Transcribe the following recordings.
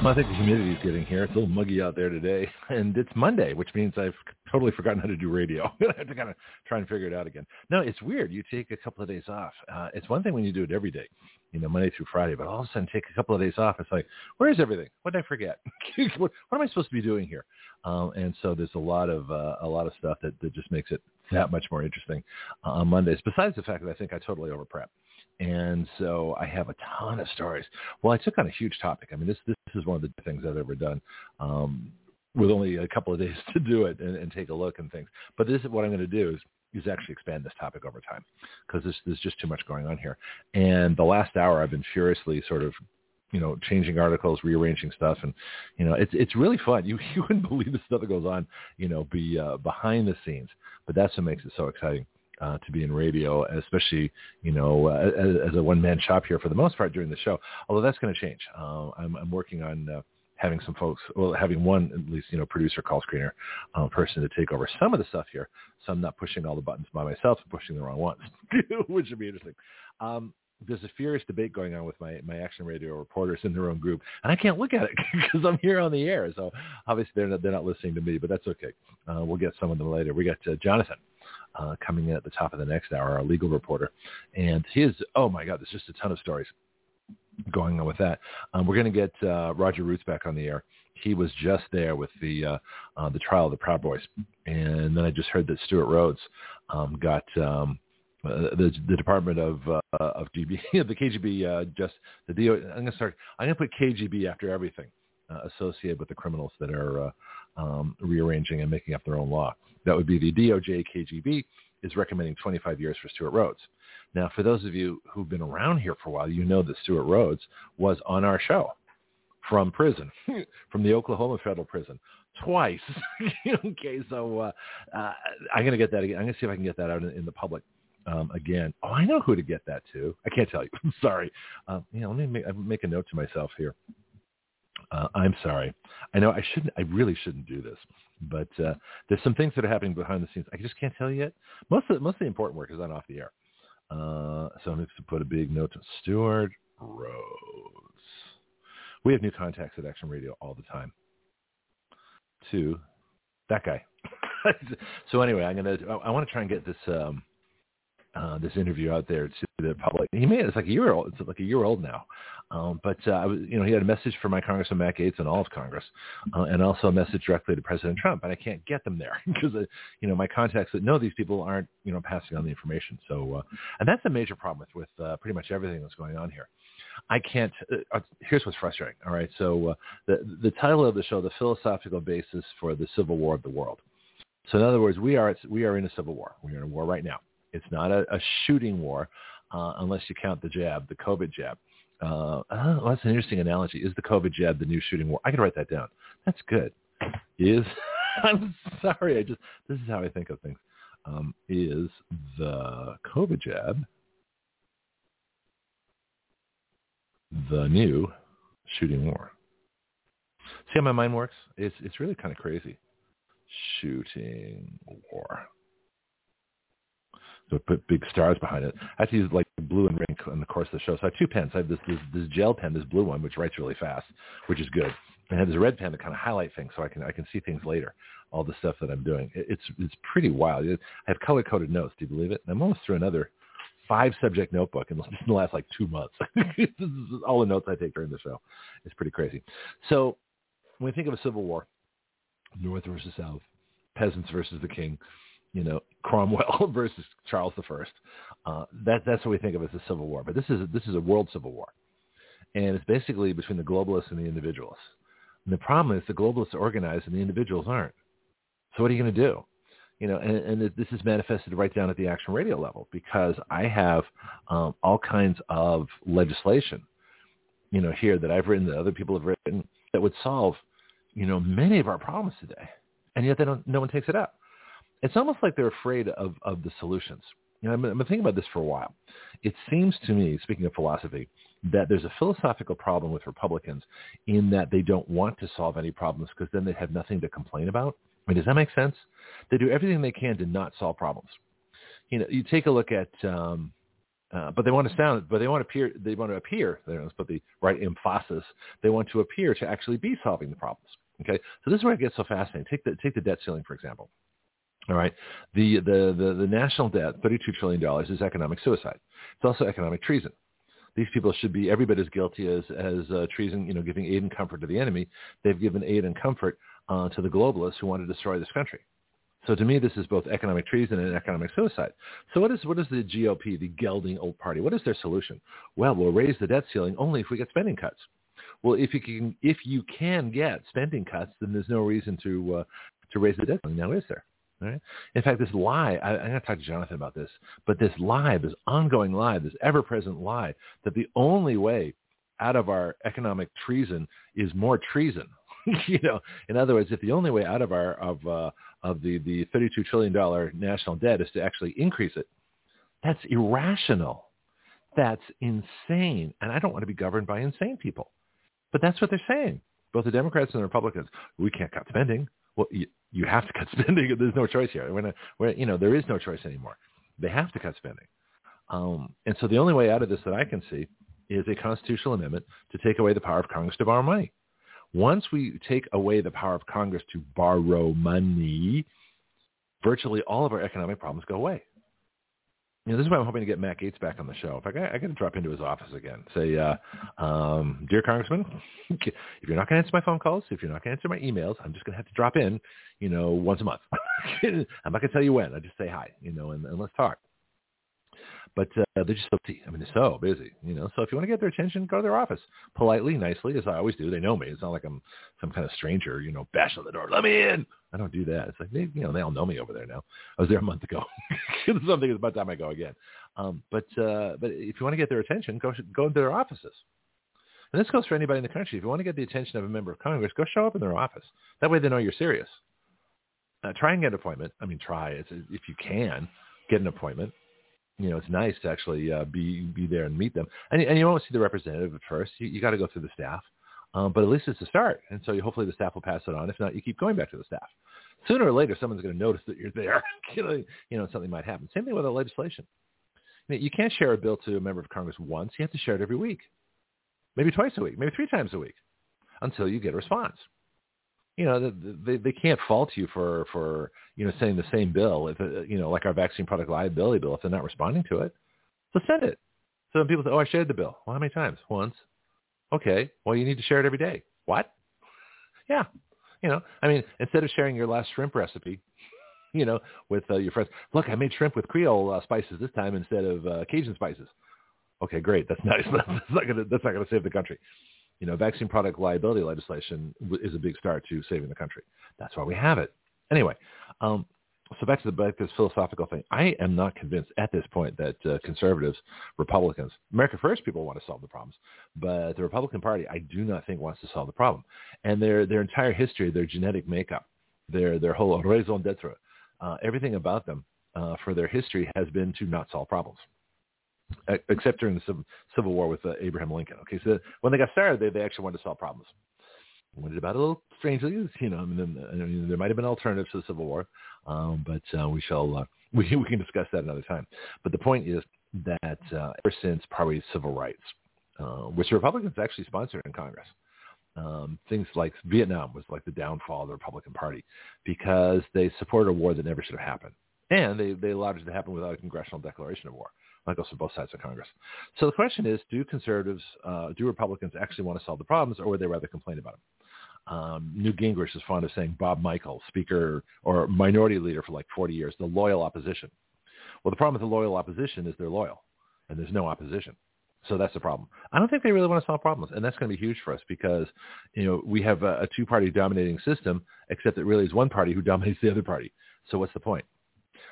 Well, I think the humidity is getting here. It's a little muggy out there today, and it's Monday, which means I've totally forgotten how to do radio. I have to kind of try and figure it out again. No, it's weird. You take a couple of days off. Uh, it's one thing when you do it every day, you know, Monday through Friday, but all of a sudden take a couple of days off. It's like, where is everything? What did I forget? what, what, am I supposed to be doing here? Um, and so there's a lot of uh, a lot of stuff that, that just makes it that much more interesting uh, on Mondays. Besides the fact that I think I totally over. And so I have a ton of stories. Well, I took on a huge topic. I mean, this this is one of the things I've ever done. Um, with only a couple of days to do it and, and take a look and things. But this is what I'm going to do is is actually expand this topic over time because there's, there's just too much going on here. And the last hour, I've been furiously sort of, you know, changing articles, rearranging stuff, and you know, it's it's really fun. You you wouldn't believe the stuff that goes on, you know, be uh, behind the scenes. But that's what makes it so exciting uh, to be in radio, especially you know uh, as, as, a one man shop here for the most part during the show. Although that's going to change. Uh, I'm, I'm, working on uh, having some folks, well, having one at least you know producer, call screener uh, person to take over some of the stuff here. So I'm not pushing all the buttons by myself, and pushing the wrong ones, which would be interesting. Um, there's a furious debate going on with my, my action radio reporters in their own group, and I can't look at it because I'm here on the air. So obviously they're not, they're not listening to me, but that's okay. Uh, we'll get some of them later. We got uh, Jonathan uh, coming in at the top of the next hour, our legal reporter. And his, oh my God, there's just a ton of stories going on with that. Um, we're going to get uh, Roger Roots back on the air. He was just there with the uh, uh, the trial of the Proud Boys, and then I just heard that Stewart Rhodes um, got um, uh, the the Department of uh, of GB, the KGB, uh, just the DO. I'm going to start. I'm going to put KGB after everything uh, associated with the criminals that are uh, um, rearranging and making up their own law. That would be the DOJ KGB is recommending 25 years for Stewart Rhodes. Now, for those of you who've been around here for a while, you know that Stewart Rhodes was on our show from prison, from the Oklahoma federal prison, twice. okay, so uh, uh, I'm going to get that again. I'm going to see if I can get that out in, in the public um, again. Oh, I know who to get that to. I can't tell you. Sorry. You know, let me make, make a note to myself here. Uh, I'm sorry. I know I shouldn't. I really shouldn't do this, but uh, there's some things that are happening behind the scenes. I just can't tell you yet. Most of the, most of the important work is on off the air. Uh, so I'm going to put a big note to Stewart Rhodes. We have new contacts at Action Radio all the time. To that guy. so anyway, I'm gonna. I, I want to try and get this um, uh, this interview out there to the public. He made it. It's like a year old. It's like a year old now. Um, but uh, I was, you know, he had a message for my Congressman Matt Gaetz and all of Congress, uh, and also a message directly to President Trump. And I can't get them there because, uh, you know, my contacts that know these people aren't, you know, passing on the information. So, uh, and that's a major problem with, with uh, pretty much everything that's going on here. I can't. Uh, uh here's what's frustrating. All right, so uh, the the title of the show, the philosophical basis for the civil war of the world. So in other words, we are we are in a civil war. We are in a war right now. It's not a, a shooting war, uh, unless you count the jab, the COVID jab. Uh, oh, that's an interesting analogy. Is the COVID jab the new shooting war? I can write that down. That's good. Is I'm sorry. I just this is how I think of things. Um, is the COVID jab the new shooting war? See how my mind works? It's it's really kind of crazy. Shooting war. So put big stars behind it. I have to use like blue and ink in the course of the show. So I have two pens. I have this, this, this gel pen, this blue one, which writes really fast, which is good. And I have this red pen to kind of highlight things so I can I can see things later. All the stuff that I'm doing. It, it's it's pretty wild. I have color coded notes. Do you believe it? And I'm almost through another five subject notebook in the last like two months. this is all the notes I take during the show. It's pretty crazy. So when we think of a civil war, North versus South, peasants versus the king, you know, Cromwell versus Charles the First. Uh, that, that's what we think of as a civil war. But this is this is a world civil war, and it's basically between the globalists and the individualists. And the problem is the globalists are organized and the individuals aren't. So what are you going to do? You know, and, and this is manifested right down at the action radio level because I have um, all kinds of legislation, you know, here that I've written that other people have written that would solve, you know, many of our problems today and yet they don't. No one takes it up. It's almost like they're afraid of of the solutions. You know, I've been, thinking about this for a while. It seems to me, speaking of philosophy, that there's a philosophical problem with Republicans in that they don't want to solve any problems because then they have nothing to complain about. I mean, does that make sense? They do everything they can to not solve problems. You know, you take a look at, um, uh, but they want to sound, but they want to appear, they want to appear, don't put the right emphasis, they want to appear to actually be solving the problems. Okay, so this is where it gets so fascinating. Take the take the debt ceiling for example. All right, the the the, the national debt, thirty-two trillion dollars, is economic suicide. It's also economic treason these people should be every bit as guilty as as uh, treason, you know, giving aid and comfort to the enemy. They've given aid and comfort uh, to the globalists who want to destroy this country. So to me, this is both economic treason and economic suicide. So what is what is the GOP, the gelding old party? What is their solution? Well, we'll raise the debt ceiling only if we get spending cuts. Well, if you can if you can get spending cuts, then there's no reason to uh, to raise the debt ceiling. Now, is there? Right? In fact, this lie, I, I'm going to talk to Jonathan about this, but this lie, this ongoing lie, this ever-present lie that the only way out of our economic treason is more treason. you know, in other words, if the only way out of our of uh, of the the 32 trillion dollar national debt is to actually increase it, that's irrational. That's insane, and I don't want to be governed by insane people. But that's what they're saying. Both the Democrats and the Republicans. We can't cut spending. Well, you, you have to cut spending. There's no choice here. We're, we're you know, there is no choice anymore. They have to cut spending. Um, and so the only way out of this that I can see is a constitutional amendment to take away the power of Congress to borrow money. Once we take away the power of Congress to borrow money, virtually all of our economic problems go away you know, this is why I'm hoping to get Matt Gaetz back on the show. If I got, I got to drop into his office again. Say, uh, um, dear Congressman, if you're not going to answer my phone calls, if you're not going to answer my emails, I'm just going to have to drop in, you know, once a month. I'm not going to tell you when. I just say hi, you know, and, and let's talk. But uh, they're just so busy. I mean, they're so busy, you know. So if you want to get their attention, go to their office politely, nicely, as I always do. They know me. It's not like I'm some kind of stranger, you know, bash on the door, let me in. I don't do that. It's like they, you know, they all know me over there now. I was there a month ago. Something is about time I go again. Um, but uh, but if you want to get their attention, go go into their offices. And this goes for anybody in the country. If you want to get the attention of a member of Congress, go show up in their office. That way they know you're serious. Uh, try and get an appointment. I mean, try if you can get an appointment you know, it's nice to actually uh, be be there and meet them. And, and you won't see the representative at first. You, you got to go through the staff, um, but at least it's a start. And so you, hopefully the staff will pass it on. If not, you keep going back to the staff. Sooner or later, someone's going to notice that you're there. you know, you know, something might happen. Same thing with the legislation. You, know, you can't share a bill to a member of Congress once. You have to share it every week, maybe twice a week, maybe three times a week, until you get a response you know, they they can't fault you for for you know saying the same bill if uh, you know like our vaccine product liability bill if they're not responding to it. So send it. So people say, "Oh, I shared the bill." Well, how many times? Once. Okay. Well, you need to share it every day. What? Yeah. You know, I mean, instead of sharing your last shrimp recipe, you know, with uh, your friends, look, I made shrimp with Creole uh, spices this time instead of uh, Cajun spices. Okay, great. That's nice. that's not gonna that's not gonna save the country you know, vaccine product liability legislation is a big start to saving the country. That's why we have it. Anyway, um, so back to the back to this philosophical thing. I am not convinced at this point that uh, conservatives, Republicans, America First people want to solve the problems, but the Republican Party, I do not think wants to solve the problem. And their their entire history, their genetic makeup, their their whole raison d'être, uh, everything about them uh, for their history has been to not solve problems except during the Civil War with uh, Abraham Lincoln. Okay, so when they got started, they, they actually wanted to solve problems. Went about a little strangely, you know. I mean, I mean, there might have been alternatives to the Civil War, um, but uh, we shall uh, we we can discuss that another time. But the point is that uh, ever since probably civil rights, uh, which the Republicans actually sponsored in Congress, um, things like Vietnam was like the downfall of the Republican Party because they supported a war that never should have happened, and they they allowed it to happen without a congressional declaration of war. That goes for both sides of Congress. So the question is, do conservatives, uh, do Republicans actually want to solve the problems, or would they rather complain about them? Um, Newt Gingrich is fond of saying Bob Michel, Speaker or Minority Leader for like 40 years, the loyal opposition. Well, the problem with the loyal opposition is they're loyal, and there's no opposition. So that's the problem. I don't think they really want to solve problems, and that's going to be huge for us because, you know, we have a, a two-party dominating system, except it really is one party who dominates the other party. So what's the point?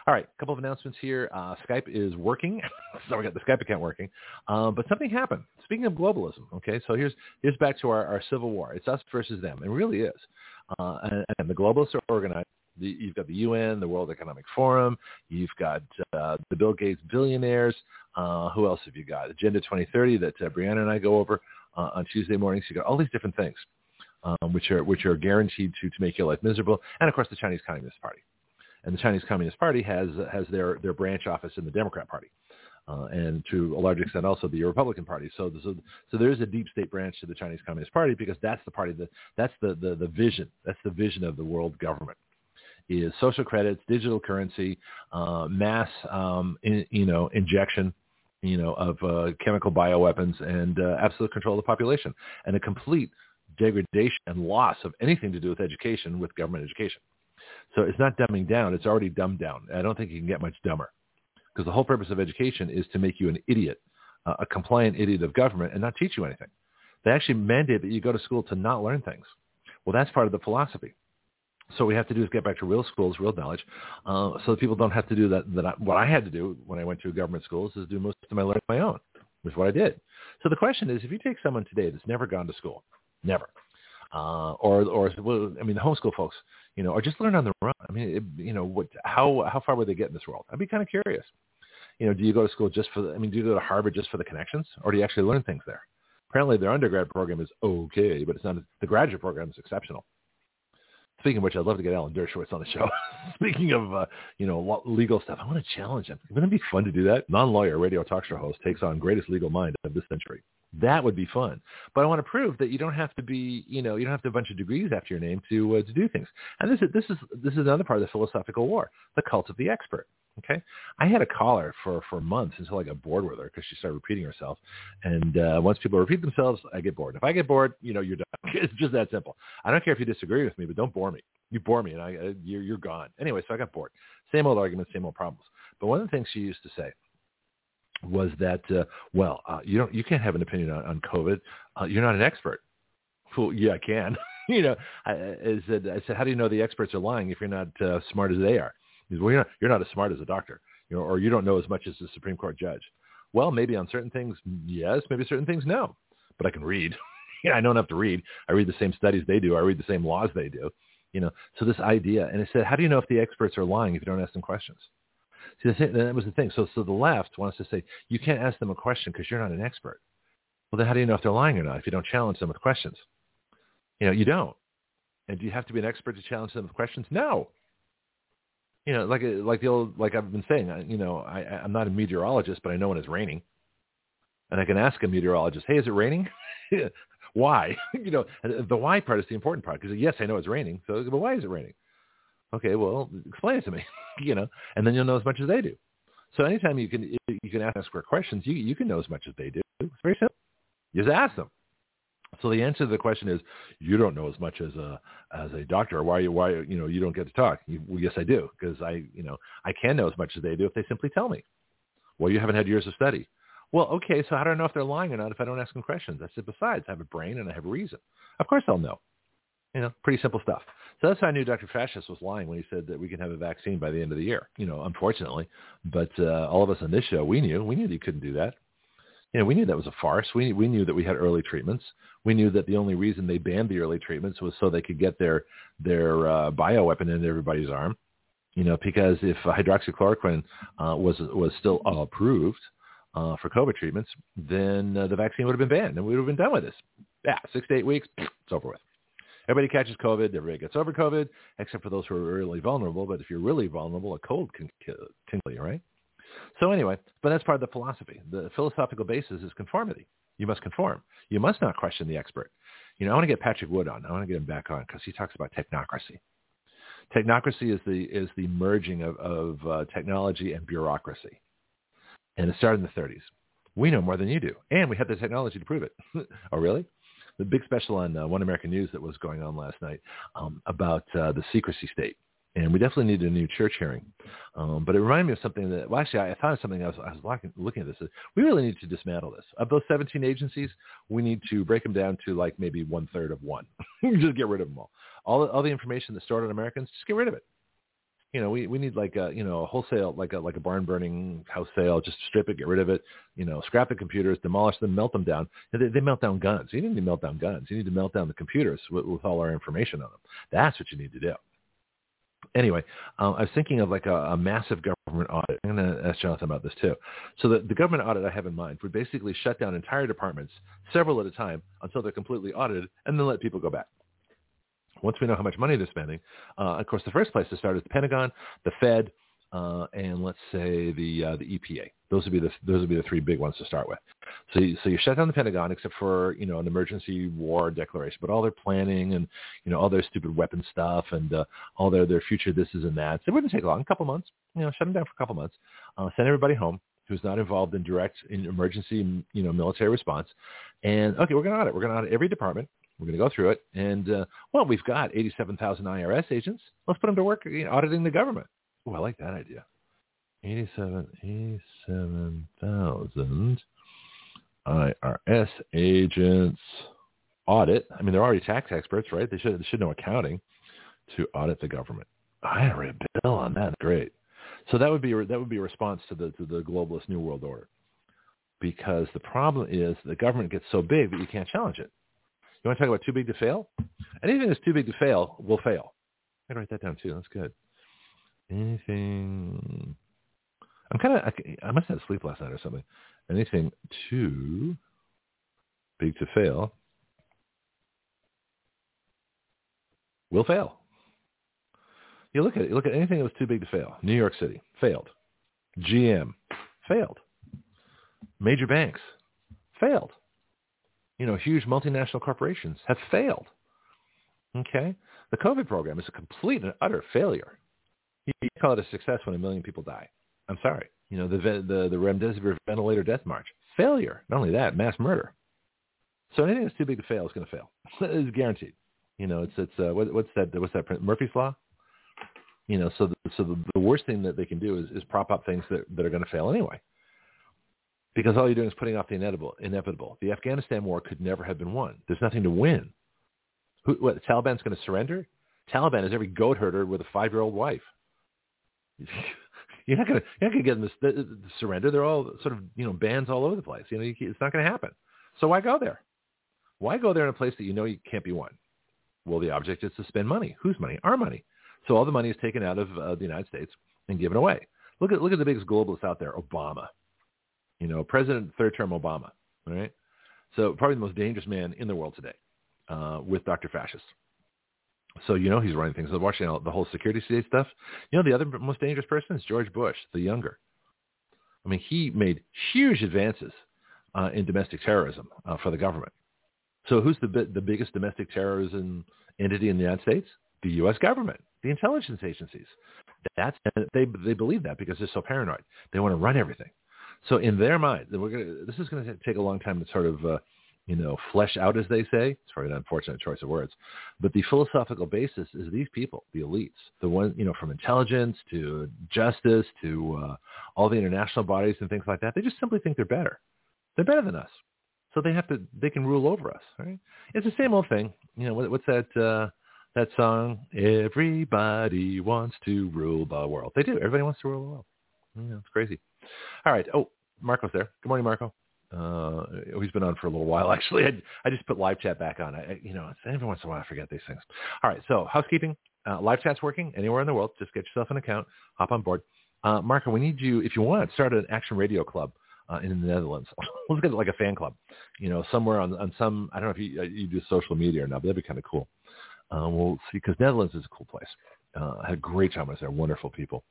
All right, a couple of announcements here. Uh, Skype is working, so we got the Skype account working, um, but something happened. Speaking of globalism, okay, so here's here's back to our, our civil war. It's us versus them. It really is. Uh, and, and the globalists are organized. The, you've got the UN, the World Economic Forum. You've got uh, the Bill Gates billionaires. Uh, who else have you got? Agenda 2030 that uh, Brianna and I go over uh, on Tuesday mornings. You've got all these different things, um, which are which are guaranteed to to make your life miserable. And of course, the Chinese Communist Party. And the Chinese Communist Party has has their their branch office in the Democrat Party uh, and to a large extent also the Republican Party. So, so, so there's a deep state branch to the Chinese Communist Party because that's the party that that's the, the, the vision. That's the vision of the world government is social credits, digital currency, uh, mass, um, in, you know, injection, you know, of uh, chemical bioweapons and uh, absolute control of the population and a complete degradation and loss of anything to do with education with government education. So it's not dumbing down. It's already dumbed down. I don't think you can get much dumber because the whole purpose of education is to make you an idiot, uh, a compliant idiot of government and not teach you anything. They actually mandate that you go to school to not learn things. Well, that's part of the philosophy. So what we have to do is get back to real schools, real knowledge, uh, so that people don't have to do that. That I, what I had to do when I went to government schools is do most of my learning on my own, which is what I did. So the question is, if you take someone today that's never gone to school, never, uh, or or well, I mean, the homeschool folks, you know, or just learn on their own. I mean, it, you know, what how how far would they get in this world? I'd be kind of curious you know, do you go to school just for the, I mean, do you go to Harvard just for the connections or do you actually learn things there? Apparently their undergrad program is okay, but it's not, the graduate program is exceptional. Speaking of which, I'd love to get Alan Dershowitz on the show. Speaking of, uh, you know, legal stuff, I want to challenge him. Wouldn't it be fun to do that? Non-lawyer radio talk show host takes on greatest legal mind of this century. That would be fun. But I want to prove that you don't have to be, you know, you don't have to have a bunch of degrees after your name to uh, to do things. And this is this is this is another part of the philosophical war, the cult of the expert. Okay, I had a caller for for months until I got bored with her because she started repeating herself. And uh, once people repeat themselves, I get bored. If I get bored, you know, you're done. it's just that simple. I don't care if you disagree with me, but don't bore me. You bore me, and I uh, you're you're gone. Anyway, so I got bored. Same old arguments, same old problems. But one of the things she used to say was that, uh, well, uh, you don't, you can't have an opinion on, on COVID. Uh, you're not an expert. Well, yeah, I can. you know, I, I said, I said, how do you know the experts are lying if you're not uh, smart as they are? He said, well, you're not, you're not as smart as a doctor, you know, or you don't know as much as the Supreme Court judge. Well, maybe on certain things, yes. Maybe certain things, no. But I can read. yeah, I don't have to read. I read the same studies they do. I read the same laws they do. You know, so this idea, and it said, how do you know if the experts are lying if you don't ask them questions? See, the that was the thing. So, so the left wants to say you can't ask them a question because you're not an expert. Well, then how do you know if they're lying or not if you don't challenge them with questions? You know, you don't. And do you have to be an expert to challenge them with questions? No. You know, like uh, like the old like I've been saying. You know, I, I'm not a meteorologist, but I know when it's raining, and I can ask a meteorologist, "Hey, is it raining?" why? you know, the why part is the important part because yes, I know it's raining. So, but why is it raining? Okay, well, explain it to me, you know, and then you'll know as much as they do. So anytime you can you can ask for questions, you you can know as much as they do. It's very simple. You just ask them. So the answer to the question is, you don't know as much as a as a doctor. Why you why you know you don't get to talk? You, well, yes, I do because I you know I can know as much as they do if they simply tell me. Well, you haven't had years of study. Well, okay, so how do I know if they're lying or not if I don't ask them questions? I said, besides, I have a brain and I have a reason. Of course I'll know. You know, pretty simple stuff. So that's how I knew Dr. Fascist was lying when he said that we can have a vaccine by the end of the year. You know, unfortunately, but uh, all of us on this show, we knew, we knew that he couldn't do that. You know, we knew that was a farce. We we knew that we had early treatments. We knew that the only reason they banned the early treatments was so they could get their their uh, bioweapon into everybody's arm. You know, because if hydroxychloroquine uh, was was still approved uh, for COVID treatments, then uh, the vaccine would have been banned, and we would have been done with this. Yeah, six to eight weeks, it's over with. Everybody catches COVID. Everybody gets over COVID, except for those who are really vulnerable. But if you're really vulnerable, a cold can kill, can kill you, right? So anyway, but that's part of the philosophy. The philosophical basis is conformity. You must conform. You must not question the expert. You know, I want to get Patrick Wood on. I want to get him back on because he talks about technocracy. Technocracy is the is the merging of, of uh, technology and bureaucracy, and it started in the 30s. We know more than you do, and we have the technology to prove it. oh, really? The big special on uh, One American News that was going on last night um, about uh, the secrecy state. And we definitely need a new church hearing. Um, but it reminded me of something that, well, actually, I thought of something I was, I was looking, looking at this. We really need to dismantle this. Of those 17 agencies, we need to break them down to like maybe one third of one. just get rid of them all. All, all the information that's stored on Americans, just get rid of it You know, we, we need like a, you know, a wholesale, like a, like a barn burning house sale, just strip it, get rid of it, you know, scrap the computers, demolish them, melt them down. They, they melt down guns. You need to melt down guns. You need to melt down the computers with, with all our information on them. That's what you need to do anyway, um, I was thinking of like a, a massive government audit. I'm going to ask Jonathan about this too. So the, the government audit I have in mind would basically shut down entire departments, several at a time, until they're completely audited, and then let people go back. Once we know how much money they're spending, uh, of course, the first place to start is the Pentagon, the Fed, uh, and let's say the uh, the EPA. Those would be the those would be the three big ones to start with. So you, so you shut down the Pentagon except for you know an emergency war declaration, but all their planning and you know all their stupid weapon stuff and uh, all their their future this is and that. So it wouldn't take long, a couple months. You know, shut them down for a couple months. Uh, send everybody home who's not involved in direct in emergency you know military response. And okay, we're going to audit. We're going to audit every department. We're going to go through it. And uh, well, we've got 87,000 IRS agents. Let's put them to work you know, auditing the government. Oh, I like that idea. 87, 87,000 IRS agents audit. I mean, they're already tax experts, right? They should, they should know accounting to audit the government. I read a bill on that. Great. So that would be that would be a response to the to the globalist new world order, because the problem is the government gets so big that you can't challenge it. You want to talk about too big to fail? Anything that's too big to fail will fail. I can write that down too. That's good. Anything I'm kind of, I, I must have sleep last night or something. Anything too big to fail will fail. You look at it, you look at anything that was too big to fail. New York City failed. GM failed. Major banks failed. You know, huge multinational corporations have failed. Okay? The COVID program is a complete and utter failure. You call it a success when a million people die. I'm sorry. You know, the the the remdesivir ventilator death march, failure. Not only that, mass murder. So anything that's too big to fail is going to fail. it's guaranteed. You know, it's it's uh, what, what's that? What's that? Murphy's law. You know, so the, so the, the worst thing that they can do is, is prop up things that, that are going to fail anyway. Because all you're doing is putting off the inevitable. The Afghanistan war could never have been won. There's nothing to win. Who, what, the Taliban's going to surrender? Taliban is every goat herder with a five-year-old wife. You're not gonna you're not gonna get them to, to surrender. They're all sort of you know bands all over the place. You know, you, it's not going to happen. So why go there? Why go there in a place that you know you can't be won? Well, the object is to spend money. Whose money? Our money. So all the money is taken out of uh, the United States and given away. Look at look at the biggest globalists out there. Obama, you know, President third term Obama, right? So probably the most dangerous man in the world today, uh, with Dr. Fascist. So you know he's running things. So watching the whole security state stuff. You know the other most dangerous person is George Bush, the younger. I mean, he made huge advances uh, in domestic terrorism uh, for the government. So who's the the biggest domestic terrorism entity in the United States? The U.S. government, the intelligence agencies. That's they they believe that because they're so paranoid. They want to run everything. So in their mind, we're gonna, this is going to take a long time to sort of uh, you know, flesh out, as they say. It's probably an unfortunate choice of words. But the philosophical basis is these people, the elites, the ones, you know, from intelligence to justice to uh, all the international bodies and things like that. They just simply think they're better. They're better than us. So they have to, they can rule over us, right? It's the same old thing. You know, what, what's that, uh, that song? Everybody wants to rule the world. They do. Everybody wants to rule the world. You know, it's crazy. All right. Oh, Marco's there. Good morning, Marco. Uh, he's been on for a little while actually. I, I just put live chat back on. I, you know, every once in a while I forget these things. All right, so housekeeping. Uh, live chat's working anywhere in the world. Just get yourself an account, hop on board. Uh, Marco, we need you if you want. Start an action radio club uh, in the Netherlands. Let's get like a fan club. You know, somewhere on on some. I don't know if you uh, you do social media or not, but that'd be kind of cool. Uh, we'll see because Netherlands is a cool place. Uh, had a great time. I was there. Wonderful people.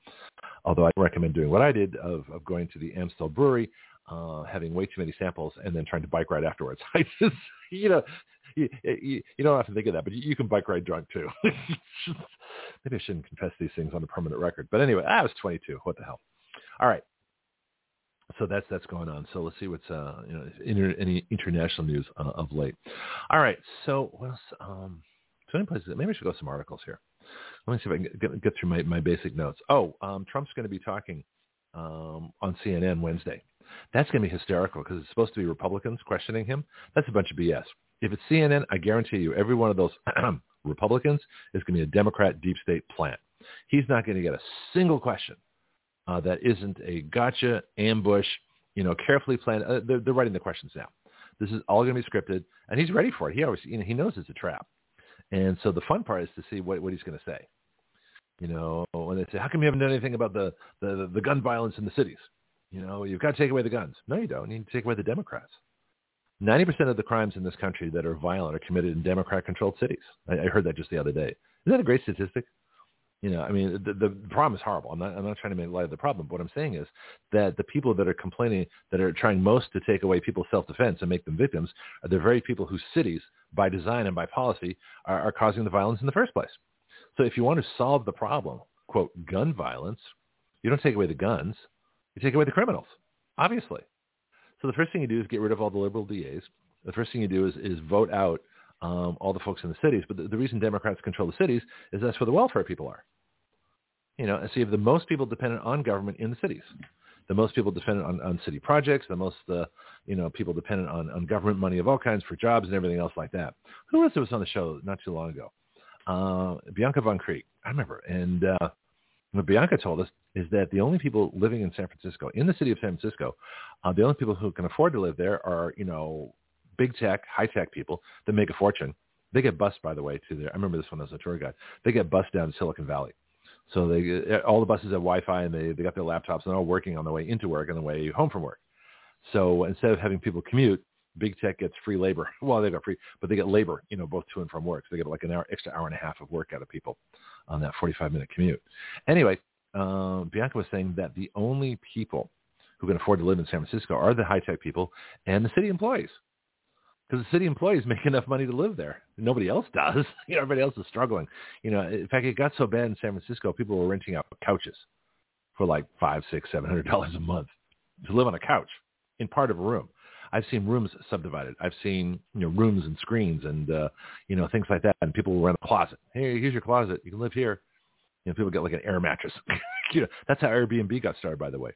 Although I recommend doing what I did of, of going to the Amstel Brewery, uh, having way too many samples and then trying to bike ride afterwards. I just, you know, you, you, you don't have to think of that, but you, you can bike ride drunk too. Maybe I shouldn't confess these things on a permanent record. But anyway, I was 22. What the hell? All right. So that's that's going on. So let's see what's uh, you know inter, any international news uh, of late. All right. So what else? Um, so any places? Maybe I should go some articles here. Let me see if I can get, get through my, my basic notes. Oh, um, Trump's going to be talking um, on CNN Wednesday. That's going to be hysterical because it's supposed to be Republicans questioning him. That's a bunch of BS. If it's CNN, I guarantee you every one of those Republicans is going to be a Democrat deep state plant. He's not going to get a single question uh, that isn't a gotcha, ambush, you know, carefully planned. Uh, they're, they're writing the questions now. This is all going to be scripted, and he's ready for it. He always, you know, he knows it's a trap. And so the fun part is to see what, what he's going to say. You know, when they say, how come you haven't done anything about the, the, the gun violence in the cities? You know, you've got to take away the guns. No, you don't. You need to take away the Democrats. 90% of the crimes in this country that are violent are committed in Democrat-controlled cities. I, I heard that just the other day. Isn't that a great statistic? You know, I mean, the, the problem is horrible. I'm not, I'm not trying to make light of the problem. But what I'm saying is that the people that are complaining, that are trying most to take away people's self-defense and make them victims, are the very people whose cities, by design and by policy, are, are causing the violence in the first place. So if you want to solve the problem, quote, gun violence, you don't take away the guns. You take away the criminals, obviously. So the first thing you do is get rid of all the liberal DAs. The first thing you do is, is vote out um, all the folks in the cities. But the, the reason Democrats control the cities is that's where the welfare people are. You know, and so you have the most people dependent on government in the cities. The most people dependent on, on city projects, the most, uh, you know, people dependent on, on government money of all kinds for jobs and everything else like that. Who it was on the show not too long ago? Uh, Bianca Von Krieg, I remember. And uh, what Bianca told us is that the only people living in San Francisco, in the city of San Francisco, uh, the only people who can afford to live there are, you know, big tech, high tech people that make a fortune. They get bused, by the way, to there. I remember this I was a tour guide. They get bused down to Silicon Valley. So they all the buses have Wi-Fi and they, they got their laptops and they're all working on the way into work and the way home from work. So instead of having people commute, big tech gets free labor. Well, they got free, but they get labor, you know, both to and from work. So they get like an hour, extra hour and a half of work out of people on that 45 minute commute. Anyway, uh, Bianca was saying that the only people who can afford to live in San Francisco are the high tech people and the city employees. Because the city employees make enough money to live there. Nobody else does. You know, everybody else is struggling. You know, in fact, it got so bad in San Francisco, people were renting out couches for like five, six, seven hundred dollars a month to live on a couch in part of a room. I've seen rooms subdivided. I've seen you know rooms and screens and uh, you know things like that. And people will rent a closet. Hey, here's your closet. You can live here. You know, people get like an air mattress. you know, that's how Airbnb got started, by the way.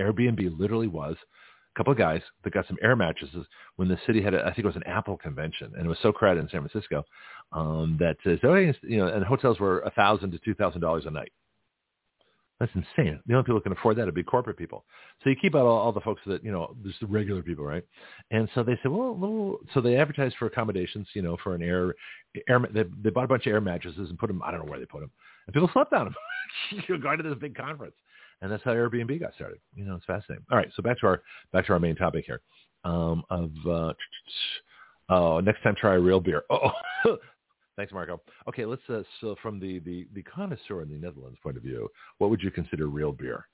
Airbnb literally was couple of guys that got some air mattresses when the city had, a, I think it was an Apple convention, and it was so crowded in San Francisco um, that uh, so you know, and hotels were a thousand to two thousand dollars a night. That's insane. The only people who can afford that are big corporate people. So you keep out all, all the folks that, you know, just the regular people, right? And so they said, well, well so they advertised for accommodations, you know, for an air, air they, they bought a bunch of air mattresses and put them, I don't know where they put them. And people slept on them. You're going to this big conference. And that's how Airbnb got started. You know, it's fascinating. All right. So back to our, back to our main topic here um, of, uh, oh, next time try a real beer. Oh, Thanks, Marco. Okay, let's uh, so from the, the the connoisseur in the Netherlands point of view, what would you consider real beer?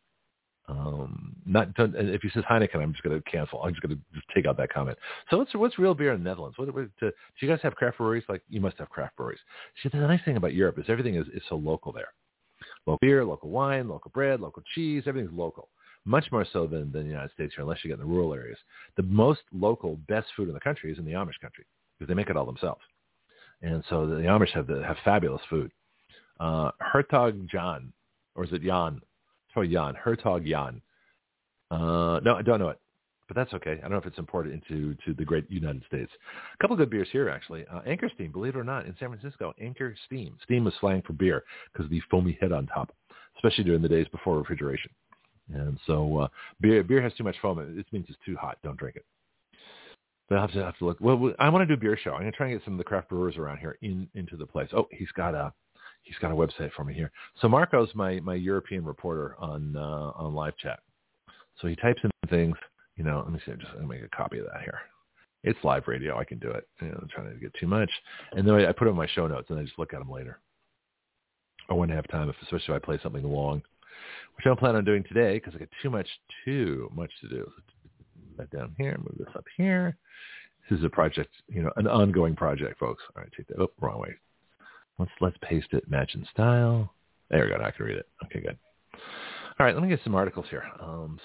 Um, not if he says Heineken, I'm just going to cancel. I'm just going to take out that comment. So what's what's real beer in the Netherlands? What, what, to, do you guys have craft breweries? Like you must have craft breweries. See, the nice thing about Europe is everything is, is so local there. Local beer, local wine, local bread, local cheese. Everything's local. Much more so than, than the United States here, unless you get in the rural areas. The most local, best food in the country is in the Amish country because they make it all themselves. And so the Amish have the, have fabulous food. Uh, Hertog John, or is it Jan? It's Jan. Hertog Jan. Uh, no, I don't know it, but that's okay. I don't know if it's imported into to the great United States. A couple of good beers here, actually. Uh, Anchor Steam, believe it or not, in San Francisco, Anchor Steam. Steam is slang for beer because of the foamy head on top, especially during the days before refrigeration. And so uh, beer beer has too much foam. It means it's too hot. Don't drink it. But I'll have to have to look. Well, I want to do a beer show. I'm going to try and get some of the craft brewers around here in into the place. Oh, he's got a he's got a website for me here. So Marco's my my European reporter on uh, on live chat. So he types in things. You know, let me see. I'm just to make a copy of that here. It's live radio. I can do it. You know, I'm trying to get too much. And then I, I put it in my show notes, and I just look at them later. I wouldn't have time, if, especially if I play something long, which I don't plan on doing today because I got too much, too much to do. That down here, move this up here. This is a project, you know, an ongoing project, folks. All right, take that. Oh, wrong way. Let's let's paste it, match in style. There we go. I can read it. Okay, good. All right, let me get some articles here. Um,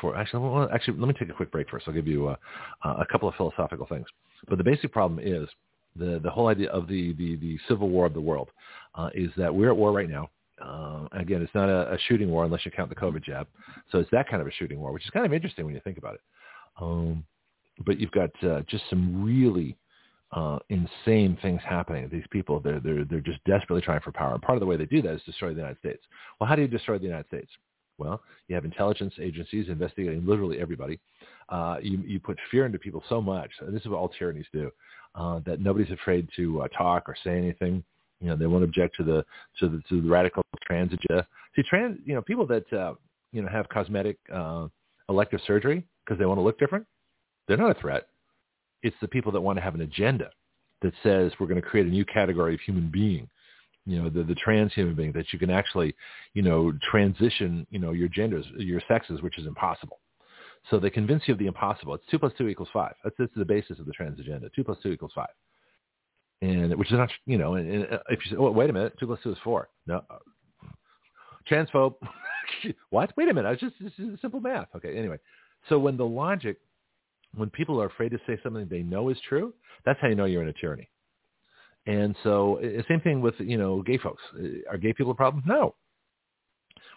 for actually, actually, let me take a quick break first. I'll give you uh, a couple of philosophical things. But the basic problem is the the whole idea of the the, the civil war of the world uh, is that we're at war right now. Uh, again, it's not a, a, shooting war unless you count the COVID jab. So it's that kind of a shooting war, which is kind of interesting when you think about it. Um, but you've got uh, just some really uh, insane things happening. These people, they're, they're, they're just desperately trying for power. And part of the way they do that is destroy the United States. Well, how do you destroy the United States? Well, you have intelligence agencies investigating literally everybody. Uh, you, you put fear into people so much, and this is what all tyrannies do, uh, that nobody's afraid to uh, talk or say anything. You know, they won't object to the to the, to the radical trans agenda. See, trans, you know, people that uh, you know have cosmetic uh, elective surgery because they want to look different, they're not a threat. It's the people that want to have an agenda that says we're going to create a new category of human being you know the the trans human being that you can actually you know transition you know your genders your sexes which is impossible. So they convince you of the impossible. It's two plus two equals five. That's, the basis of the trans agenda. Two plus two equals five. And which is not you know and, and uh, if you say oh wait a minute. Two plus two is four. No. Transphobe. What? Wait a minute. I was just this is simple math. Okay anyway. So when the logic when people are afraid to say something they know is true that's how you know you're in a tyranny and so the same thing with, you know, gay folks. Are gay people a problem? No.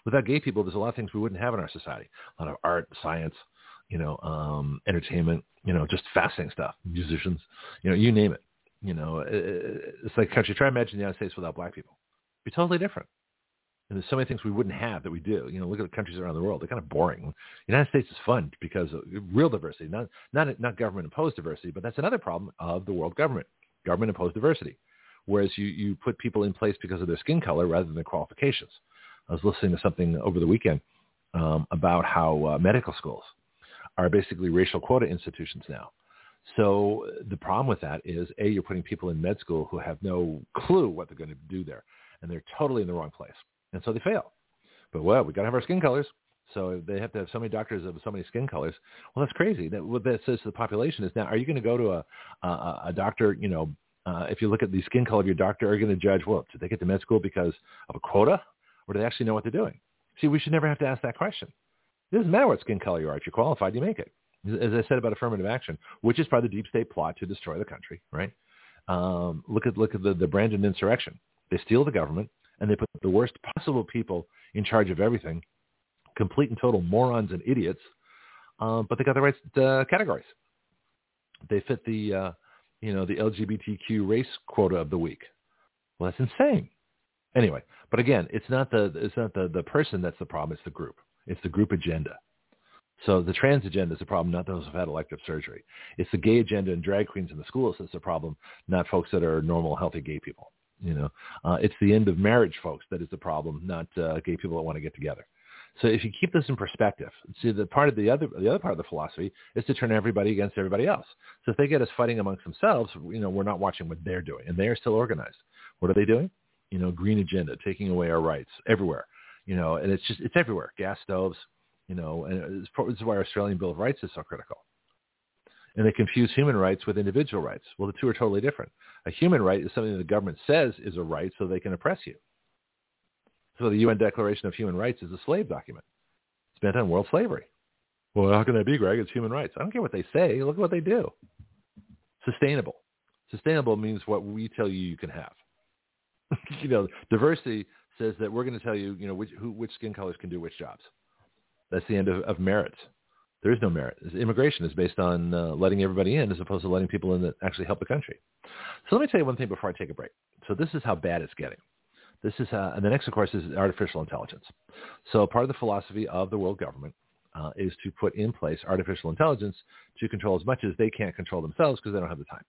Without gay people, there's a lot of things we wouldn't have in our society. A lot of art, science, you know, um, entertainment, you know, just fascinating stuff. Musicians, you know, you name it. You know, it's like country. Try imagine the United States without black people. It'd be totally different. And there's so many things we wouldn't have that we do. You know, look at the countries around the world; they're kind of boring. The United States is fun because of real diversity, not not not government imposed diversity, but that's another problem of the world government government imposed diversity, whereas you, you put people in place because of their skin color rather than their qualifications. I was listening to something over the weekend um, about how uh, medical schools are basically racial quota institutions now. So the problem with that is, A, you're putting people in med school who have no clue what they're going to do there, and they're totally in the wrong place. And so they fail. But, well, we got to have our skin colors. So they have to have so many doctors of so many skin colors. Well, that's crazy. That what that says to the population is now: Are you going to go to a a, a doctor? You know, uh, if you look at the skin color of your doctor, are you going to judge? Well, did they get to med school because of a quota, or do they actually know what they're doing? See, we should never have to ask that question. It doesn't matter what skin color you are. If you're qualified, you make it. As I said about affirmative action, which is part of the deep state plot to destroy the country, right? Um, look at look at the, the Brandon insurrection. They steal the government and they put the worst possible people in charge of everything complete and total morons and idiots, um, but they got the right uh, categories. They fit the, uh, you know, the LGBTQ race quota of the week. Well, that's insane. Anyway, but again, it's not the it's not the, the person that's the problem. It's the group. It's the group agenda. So the trans agenda is the problem, not those who've had elective surgery. It's the gay agenda and drag queens in the schools that's the problem, not folks that are normal, healthy gay people. You know, uh, it's the end of marriage, folks, that is the problem, not uh, gay people that want to get together. So if you keep this in perspective, see the part of the other the other part of the philosophy is to turn everybody against everybody else. So if they get us fighting amongst themselves, you know, we're not watching what they're doing, and they are still organized. What are they doing? You know, green agenda, taking away our rights everywhere. You know, and it's just it's everywhere. Gas stoves. You know, and this is why our Australian Bill of Rights is so critical. And they confuse human rights with individual rights. Well, the two are totally different. A human right is something that the government says is a right so they can oppress you. So the UN Declaration of Human Rights is a slave document. It's meant on world slavery. Well, how can that be, Greg? It's human rights. I don't care what they say. Look at what they do. Sustainable. Sustainable means what we tell you you can have. you know, diversity says that we're going to tell you, you know, which, who, which skin colors can do which jobs. That's the end of, of merits. There is no merit. Immigration is based on uh, letting everybody in as opposed to letting people in that actually help the country. So let me tell you one thing before I take a break. So this is how bad it's getting. This is, uh, and the next, of course, is artificial intelligence. So part of the philosophy of the world government uh, is to put in place artificial intelligence to control as much as they can't control themselves because they don't have the time.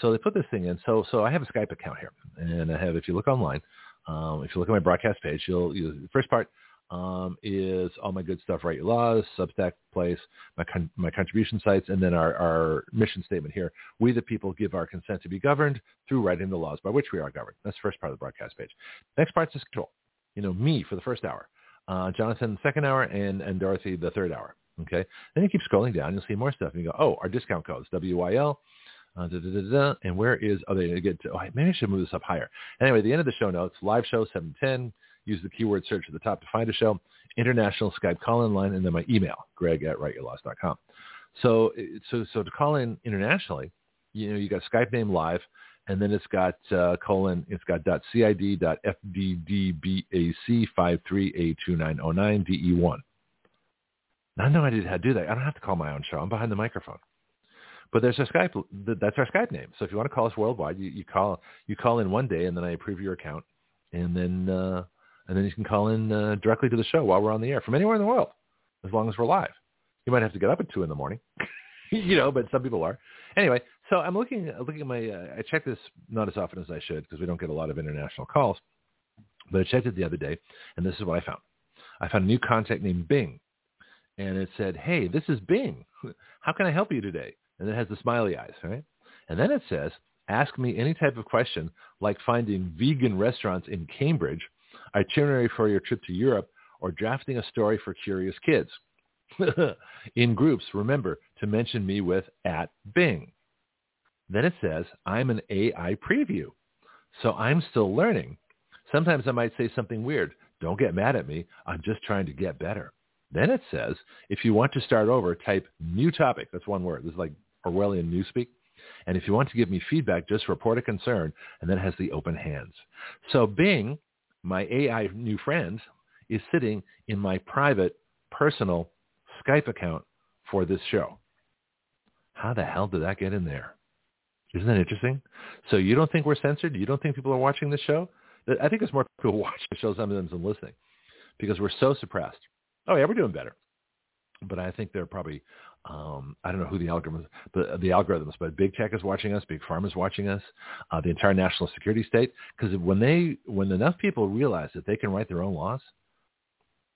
So they put this thing in. So, so I have a Skype account here, and I have, if you look online, um, if you look at my broadcast page, you'll, you, first part um, is all my good stuff, Write Your Laws, Substack place, my, con- my contribution sites, and then our, our mission statement here. We the people give our consent to be governed through writing the laws by which we are governed. That's the first part of the broadcast page. Next part is control. You know, me for the first hour, uh, Jonathan the second hour, and, and Dorothy the third hour. Okay. Then you keep scrolling down, you'll see more stuff, and you go, oh, our discount codes, WYL. Uh, da, da, da, and where is, oh, they get to, oh, maybe I should move this up higher. Anyway, the end of the show notes, live show 710, Use the keyword search at the top to find a show. International Skype call-in line, and then my email, greg at writeyourlaws.com. So, so, so to call in internationally, you know, you got Skype name live, and then it's got uh, colon, it's got dot .cid dot FDDBAC 53A2909 DE1. Now, I know I did how to do that. I don't have to call my own show. I'm behind the microphone. But there's a Skype. That's our Skype name. So if you want to call us worldwide, you, you call you call in one day, and then I approve your account, and then uh, and then you can call in uh, directly to the show while we're on the air from anywhere in the world, as long as we're live. You might have to get up at two in the morning, you know, but some people are. Anyway, so I'm looking looking at my. Uh, I check this not as often as I should because we don't get a lot of international calls, but I checked it the other day, and this is what I found. I found a new contact named Bing, and it said, "Hey, this is Bing. How can I help you today?" And it has the smiley eyes, right? And then it says, "Ask me any type of question like finding vegan restaurants in Cambridge, itinerary for your trip to Europe, or drafting a story for curious kids." in groups, remember to mention me with at Bing. Then it says, I'm an AI preview. So I'm still learning. Sometimes I might say something weird. Don't get mad at me. I'm just trying to get better. Then it says, if you want to start over, type new topic. That's one word. This is like Orwellian newspeak. And if you want to give me feedback, just report a concern. And then it has the open hands. So Bing, my AI new friend, is sitting in my private, personal Skype account for this show. How the hell did that get in there? Isn't that interesting? So you don't think we're censored? You don't think people are watching the show? I think there's more people watching the show sometimes than listening because we're so suppressed. Oh yeah, we're doing better. But I think they're probably, um, I don't know who the algorithms, the, the algorithms, but big tech is watching us, big pharma is watching us, uh, the entire national security state. Because when they, when enough people realize that they can write their own laws,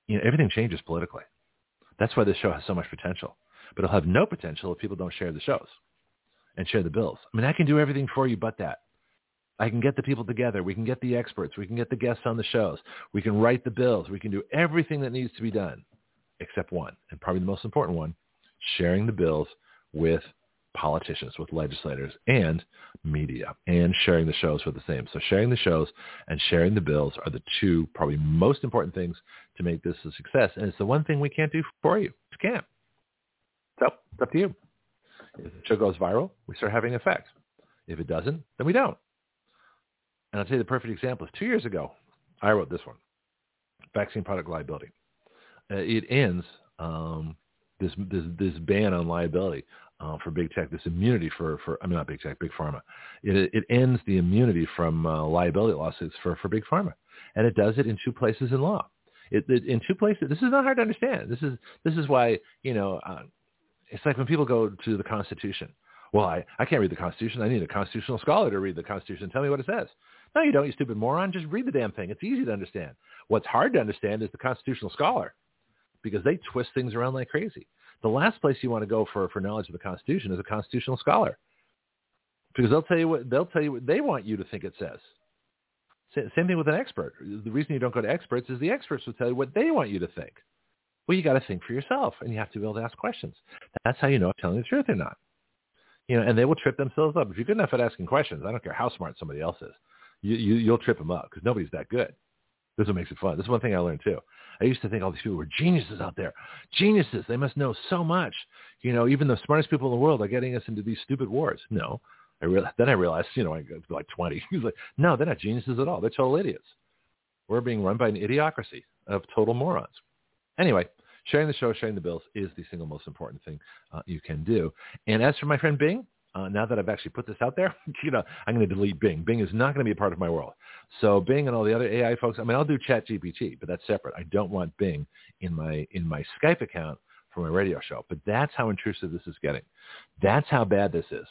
you know, everything changes politically. That's why this show has so much potential. But it'll have no potential if people don't share the shows and share the bills. I mean, I can do everything for you but that. I can get the people together. We can get the experts. We can get the guests on the shows. We can write the bills. We can do everything that needs to be done except one, and probably the most important one, sharing the bills with politicians, with legislators, and media, and sharing the shows for the same. So sharing the shows and sharing the bills are the two probably most important things to make this a success. And it's the one thing we can't do for you. We can't. So it's up to you. If the show goes viral, we start having effect. If it doesn't, then we don't. And I'll tell you the perfect example is two years ago, I wrote this one, vaccine product liability. Uh, it ends um, this, this this ban on liability uh, for big tech, this immunity for, for I mean not big tech, big pharma. It, it ends the immunity from uh, liability lawsuits for, for big pharma, and it does it in two places in law. It, it, in two places. This is not hard to understand. This is this is why you know uh, it's like when people go to the Constitution. Well, I, I can't read the Constitution. I need a constitutional scholar to read the Constitution. and Tell me what it says. No, you don't, you stupid moron. Just read the damn thing. It's easy to understand. What's hard to understand is the constitutional scholar because they twist things around like crazy. The last place you want to go for, for knowledge of the Constitution is a constitutional scholar because they'll tell you what they'll tell you what they want you to think it says. Same thing with an expert. The reason you don't go to experts is the experts will tell you what they want you to think. Well, you got to think for yourself, and you have to be able to ask questions. That's how you know if telling the truth or not. You know, and they will trip themselves up. If you're good enough at asking questions, I don't care how smart somebody else is, you, you you'll trip them up because nobody's that good. This is what makes it fun. This is one thing I learned too. I used to think all these people were geniuses out there. Geniuses. They must know so much. You know, even the smartest people in the world are getting us into these stupid wars. No. I realized, then I realized, you know, I was like 20. He's like, no, they're not geniuses at all. They're total idiots. We're being run by an idiocracy of total morons. Anyway, sharing the show, sharing the bills is the single most important thing uh, you can do. And as for my friend Bing, uh, now that I've actually put this out there, you know, I'm going to delete Bing. Bing is not going to be a part of my world. So Bing and all the other AI folks, I mean, I'll do ChatGPT, but that's separate. I don't want Bing in my in my Skype account for my radio show. But that's how intrusive this is getting. That's how bad this is.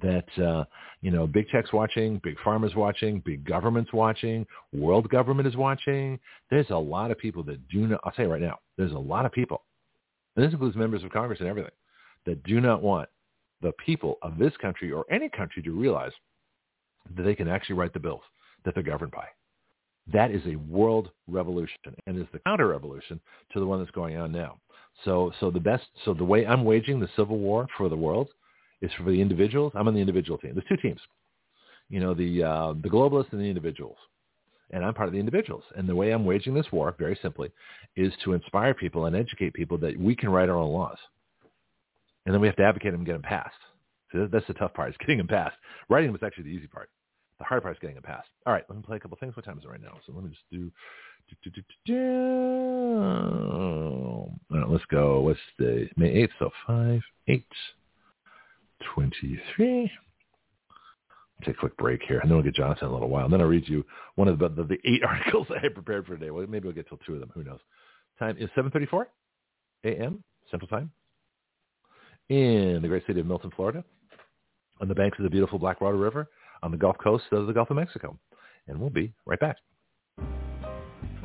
That uh, you know, big tech's watching, big pharma's watching, big government's watching, world government is watching. There's a lot of people that do not. I'll tell you right now, there's a lot of people, and this includes members of Congress and everything, that do not want the people of this country or any country to realize that they can actually write the bills that they're governed by. That is a world revolution and is the counter revolution to the one that's going on now. So, so the best, so the way I'm waging the civil war for the world is for the individuals. I'm on the individual team. There's two teams, you know, the, uh, the globalists and the individuals. And I'm part of the individuals. And the way I'm waging this war, very simply, is to inspire people and educate people that we can write our own laws and then we have to advocate them and get them passed. So that's the tough part, is getting them passed. Writing them is actually the easy part. The hard part is getting them passed. All right, let me play a couple things. What time is it right now? So let me just do. do, do, do let's go. What's the May eighth? So five, eight, 23. Take a quick break here, and then we'll get Jonathon in a little while. And then I'll read you one of the, the, the eight articles I had prepared for today. Well, maybe we'll get till two of them. Who knows? Time is 7.34 a.m. Central Time in the great city of Milton, Florida, on the banks of the beautiful Blackwater River on the Gulf Coast of the Gulf of Mexico. And we'll be right back.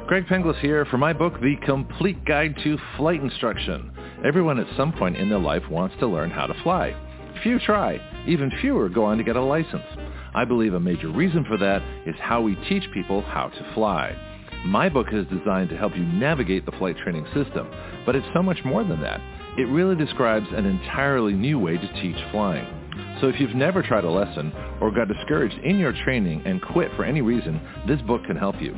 Greg Penglis here for my book, The Complete Guide to Flight Instruction. Everyone at some point in their life wants to learn how to fly. Few try. Even fewer go on to get a license. I believe a major reason for that is how we teach people how to fly. My book is designed to help you navigate the flight training system, but it's so much more than that. It really describes an entirely new way to teach flying. So if you've never tried a lesson or got discouraged in your training and quit for any reason, this book can help you.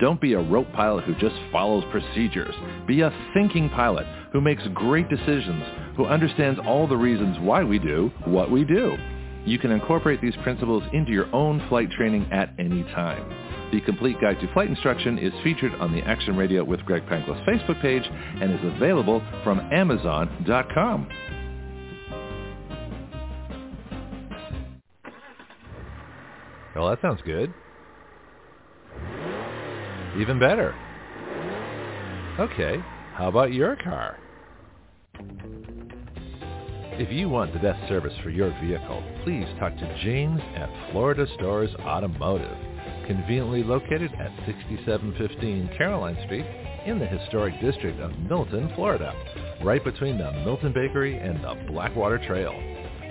Don't be a rope pilot who just follows procedures. Be a thinking pilot who makes great decisions, who understands all the reasons why we do what we do. You can incorporate these principles into your own flight training at any time. The Complete Guide to Flight Instruction is featured on the Action Radio with Greg Penglis Facebook page and is available from Amazon.com. Well, that sounds good. Even better. Okay, how about your car? If you want the best service for your vehicle, please talk to James at Florida Stores Automotive, conveniently located at 6715 Caroline Street in the historic district of Milton, Florida, right between the Milton Bakery and the Blackwater Trail.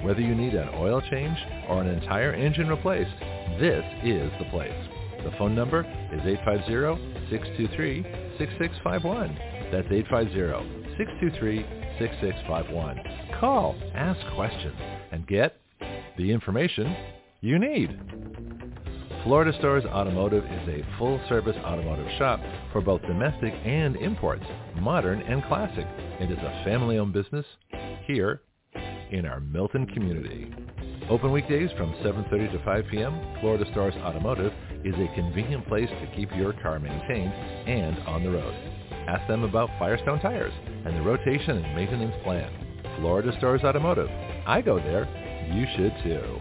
Whether you need an oil change or an entire engine replaced, this is the place. The phone number is 850-623-6651. That's 850-623-6651. Call, ask questions, and get the information you need. Florida Stores Automotive is a full-service automotive shop for both domestic and imports, modern and classic. It is a family-owned business here in our Milton community. Open weekdays from 7.30 to 5 p.m., Florida Stars Automotive is a convenient place to keep your car maintained and on the road. Ask them about Firestone tires and the rotation and maintenance plan. Florida Stars Automotive. I go there. You should too.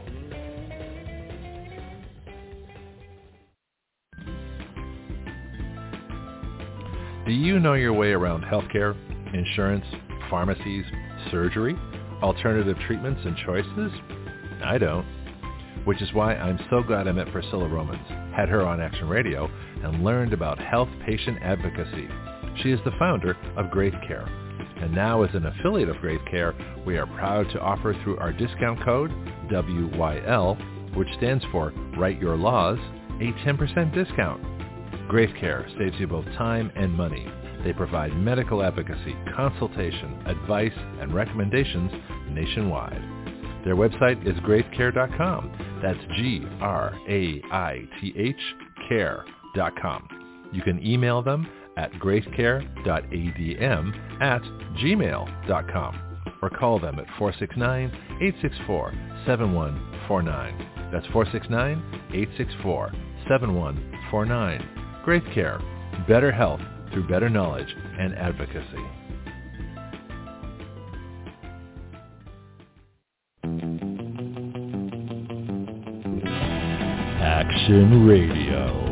Do you know your way around healthcare, insurance, pharmacies, surgery, alternative treatments and choices? I don't. Which is why I'm so glad I met Priscilla Romans, had her on Action Radio, and learned about health patient advocacy. She is the founder of Graith Care. And now as an affiliate of Graith Care, we are proud to offer through our discount code, WYL, which stands for Write Your Laws, a 10% discount. Graith Care saves you both time and money. They provide medical advocacy, consultation, advice, and recommendations nationwide. Their website is graithcare.com. That's G-R-A-I-T-H care.com. You can email them at graithcare.adm at gmail.com or call them at 469-864-7149. That's 469-864-7149. Graith Care, better health through better knowledge and advocacy. Action Radio,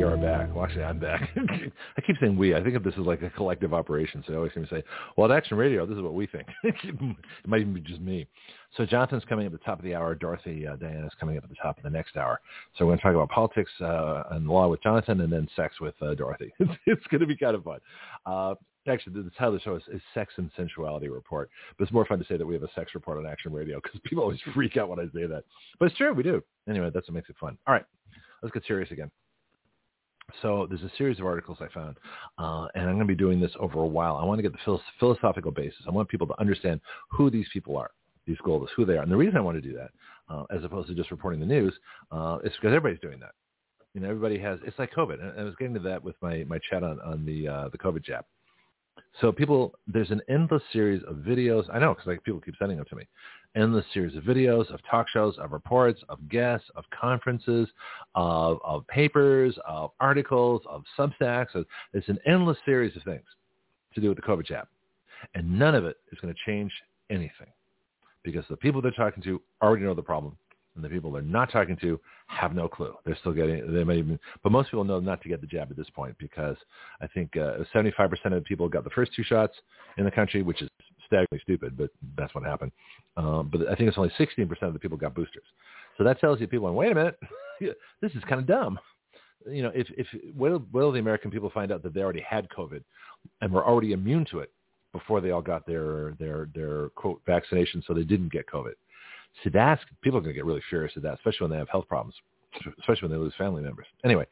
we are back. Well, actually, I'm back. I keep saying we. I think of this as like a collective operation. So I always seem to say, well, at Action Radio, this is what we think. it might even be just me. So Jonathon's coming up at the top of the hour. Dorothy uh, Diana's coming up at the top of the next hour. So we're going to talk about politics uh, and law with Jonathon and then sex with uh, Dorothy. it's going to be kind of fun. Uh, actually, the title of the show is, is, Sex and Sensuality Report. But it's more fun to say that we have a sex report on Action Radio because people always freak out when I say that. But it's true, we do. Anyway, that's what makes it fun. All right, let's get serious again. So there's a series of articles I found, uh, and I'm going to be doing this over a while. I want to get the philosophical basis. I want people to understand who these people are, these globalists, who they are. And the reason I want to do that, uh, as opposed to just reporting the news, uh, is because everybody's doing that. You know, everybody has. It's like COVID, and I was getting to that with my my chat on on the uh, the COVID jab. So people, there's an endless series of videos. I know because like people keep sending them to me. Endless series of videos, of talk shows, of reports, of guests, of conferences, of, of papers, of articles, of Substacks. It's an endless series of things to do with the COVID jab, and none of it is going to change anything because the people they're talking to already know the problem and the people they're not talking to have no clue. They're still getting, they may even, but most people know not to get the jab at this point because I think uh, 75% of the people got the first two shots in the country, which is staggeringly stupid, but that's what happened. Um, but I think it's only 16% of the people got boosters. So that tells you people, going, wait a minute, this is kind of dumb. You know, if, if, will, will the American people find out that they already had COVID and were already immune to it before they all got their, their, their quote vaccination so they didn't get COVID? So that's people are going to get really furious at that, especially when they have health problems, especially when they lose family members. Anyway,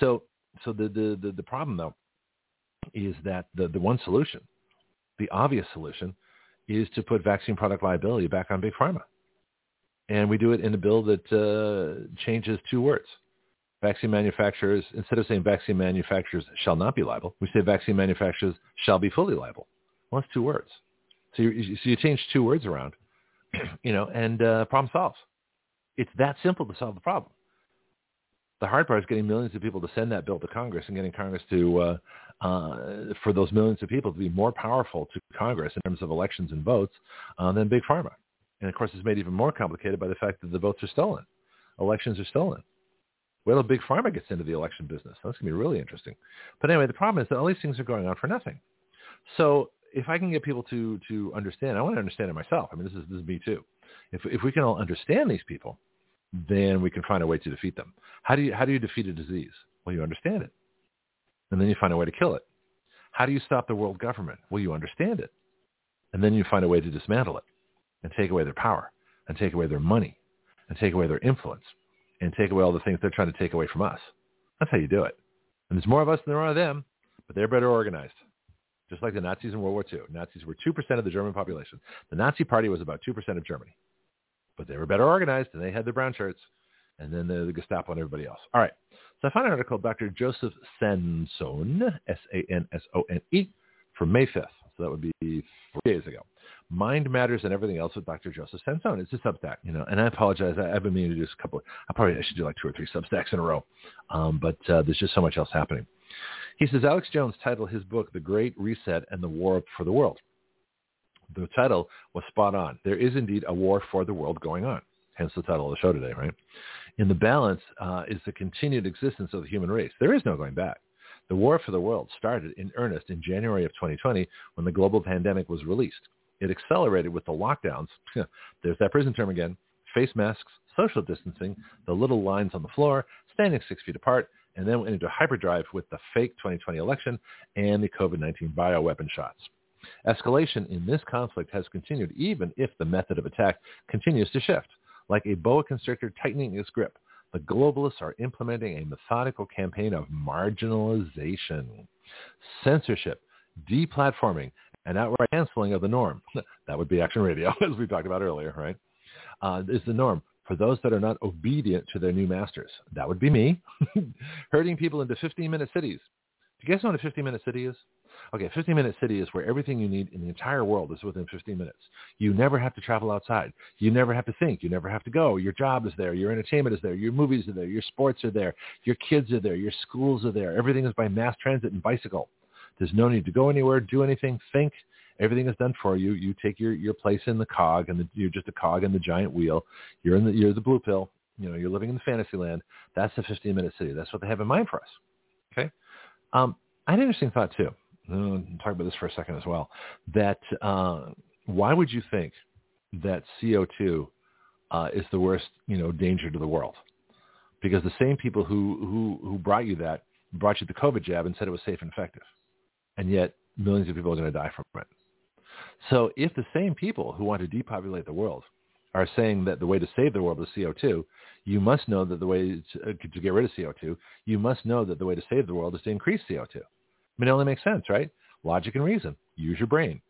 so so the the the, the problem though is that the the one solution, the obvious solution, is to put vaccine product liability back on big pharma, and we do it in a bill that uh, changes two words. Vaccine manufacturers, instead of saying vaccine manufacturers shall not be liable, we say vaccine manufacturers shall be fully liable. Well, that's two words. So you, so you change two words around you know, and uh, problem solves. It's that simple to solve the problem. The hard part is getting millions of people to send that bill to Congress and getting Congress to, uh, uh, for those millions of people to be more powerful to Congress in terms of elections and votes uh, than Big Pharma. And of course, it's made even more complicated by the fact that the votes are stolen. Elections are stolen. Well, Big Pharma gets into the election business. That's going to be really interesting. But anyway, the problem is that all these things are going on for nothing. So if I can get people to to understand, I want to understand it myself. I mean, this is this is me too. If if we can all understand these people, then we can find a way to defeat them. How do you how do you defeat a disease? Well, you understand it, and then you find a way to kill it. How do you stop the world government? Well, you understand it, and then you find a way to dismantle it, and take away their power, and take away their money, and take away their influence, and take away all the things they're trying to take away from us. That's how you do it. And there's more of us than there are of them, but they're better organized just like the Nazis in World War II. Nazis were 2% of the German population. The Nazi party was about 2% of Germany. But they were better organized and they had their brown shirts and then the, the Gestapo and everybody else. All right. So I found an article Dr. Joseph Sansone, S-A-N-S-O-N-E, from May 5th. So that would be four days ago. Mind Matters and Everything Else with Dr. Joseph Sansone. It's a Substack, you know, and I apologize. I, have been meaning to do a couple. I probably I should do like two or three Substacks in a row, um, but uh, there's just so much else happening. He says Alex Jones titled his book The Great Reset and the War for the World. The title was spot on. There is indeed a war for the world going on, hence the title of the show today, right? In the balance uh, is the continued existence of the human race. There is no going back. The war for the world started in earnest in January of 2020 when the global pandemic was released. It accelerated with the lockdowns. There's that prison term again. Face masks, social distancing, the little lines on the floor, standing six feet apart, and then went into hyperdrive with the fake 2020 election and the COVID-19 bioweapon shots. Escalation in this conflict has continued even if the method of attack continues to shift. Like a boa constrictor tightening its grip, the globalists are implementing a methodical campaign of marginalization, censorship, deplatforming, and outright canceling of the norm. that would be Action Radio, as we talked about earlier, right? Uh, is the norm for those that are not obedient to their new masters. That would be me, herding people into 15-minute cities. Do you guys know what a 15-minute city is? Okay, 15-minute city is where everything you need in the entire world is within 15 minutes. You never have to travel outside. You never have to think. You never have to go. Your job is there. Your entertainment is there. Your movies are there. Your sports are there. Your kids are there. Your schools are there. Everything is by mass transit and bicycle. There's no need to go anywhere, do anything, think. Everything is done for you. You take your, your place in the cog, and the, you're just a cog in the giant wheel. You're in the you're the blue pill. You know, you're living in the fantasy land. That's the 15 minute city. That's what they have in mind for us. Okay. Um, I had an interesting thought too. I'll talk about this for a second as well. That uh, why would you think that CO2 uh, is the worst, you know, danger to the world? Because the same people who, who, who brought you that brought you the COVID jab and said it was safe and effective. And yet millions of people are going to die from it. So if the same people who want to depopulate the world are saying that the way to save the world is CO2, you must know that the way to, uh, to get rid of CO2, you must know that the way to save the world is to increase CO2. It only makes sense, right? Logic and reason. Use your brain.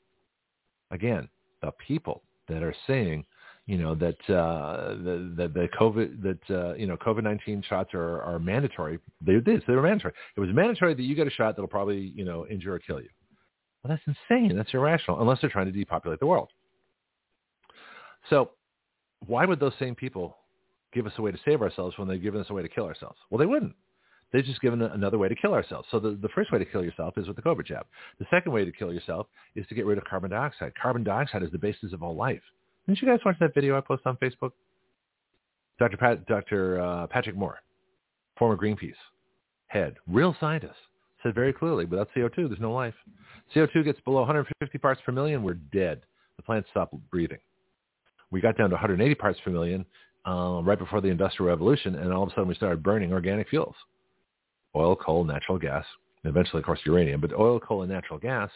Again, the people that are saying, you know, that uh, the, the the COVID that uh, you know COVID nineteen shots are, are mandatory. They did. They were mandatory. It was mandatory that you get a shot that'll probably you know injure or kill you. Well, that's insane. That's irrational unless they're trying to depopulate the world. So why would those same people give us a way to save ourselves when they've given us a way to kill ourselves? Well, they wouldn't. They've just given another way to kill ourselves. So the, the first way to kill yourself is with the COVID jab. The second way to kill yourself is to get rid of carbon dioxide. Carbon dioxide is the basis of all life. Didn't you guys watch that video I posted on Facebook? Dr. Pat, Dr. Uh, Patrick Moore, former Greenpeace head, real scientist, said very clearly, without CO2, there's no life. CO2 gets below 150 parts per million, we're dead. The plants stop breathing. We got down to 180 parts per million uh, right before the Industrial Revolution, and all of a sudden we started burning organic fuels. Oil, coal, natural gas, and eventually, of course, uranium. But oil, coal, and natural gas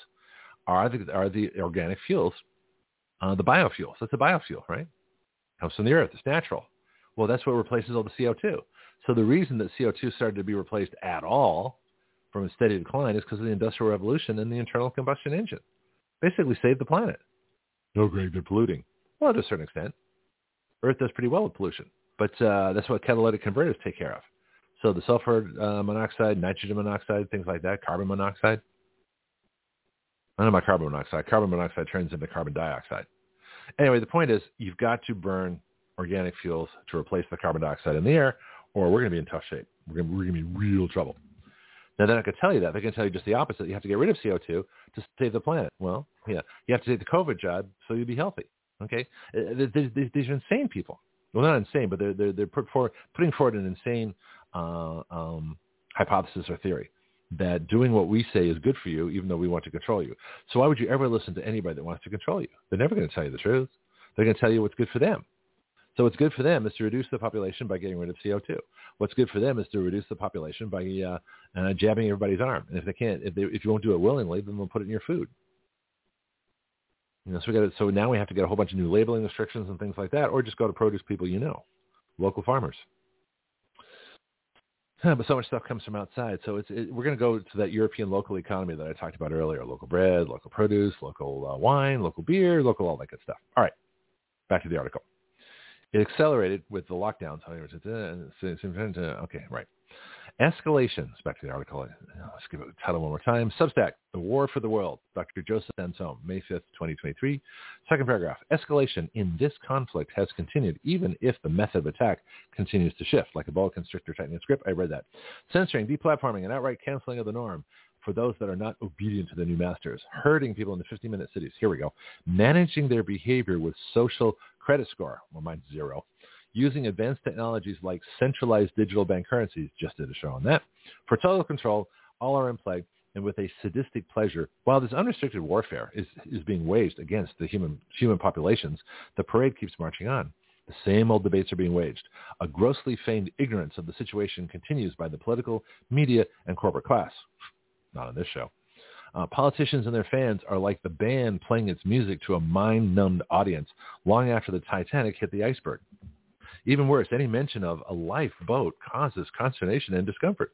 are the, are the organic fuels, uh, the biofuels. That's a biofuel, right? Comes from the earth. It's natural. Well, that's what replaces all the CO2. So the reason that CO2 started to be replaced at all from a steady decline is because of the Industrial Revolution and the internal combustion engine. Basically saved the planet. No, Greg, they're polluting. Well, to a certain extent. Earth does pretty well with pollution, but uh, that's what catalytic converters take care of. So the sulfur uh, monoxide, nitrogen monoxide, things like that, carbon monoxide. I know about carbon monoxide. Carbon monoxide turns into carbon dioxide. Anyway, the point is you've got to burn organic fuels to replace the carbon dioxide in the air, or we're going to be in tough shape. We're going to be in real trouble. Now, they're not going to tell you that. They're going to tell you just the opposite. You have to get rid of CO2 to save the planet. Well, yeah, you have to take the COVID job so you'll be healthy. Okay, uh, these are insane people. Well, not insane, but they're they're, they're put forward, putting forward an insane uh, um, hypothesis or theory that doing what we say is good for you, even though we want to control you. So why would you ever listen to anybody that wants to control you? They're never going to tell you the truth. They're going to tell you what's good for them. So what's good for them is to reduce the population by getting rid of CO2. What's good for them is to reduce the population by uh, uh, jabbing everybody's arm. And if they can't, if, they, if you won't do it willingly, then they'll put it in your food. You know, so we gotta, so now we have to get a whole bunch of new labeling restrictions and things like that, or just go to produce people you know, local farmers. but so much stuff comes from outside. So it's it, we're going to go to that European local economy that I talked about earlier: local bread, local produce, local uh, wine, local beer, local all that good stuff. All right, back to the article. It accelerated with the lockdowns. Okay, right. Escalations. Back to the article. Let's give it a title one more time. Substack, The War for the World. Dr. Joseph Sansone, May 5th, 2023. Second paragraph. Escalation in this conflict has continued even if the method of attack continues to shift. Like a boa constrictor tightening its grip. I read that. Censoring, deplatforming, and outright canceling of the norm for those that are not obedient to the new masters. Herding people into 50-minute cities. Here we go. Managing their behavior with social credit score. Well, mine's zero using advanced technologies like centralized digital bank currencies, just did a show on that, for total control, all are in play, and with a sadistic pleasure. While this unrestricted warfare is, is being waged against the human, human populations, the parade keeps marching on. The same old debates are being waged. A grossly feigned ignorance of the situation continues by the political, media, and corporate class. Not on this show. Uh, politicians and their fans are like the band playing its music to a mind-numbed audience long after the Titanic hit the iceberg. Even worse, any mention of a lifeboat causes consternation and discomfort.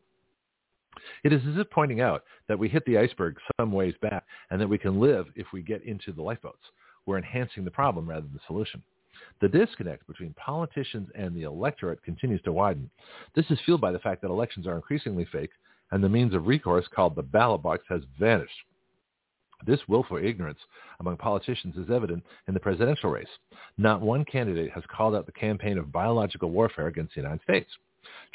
It is as if pointing out that we hit the iceberg some ways back and that we can live if we get into the lifeboats. We're enhancing the problem rather than the solution. The disconnect between politicians and the electorate continues to widen. This is fueled by the fact that elections are increasingly fake and the means of recourse called the ballot box has vanished. This willful ignorance among politicians is evident in the presidential race. Not one candidate has called out the campaign of biological warfare against the United States.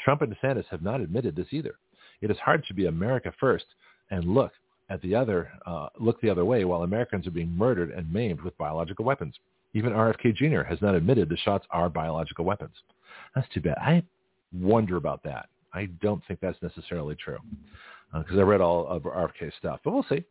Trump and DeSantis have not admitted this either. It is hard to be America first and look at the other, uh, look the other way while Americans are being murdered and maimed with biological weapons. Even RFK Jr. has not admitted the shots are biological weapons. That's too bad. I wonder about that. I don't think that's necessarily true. because uh, I read all of RFK stuff, but we'll see.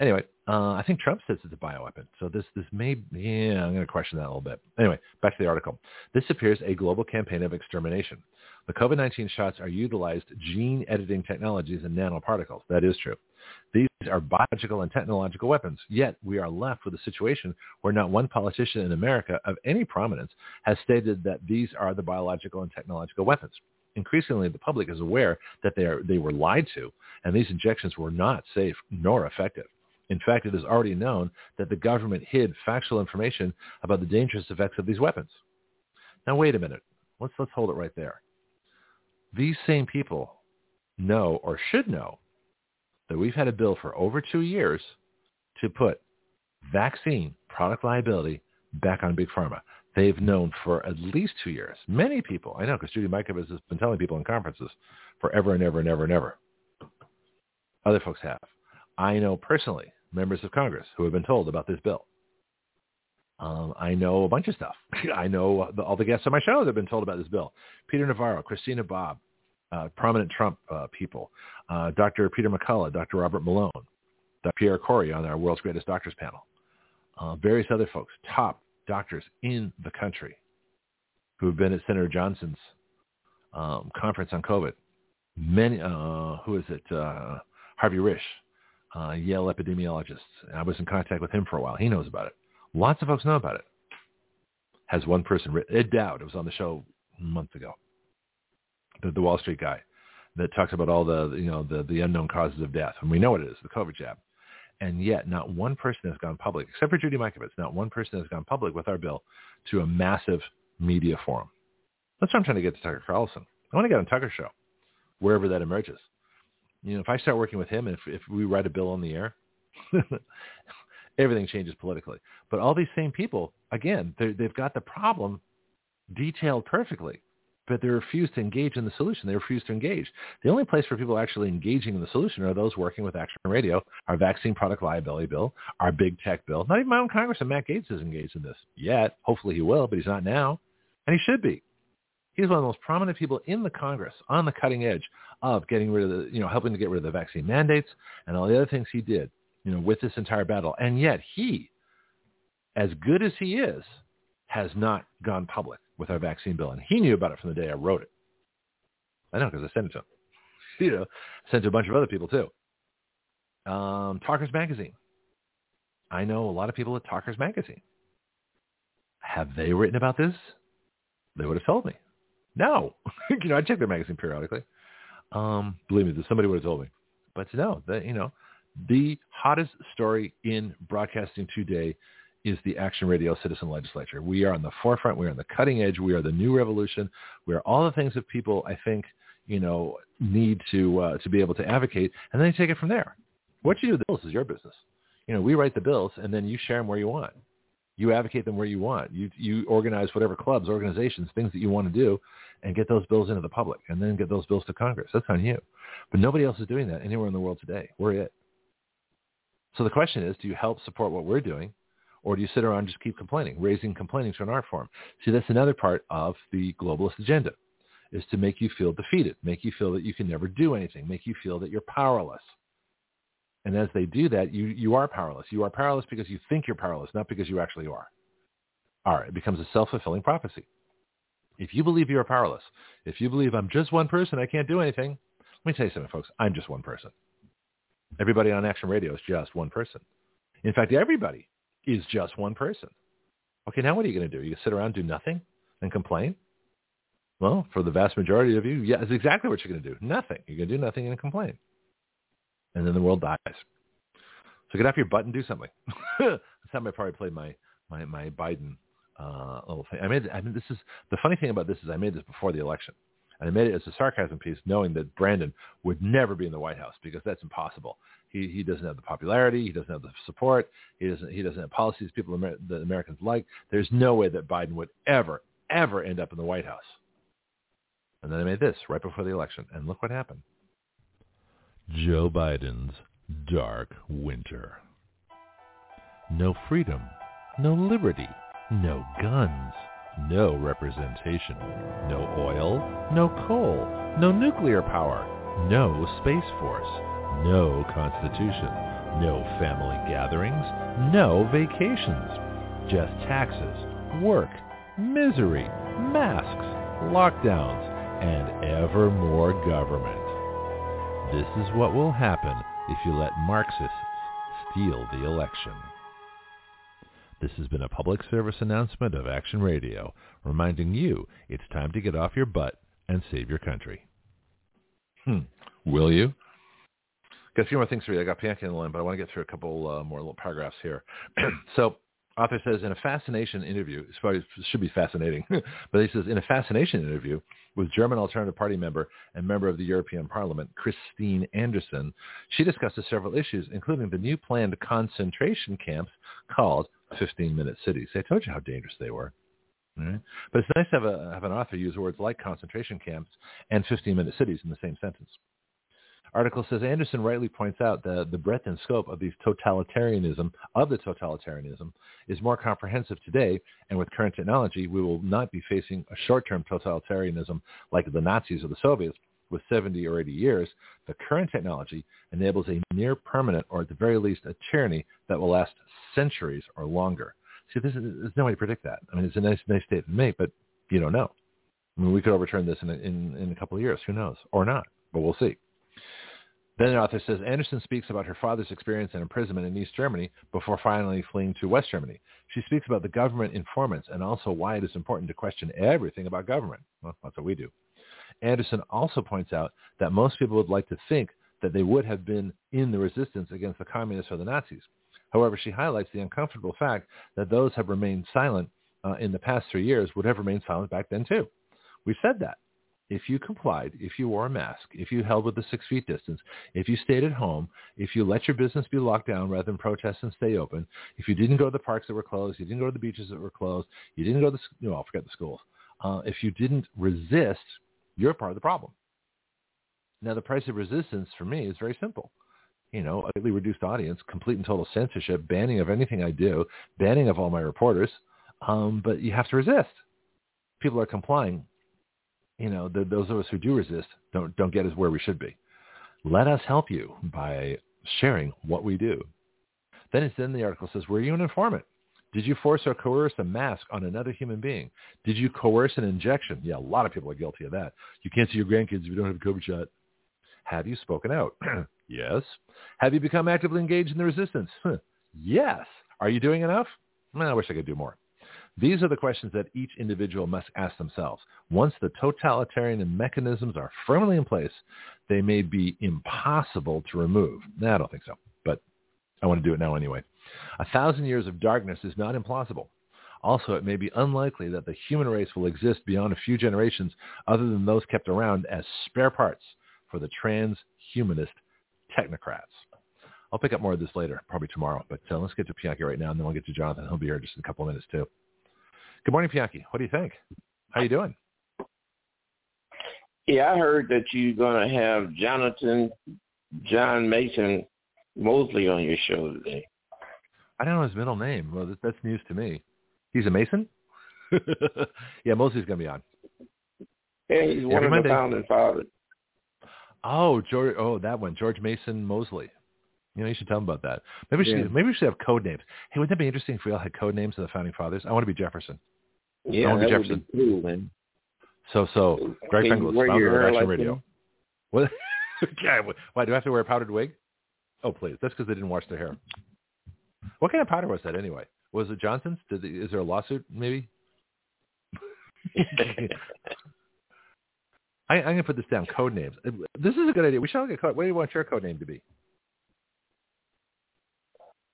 Anyway, uh, I think Trump says it's a bioweapon. So this this may yeah, I'm going to question that a little bit. Anyway, back to the article. This appears a global campaign of extermination. The COVID-19 shots are utilized gene editing technologies and nanoparticles. That is true. These are biological and technological weapons. Yet we are left with a situation where not one politician in America of any prominence has stated that these are the biological and technological weapons. Increasingly, the public is aware that they, are, they were lied to, and these injections were not safe nor effective. In fact, it is already known that the government hid factual information about the dangerous effects of these weapons. Now, wait a minute. Let's, let's hold it right there. These same people know or should know that we've had a bill for over two years to put vaccine product liability back on Big Pharma. They've known for at least two years. Many people, I know, because Judy Mikovits has been telling people in conferences forever and ever and ever and ever. Other folks have. I know personally members of Congress who have been told about this bill. Um, I know a bunch of stuff. I know the, all the guests on my show that have been told about this bill. Peter Navarro, Christina Bobb, uh, prominent Trump uh, people, uh, Dr. Peter McCullough, Dr. Robert Malone, Dr. Pierre Kory on our World's Greatest Doctors panel, uh, various other folks, top doctors in the country who have been at Senator Johnson's um, conference on COVID. Many, uh, who is it? Uh, Harvey Risch, Uh, Yale epidemiologist. I was in contact with him for a while. He knows about it. Lots of folks know about it. Has one person written, Ed Dowd, it was on the show months ago the, the Wall Street guy that talks about all the you know the the unknown causes of death, and we know what it is, the COVID jab. And yet, not one person has gone public, except for Judy Mikovits. Not one person has gone public with our bill to a massive media forum. That's what I'm trying to get to Tucker Carlson. I want to get on Tucker's show, wherever that emerges. You know, if I start working with him, and if, if we write a bill on the air, everything changes politically. But all these same people, again, they've got the problem detailed perfectly but they refuse to engage in the solution. They refuse to engage. The only place for people actually engaging in the solution are those working with Action Radio, our vaccine product liability bill, our big tech bill. Not even my own Congressman Matt Gaetz, is engaged in this yet. Hopefully he will, but he's not now. And he should be. He's one of the most prominent people in the Congress on the cutting edge of getting rid of the, you know, helping to get rid of the vaccine mandates and all the other things he did, you know, with this entire battle. And yet he, as good as he is, has not gone public with our vaccine bill. And he knew about it from the day I wrote it. I know because I sent it to him. You know, sent to a bunch of other people too. Um, Talkers Magazine. I know a lot of people at Talkers Magazine. Have they written about this? They would have told me. No. you know, I check their magazine periodically. Um, believe me, somebody would have told me. But no, the, you know, the hottest story in broadcasting today is the Action Radio Citizen Legislature. We are on the forefront. We are on the cutting edge. We are the new revolution. We are all the things that people, I think, you know, need to uh, to be able to advocate, and then you take it from there. What you do with the bills is your business. You know, we write the bills, and then you share them where you want. You advocate them where you want. You you organize whatever clubs, organizations, things that you want to do, and get those bills into the public, and then get those bills to Congress. That's on you. But nobody else is doing that anywhere in the world today. We're it. So the question is, do you help support what we're doing or do you sit around and just keep complaining, raising complaining to an art form? See, that's another part of the globalist agenda, is to make you feel defeated, make you feel that you can never do anything, make you feel that you're powerless. And as they do that, you, you are powerless. You are powerless because you think you're powerless, not because you actually are. All right, it becomes a self-fulfilling prophecy. If you believe you are powerless, if you believe I'm just one person, I can't do anything, let me tell you something, folks. I'm just one person. Everybody on Action Radio is just one person. In fact, everybody is just one person. Okay, now what are you going to do? You sit around, do nothing, and complain? Well, for the vast majority of you, yeah, it's exactly what you're going to do. Nothing. You're going to do nothing and complain. And then the world dies. So get off your butt and do something. That's how I probably played my, my, my Biden uh, little thing. I made, I mean, this is, the funny thing about this is I made this before the election. And I made it as a sarcasm piece knowing that Brandon would never be in the White House because that's impossible. He he doesn't have the popularity. He doesn't have the support. He doesn't he doesn't have policies people that Americans like. There's no way that Biden would ever ever end up in the White House. And then I made this right before the election, and look what happened. Joe Biden's dark winter. No freedom, no liberty, no guns, no representation, no oil, no coal, no nuclear power no Space Force, no Constitution, no family gatherings, no vacations, just taxes, work, misery, masks, lockdowns, and ever more government. This is what will happen if you let Marxists steal the election. This has been a public service announcement of Action Radio, reminding you it's time to get off your butt and save your country. Hmm. Will you? Got a few more things for you. I got Pianki in the line, but I want to get through a couple uh, more little paragraphs here. so author says in a fascination interview, it should be fascinating, but he says in a fascination interview with German Alternative Party member and member of the European Parliament, Christine Anderson, she discusses several issues, including the new planned concentration camps called 15-minute cities. I told you how dangerous they were. Right? But it's nice to have, a, have an author use words like concentration camps and 15-minute cities in the same sentence article says Anderson rightly points out that the breadth and scope of these totalitarianism of the totalitarianism is more comprehensive today, and with current technology, we will not be facing a short-term totalitarianism like the Nazis or the Soviets with 70 or 80 years. The current technology enables a near permanent, or at the very least, a tyranny that will last centuries or longer. See, this is, there's no way to predict that. I mean, it's a nice, nice statement to make, but you don't know. I mean, we could overturn this in a, in, in a couple of years. Who knows? Or not, but we'll see. Then the author says Anderson speaks about her father's experience in imprisonment in East Germany before finally fleeing to West Germany. She speaks about the government informants and also why it is important to question everything about government. Well, that's what we do. Anderson also points out that most people would like to think that they would have been in the resistance against the communists or the Nazis. However, she highlights the uncomfortable fact that those have remained silent uh, in the past three years would have remained silent back then too. We said that if you complied, if you wore a mask, if you held with the six feet distance, if you stayed at home, if you let your business be locked down rather than protest and stay open, if you didn't go to the parks that were closed, you didn't go to the beaches that were closed, you didn't go to the, you know, I'll forget the schools. Uh, if you didn't resist, you're part of the problem. Now, the price of resistance for me is very simple. You know, a greatly reduced audience, complete and total censorship, banning of anything I do, banning of all my reporters. Um, but you have to resist. People are complying you know, the, those of us who do resist don't don't get us where we should be. Let us help you by sharing what we do. Then it's in the article says, were you an informant? Did you force or coerce a mask on another human being? Did you coerce an injection? Yeah, a lot of people are guilty of that. You can't see your grandkids if you don't have a COVID shot. Have you spoken out? yes. Have you become actively engaged in the resistance? yes. Are you doing enough? I wish I could do more. These are the questions that each individual must ask themselves. Once the totalitarian mechanisms are firmly in place, they may be impossible to remove. I don't think so, but I want to do it now anyway. A thousand years of darkness is not implausible. Also, it may be unlikely that the human race will exist beyond a few generations other than those kept around as spare parts for the transhumanist technocrats. I'll pick up more of this later, probably tomorrow. But uh, let's get to Pianki right now, and then we'll get to Jonathon. He'll be here just in a couple of minutes, too. Good morning, Pianki. What do you think? How are you doing? Yeah, I heard that you're going to have Jonathon John Mason Moseley on your show today. I don't know his middle name. Well, that's news to me. He's a Mason? yeah, Moseley's going to be on. Yeah, he's one Every of Monday. the founding fathers. Oh, George. Oh, that one, George Mason Moseley. You know, you should tell them about that. Maybe we should, yeah. maybe we should have code names. Hey, wouldn't that be interesting if we all had code names of the founding fathers? I want to be Jefferson. Yeah, that Jefferson. would be cool, man. So, so, Greg Penglis, founder of Action Radio. What? yeah, why, do I have to wear a powdered wig? Oh, please. That's because they didn't wash their hair. What kind of powder was that anyway? Was it Johnson's? Did the, is there a lawsuit maybe? I, am going to put this down. Code names. This is a good idea. We should all get code. What do you want your code name to be?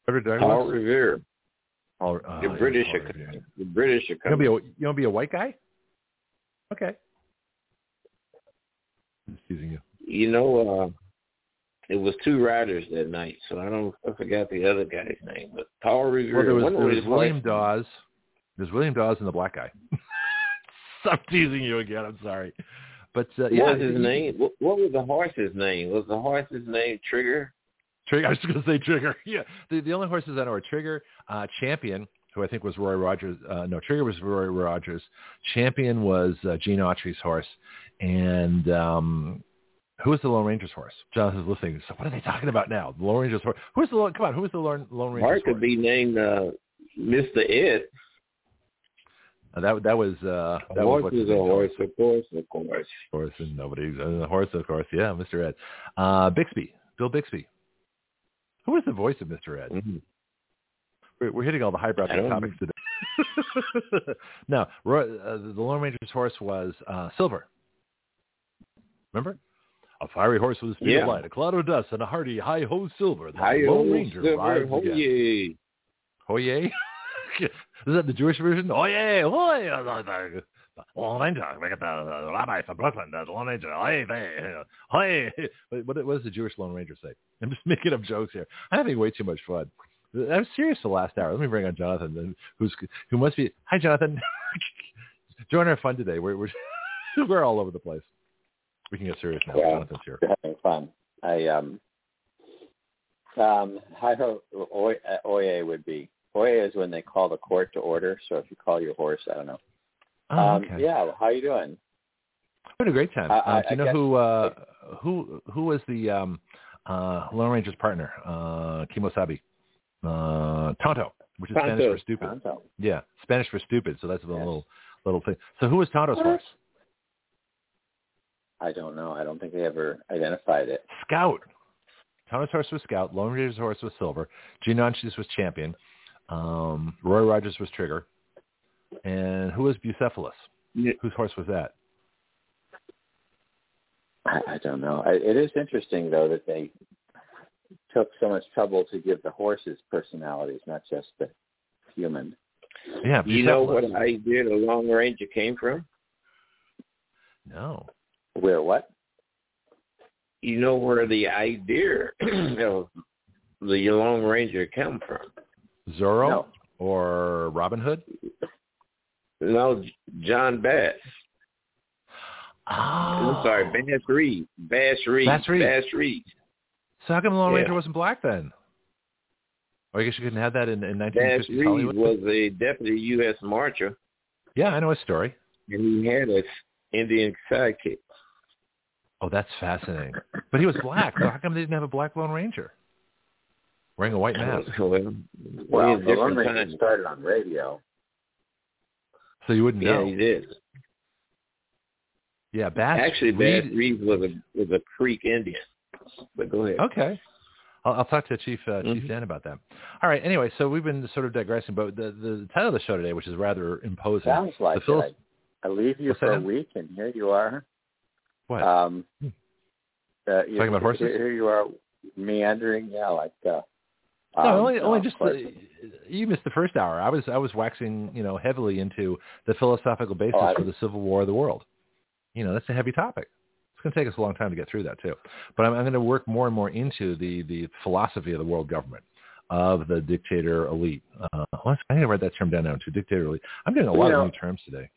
Paul Revere. Paul, uh, the British are coming. The British. You want to be a, you want be a white guy? Okay. I'm teasing you. You know, uh, it was two riders that night, so I don't I forgot the other guy's name, but Paul Revere. Well, there was, there was William? Dawes. There's William Dawes and the black guy. I'm teasing you again. I'm sorry, but uh, what yeah, was his name? What, what was the horse's name? Was the horse's name Trigger? Trigger. I was going to say Trigger. Yeah, the the only horses I know are Trigger, uh, Champion, who I think was Roy Rogers. Uh, no, Trigger was Roy Rogers. Champion was uh, Gene Autry's horse, and um, Who is the Lone Ranger's horse? Jonathon's listening. So what are they talking about now? The Lone Ranger's horse. Who's the Lone? Come on, who is the Lone, Lone Ranger's Mark horse? could be named uh, Mr. Ed. Uh, that that was uh, that horse was is a horse, of course, of course. Horse and nobody's uh, the horse, of course. Yeah, Mr. Ed. Uh, Bixby, Bill Bixby. Who is the voice of Mr. Ed? Mm-hmm. We're, we're hitting all the highbrow topics today. now, Roy, uh, the Lone Ranger's horse was uh, Silver. Remember? A fiery horse with a speed Yeah. of light, a cloud of dust, and a hearty hi-ho silver. The Hi, Lone oh, Ranger silver, rides oh. Oh yeah. Is that the Jewish version? Oh yeah, oh yeah. Lone Ranger, we got the, rabbi from Brooklyn, the Lone Ranger. Hey, hey, hey. What, what does the Jewish Lone Ranger say? I'm just making up jokes here. I'm having way too much fun. Uh, I'm serious the last hour. Let me bring on Jonathon, uh, who's who must be. Hi, Jonathon. Join our fun today. We're we're we're all over the place. We can get serious now. Yeah. Jonathan's here. You're having fun. I um um hi ho oy, uh, oye would be oye is when they call the court to order. So if you call your horse, I don't know. Oh, um, okay. Yeah, how you doing? We had a great time. I- uh, do you I know guess- who uh, who who was the um, uh, Lone Ranger's partner? Uh, Kemosabe. Uh, Tonto, which is Spanish for stupid. Tonto. Yeah, Spanish for stupid. So that's a Yes. little little thing. So who was Tonto's horse? I don't know. I don't think they ever identified it. Scout. Tonto's horse was Scout. Lone Ranger's horse was Silver. Gino Anches was Champion. Um, Roy Rogers was Trigger. And who was Bucephalus? Yeah. Whose horse was that? I, I don't know. I, it is interesting though that they took so much trouble to give the horses personalities, not just the human. Yeah, You know Bucephalus. what idea the Long Ranger came from? No. Where what? You know where the idea of the Long Ranger come from? Zorro No. or Robin Hood? No, John Bass. Oh. I'm sorry, Bass Reeves. Bass Reeves. Bass Reeves. Bass Reeves. So how come the Lone Yeah. Ranger wasn't black then? Or I guess you couldn't have that in, in Bass 1950s Reed Hollywood? was a deputy U.S. marshal, Yeah, I know his story. and he had a Indian sidekick. Oh, that's fascinating. But he was black. So how come they didn't have a black Lone Ranger? Wearing a white mask. Well, Well, well the Lone Ranger times. started on radio. So you wouldn't Yeah, know. Yeah, he did. Yeah, Bass Actually, Reed- Bass Reeves was a was a Creek Indian. But go ahead. Okay. I'll, I'll talk to Chief uh, Chief Mhm. Dan about that. All right. Anyway, so we've been sort of digressing, but the, the title of the show today, which is rather imposing. Sounds like Phil- it. I, I leave you What's for a week, and here you are. What? Um, Hmm. uh, you, Talking about horses? Here, you are meandering. Yeah, like. Uh, no, um, only only uh, just the, you missed the first hour. I was I was waxing you know heavily into the philosophical basis Oh, for the Civil War of the world. You know that's a heavy topic. It's going to take us a long time to get through that too. But I'm, I'm going to work more and more into the the philosophy of the world government of the dictator elite. Uh, I think I read that term down now too. Dictator elite. I'm doing a You lot know- of new terms today.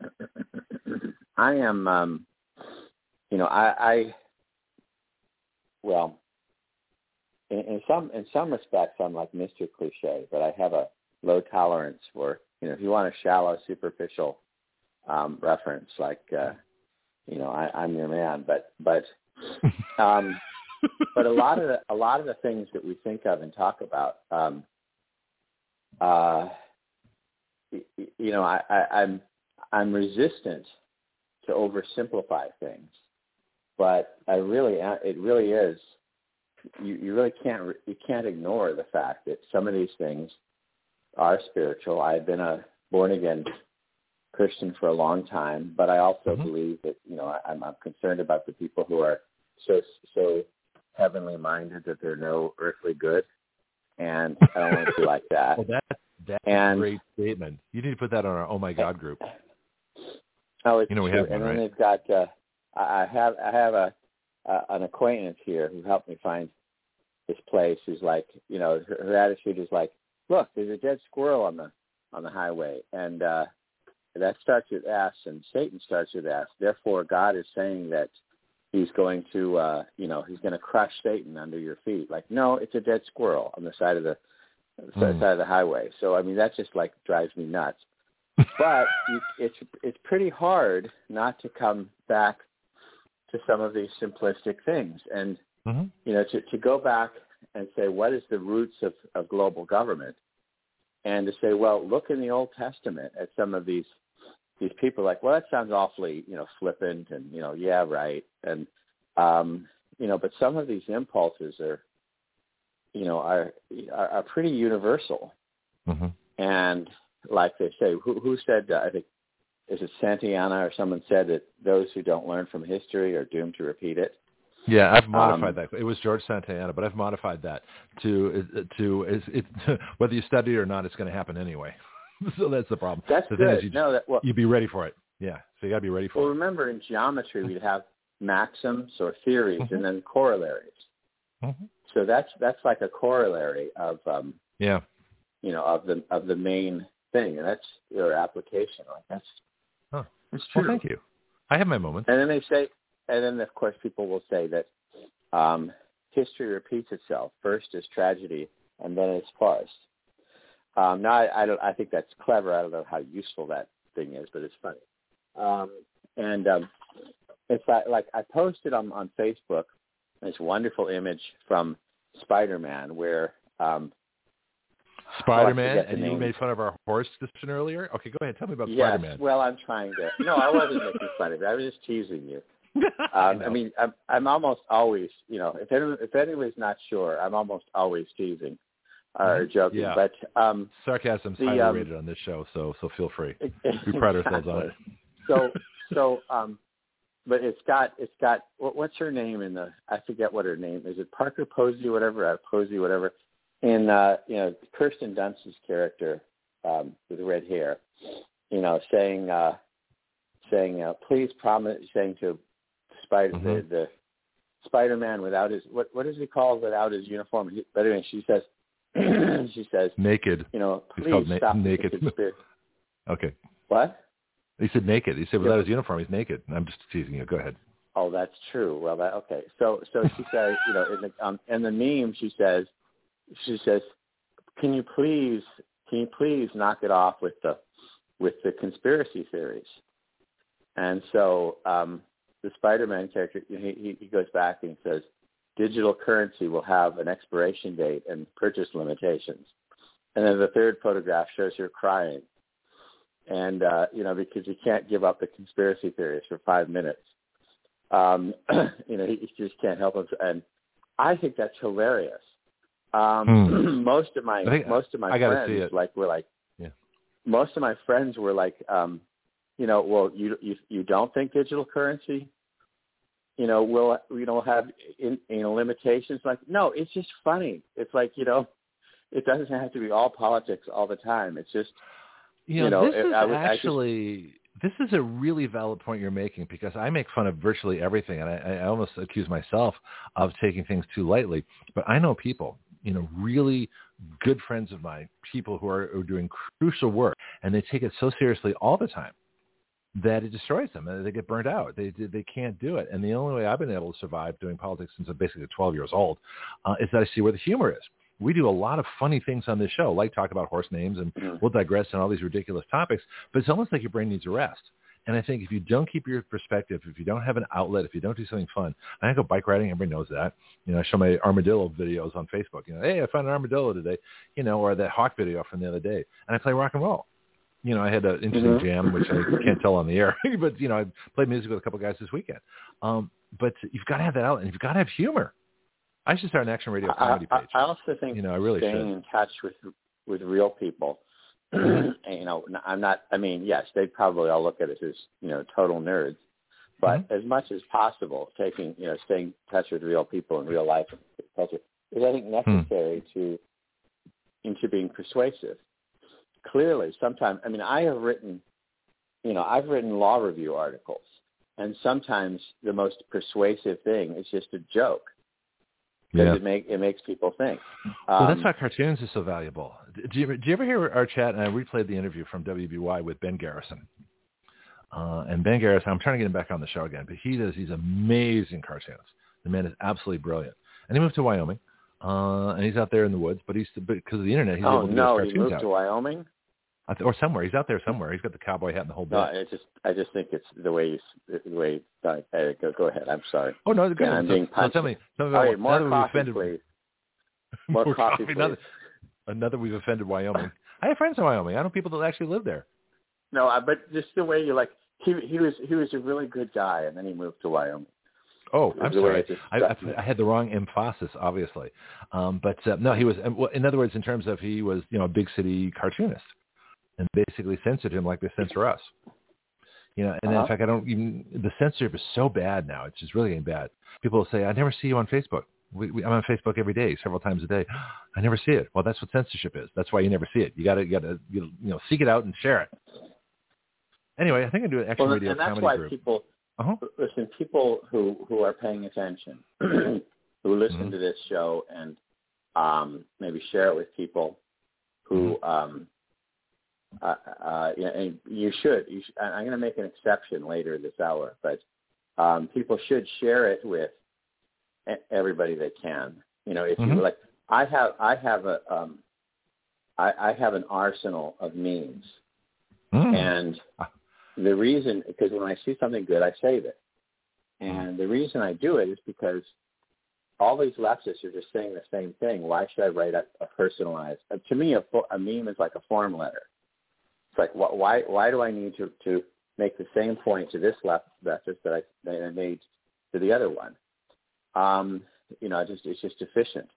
I am, um, you know, I, I well, in, in some in some respects, I'm like Mr. Cliche, but I have a low tolerance for, you know, if you want a shallow, superficial um, reference, like, uh, you know, I, I'm your man, but but um, but a lot of the a lot of the things that we think of and talk about, um, uh, you know, I, I, I'm I'm resistant to oversimplify things, but I really it really is you, you really can't you can't ignore the fact that some of these things are spiritual. I've been a born again Christian for a long time, but I also Mhm. believe that you know I, I'm, I'm concerned about the people who are so so heavenly minded that they're no earthly good, and I don't want to be like that. Well, that that's And- a great statement. You need to put that on our Oh My God group. Oh, it's You know we true. have one, and then right? they've got. Uh, I I have I have a uh, an acquaintance here who helped me find this place. Who's like, you know, her, her attitude is like, look, there's a dead squirrel on the on the highway, and uh, that starts with S, and Satan starts with S. Therefore, God is saying that He's going to, uh, you know, He's going to crush Satan under your feet. Like, no, it's a dead squirrel on the side of the, the Mm. side of the highway. So, I mean, that just like drives me nuts but you, it's it's pretty hard not to come back to some of these simplistic things. And hmm you know, to, to go back and say what is the roots of, of global government, and to say, well, look in the Old Testament at some of these these people like, well, that sounds awfully, you know, flippant and, you know, yeah, right. And, um, you know, but some of these impulses are, you know, are, are, are pretty universal. hmm And like they say, who, who said, uh, I think, is it Santayana or someone said that those who don't learn from history are doomed to repeat it? Yeah, I've modified Um, that. It was George Santayana, but I've modified that to to is it whether you study it or not, it's going to happen anyway. so that's the problem. That's the good. you, no, that, well, you be ready for it. Yeah, so you got to be ready for well, it. Well, remember in geometry we'd have maxims or theories Mhm. and then corollaries. hmm So that's that's like a corollary of um, Yeah, you know of the of the main thing, and that's your application. Like that's Huh. that's true. well, thank you. I have my moments. And then they say, and then of course people will say that um, history repeats itself. First is tragedy, and then it's farce. Um, now I, I don't. I think that's clever. I don't know how useful that thing is, but it's funny. Um, and um, it's like, like I posted on on Facebook this wonderful image from Spider-Man where um, Spider-Man, the and you made fun of our horse discussion earlier. Okay, go ahead. Tell me about yes, Spider-Man. well, I'm trying to. No, I wasn't making fun of it. I was just teasing you. I, Um, I mean, I'm, I'm almost always, you know, if anyone, if anyone's not sure, I'm almost always teasing or Mhm. joking. Yeah. But um, sarcasm's the, highly um, rated on this show, so so feel free. We pride ourselves on it. so, so, um, but it's got, it's got. What, what's her name in the? I forget what her name is. It Parker Posey, whatever, uh, Posey, whatever. In uh, you know, Kirsten Dunst's character um, with red hair, you know, saying, uh, saying, uh, please promise, saying to Spider, Mhm. the, the Spider-Man without his, what, what is he called without his uniform? He, but anyway, she says, she says, Naked. you know, please na- stop naked. Okay. What? He said naked. He said Yeah. without his uniform, he's naked. I'm just teasing you. Go ahead. Oh, that's true. Well, that okay. So, so she says, you know, in the um, in the meme, she says, she says, can you please, can you please knock it off with the, with the conspiracy theories? And so, um, the Spider-Man character, he he goes back and says, digital currency will have an expiration date and purchase limitations. And then the third photograph shows her crying. And, uh, you know, because you can't give up the conspiracy theories for five minutes. Um, you know, he, he just can't help himself. And I think that's hilarious. Um, most of my, think- most of my I friends, like, were like, Yeah. most of my friends were like, um, you know, well, you, you, you don't think digital currency you know, will you know have in, you know limitations? Like, no, it's just funny. It's like you know, it doesn't have to be all politics all the time. It's just You know, You know, this it- is I would- I just- actually this is a really valid point you're making because I make fun of virtually everything, and I, I almost accuse myself of taking things too lightly. But I know people, you know, really good friends of mine, people who are, are doing crucial work, and they take it so seriously all the time that it destroys them and they get burnt out. They they can't do it. And the only way I've been able to survive doing politics since I'm basically 12 years old uh, is that I see where the humor is. We do a lot of funny things on this show, like talk about horse names, and we'll digress on all these ridiculous topics. But it's almost like your brain needs a rest. And I think if you don't keep your perspective, if you don't have an outlet, if you don't do something fun, I go bike riding. Everybody knows that. You know, I show my armadillo videos on Facebook. You know, hey, I found an armadillo today. You know, or that hawk video from the other day. And I play rock and roll you know, I had an interesting Mhm. jam, which I can't tell on the air, but you know, I played music with a couple of guys this weekend. Um, but you've got to have that outlet, and you've got to have humor. I should start an action radio I, comedy I, page. I also think You know, I really staying should. in touch with with real people. you know, I'm not. I mean, yes, they'd probably all look at us as you know total nerds, but Mm-hmm. as much as possible, taking you know staying in touch with real people in real life and culture is I think Hmm. necessary to into being persuasive. Clearly, sometimes I mean I have written, you know, I've written law review articles, and sometimes the most persuasive thing is just a joke because Yeah. it make it makes people think. well, that's Um, why cartoons are so valuable. Do you, do you ever hear our chat? And I replayed the interview from WBY with Ben Garrison. Uh, and Ben Garrison, I'm trying to get him back on the show again, but he does these amazing cartoons. The man is absolutely brilliant. And he moved to Wyoming, uh, and he's out there in the woods, but he's because of the internet, he's oh able to no, he his cartoons moved out. to Wyoming. Th- or somewhere. He's out there somewhere. He's got the cowboy hat and the whole bit. No, I just I just think it's the way you, the way. Sorry, go go ahead. I'm sorry. oh no, it's good. Yeah, I'm so, being so punched. tell me, tell me All about right, more coffee, offended. please. More coffee, please. Another, another we've offended Wyoming. I have friends in Wyoming. I know people that actually live there. No, I, but just the way you like. He he was he was a really good guy, and then he moved to Wyoming. Oh, I'm sorry. I. I, I had the wrong emphasis, obviously. Um, but uh, no, he was. In other words, in terms of he was, you know, a big city cartoonist, and basically censored him like they censor us. You know, and Uh-huh. in fact, I don't even. The censorship is so bad now; it's just really getting bad. People will say, "I never see you on Facebook." We, we, I'm on Facebook every day, several times a day. I never see it. Well, that's what censorship is. That's why you never see it. You got to, you got to, you know, seek it out and share it. Anyway, I think I do an action Well, radio and that's why group. people Uh-huh. listen. People who who are paying attention, who listen Mhm. to this show and um, maybe share it with people who Mm-hmm. um, uh, uh, you, and you should. You I'm going to make an exception later this hour, but um, people should share it with everybody they can. You know, if Mhm. you like, I have I have a um, I, I have an arsenal of memes, Mm. and the reason because when I see something good, I save it, and the reason I do it is because all these leftists are just saying the same thing. Why should I write a, a personalized? Uh, to me, a, a meme is like a form letter. Like wh- why why do I need to to make the same point to this left leftist that I that I made to the other one? Um, you know, just it's just efficient.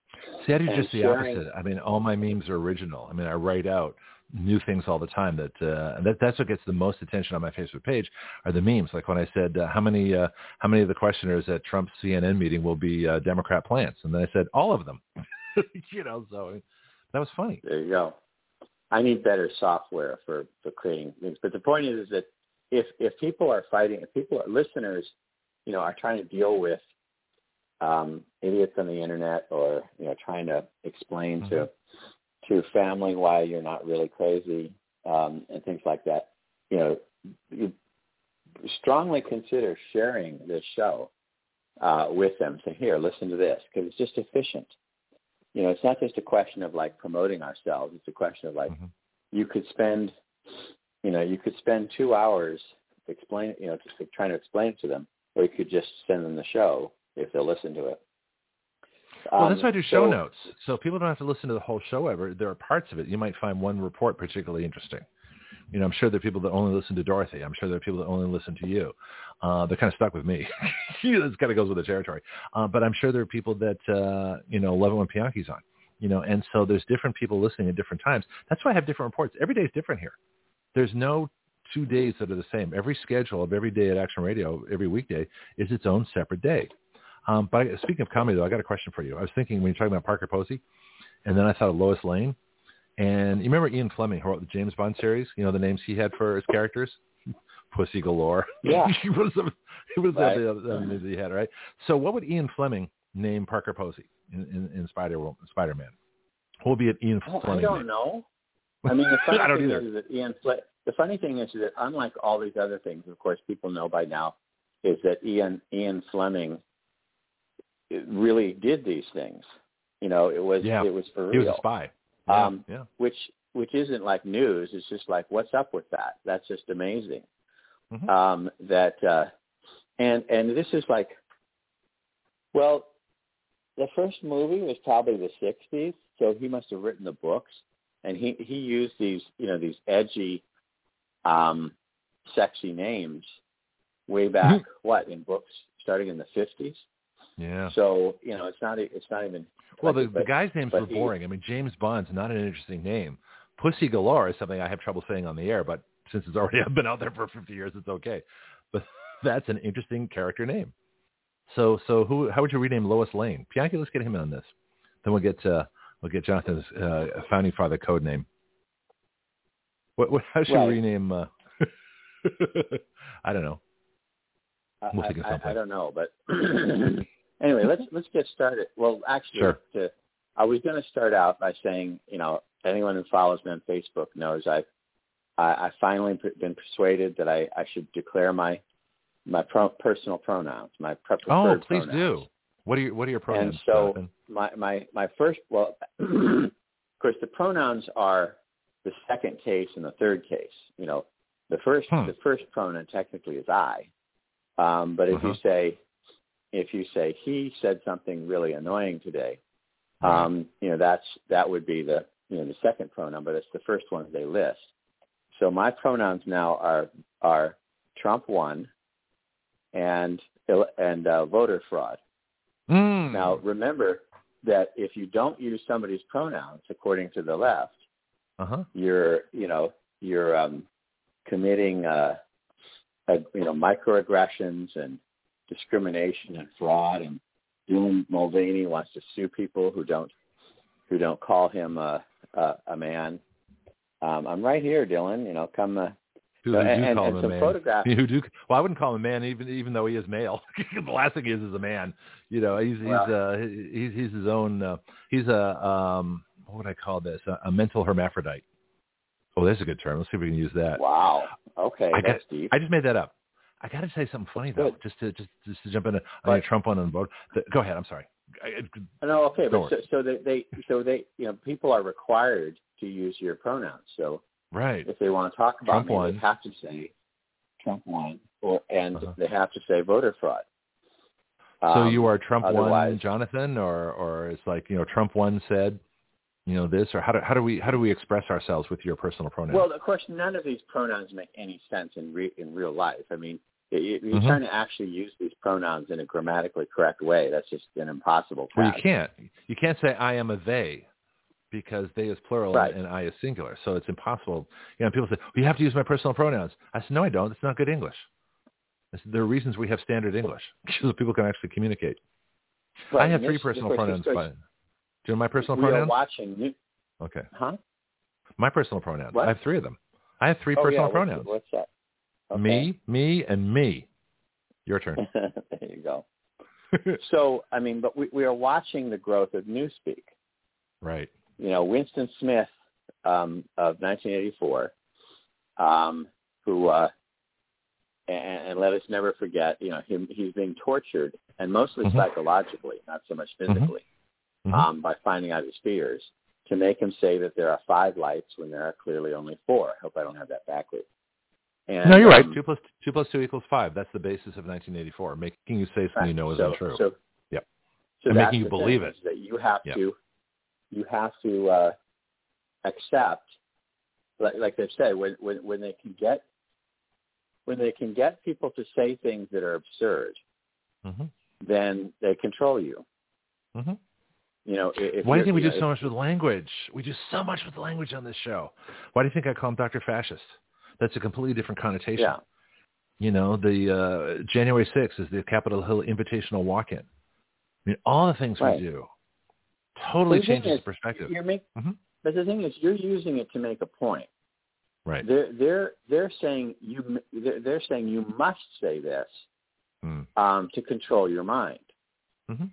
See, I do and just the sharing- opposite. I mean, all my memes are original. I mean, I write out new things all the time. That uh, that that's what gets the most attention on my Facebook page are the memes. Like when I said, uh, how many uh, how many of the questioners at Trump's CNN meeting will be uh, Democrat plants, and then I said all of them. you know, so that was funny. There you go. I need better software for for creating things. But the point is, is that if if people are fighting, if people are listeners, you know, are trying to deal with um, idiots on the internet, or you know, trying to explain to to family why you're not really crazy um, and things like that, you know, you strongly consider sharing this show uh, with them. Say, here, listen to this, because it's just efficient you know, it's not just a question of like promoting ourselves. It's a question of like Mhm. you could spend, you know, you could spend two hours explain, you know, just trying to explain it to them, or you could just send them the show if they'll listen to it. Well, Um, that's why I do show so- notes. So people don't have to listen to the whole show ever. There are parts of it. You might find one report particularly interesting. You know, I'm sure there are people that only listen to Dorothy. I'm sure there are people that only listen to you. Uh, they're kind of stuck with me. this kind of goes with the territory. Uh, but I'm sure there are people that, uh, you know, love it when Bianchi's on. You know, and so there's different people listening at different times. That's why I have different reports. Every day is different here. There's no two days that are the same. Every schedule of every day at Action Radio, every weekday, is its own separate day. Um, but speaking of comedy, though, I got a question for you. I was thinking when you're talking about Parker Posey, and then I thought of Lois Lane. And you remember Ian Fleming, who wrote the James Bond series? You know the names he had for his characters? Pussy galore. Yeah. he was he was Right. the, the, names he had, right? So what would Ian Fleming name Parker Posey in, in, in Spider Spider Man? What would be an Ian Well, I don't name? know. I mean, the funny I don't thing either. is that Ian. Fle- the funny thing is that unlike all these other things, of course, people know by now, is that Ian Ian Fleming really did these things. You know, it was Yeah. it was for real. He was a spy. Yeah, Um, yeah. which which isn't like news. It's just like, what's up with that? That's just amazing. Mhm. Um, that uh, and and this is like, well, the first movie was probably the '60s, so he must have written the books, and he he used these you know these edgy, um, sexy names way back what in books starting in the '50s. Yeah. So you know it's not it's not even Well, the, the guy's names were he- boring. I mean, James Bond's not an interesting name. Pussy Galore is something I have trouble saying on the air, but since it's already been out there for 50 years, it's okay. But that's an interesting character name. So, so who? How would you rename Lois Lane? Bianchi, let's get him in on this. Then we'll get uh, we'll get Jonathan's uh, founding father code name. What? what how should Well- we rename? Uh, I don't know. We'll think of I- I. I don't know, but anyway, let's let's get started. Well, actually, Sure. to, I was going to start out by saying, you know, anyone who follows me on Facebook knows I I, I finally been persuaded that I, I should declare my my pro, personal pronouns, my pre- Oh, please pronouns. do. What are your What are your pronouns, And so Jonathan? my my my first well, of course, the pronouns are the second case and the third case. You know, the first Hmm. the first pronoun technically is I, um, but if you Uh-huh. say if you say he said something really annoying today, um, you know that's that would be the you know the second pronoun, but it's the first one they list. So my pronouns now are are Trump one and and uh, voter fraud. Mm. Now remember that if you don't use somebody's pronouns according to the left, uh-huh. you're you know you're um, committing uh, uh, you know microaggressions and discrimination and fraud and Dylan Mulvaney wants to sue people who don't who don't call him a a, a man. Um, I'm right here, Dylan. You know, come. Uh, Who, so- do and, call and him a man? photographs. Who do? Well, I wouldn't call him a man, even even though he is male. the last thing he is is a man. You know, he's he's uh he's he's his own. Uh, he's a um what would I call this? A, a mental hermaphrodite. Oh, that's a good term. Let's see if we can use that. Wow. Okay, I that's got- deep. I just made that up. I got to say something funny though, Good. just to just just to jump in on Right. your Trump one and vote. Go ahead. I'm sorry. I, I- No, okay, but so, so they, they so they you know people are required to use your pronouns. So right. if they want to talk about Trump me, won. they have to say Trump won, or and Uh-huh. they have to say voter fraud. So Um, you are Trump one, Jonathan, or or it's like you know Trump one said, you know this, or how do how do we how do we express ourselves with your personal pronouns? Well, of course, none of these pronouns make any sense in re- in real life. I mean, you're Mhm. trying to actually use these pronouns in a grammatically correct way. That's just an impossible task. Well, you can't. You can't say I am a they because they is plural Right. and I is singular. So it's impossible. You know, people say, well, you have to use my personal pronouns. I said, no, I don't. It's not good English. Said, there are reasons we have standard English so people can actually communicate. Right, I have and three personal pronouns. By, do you know my personal we are pronouns? watching. New, Okay. huh? My personal pronouns. What? I have three of them. I have three Oh, personal yeah, pronouns. What's that? Okay. Me, me, and me. Your turn. there you go. So, I mean, but we, we are watching the growth of Newspeak. right. You know, Winston Smith um, of 1984, um, who, uh, and, and let us never forget, you know, him, he's being tortured, and mostly Mhm. psychologically, not so much physically, Mhm. um, by finding out his fears, to make him say that there are five lights when there are clearly only four. I hope I don't have that backwards. And, no, you're right. um, Two plus two plus two equals five. That's the basis of 1984. Making you say something Right. you know isn't true. So, Yep. So And making you believe it. That you have Yep. to, you have to uh, accept, like, like they say, when, when when they can get, when they can get people to say things that are absurd, hmm then they control you. hmm You know, if Why do you think we you do know, so much with language? We do so much with language on this show. Why do you think I call him Dr. Fascist? That's a completely different connotation. Yeah, You know, the uh, January 6th is the Capitol Hill Invitational Walk-in. I mean, all the things Right. we do totally The changes is, the perspective. You're make, Mhm. But the thing is, you're using it to make a point. Right. They're they're they're saying you they're, they're saying you must say this Mm. um, to control your mind. hmm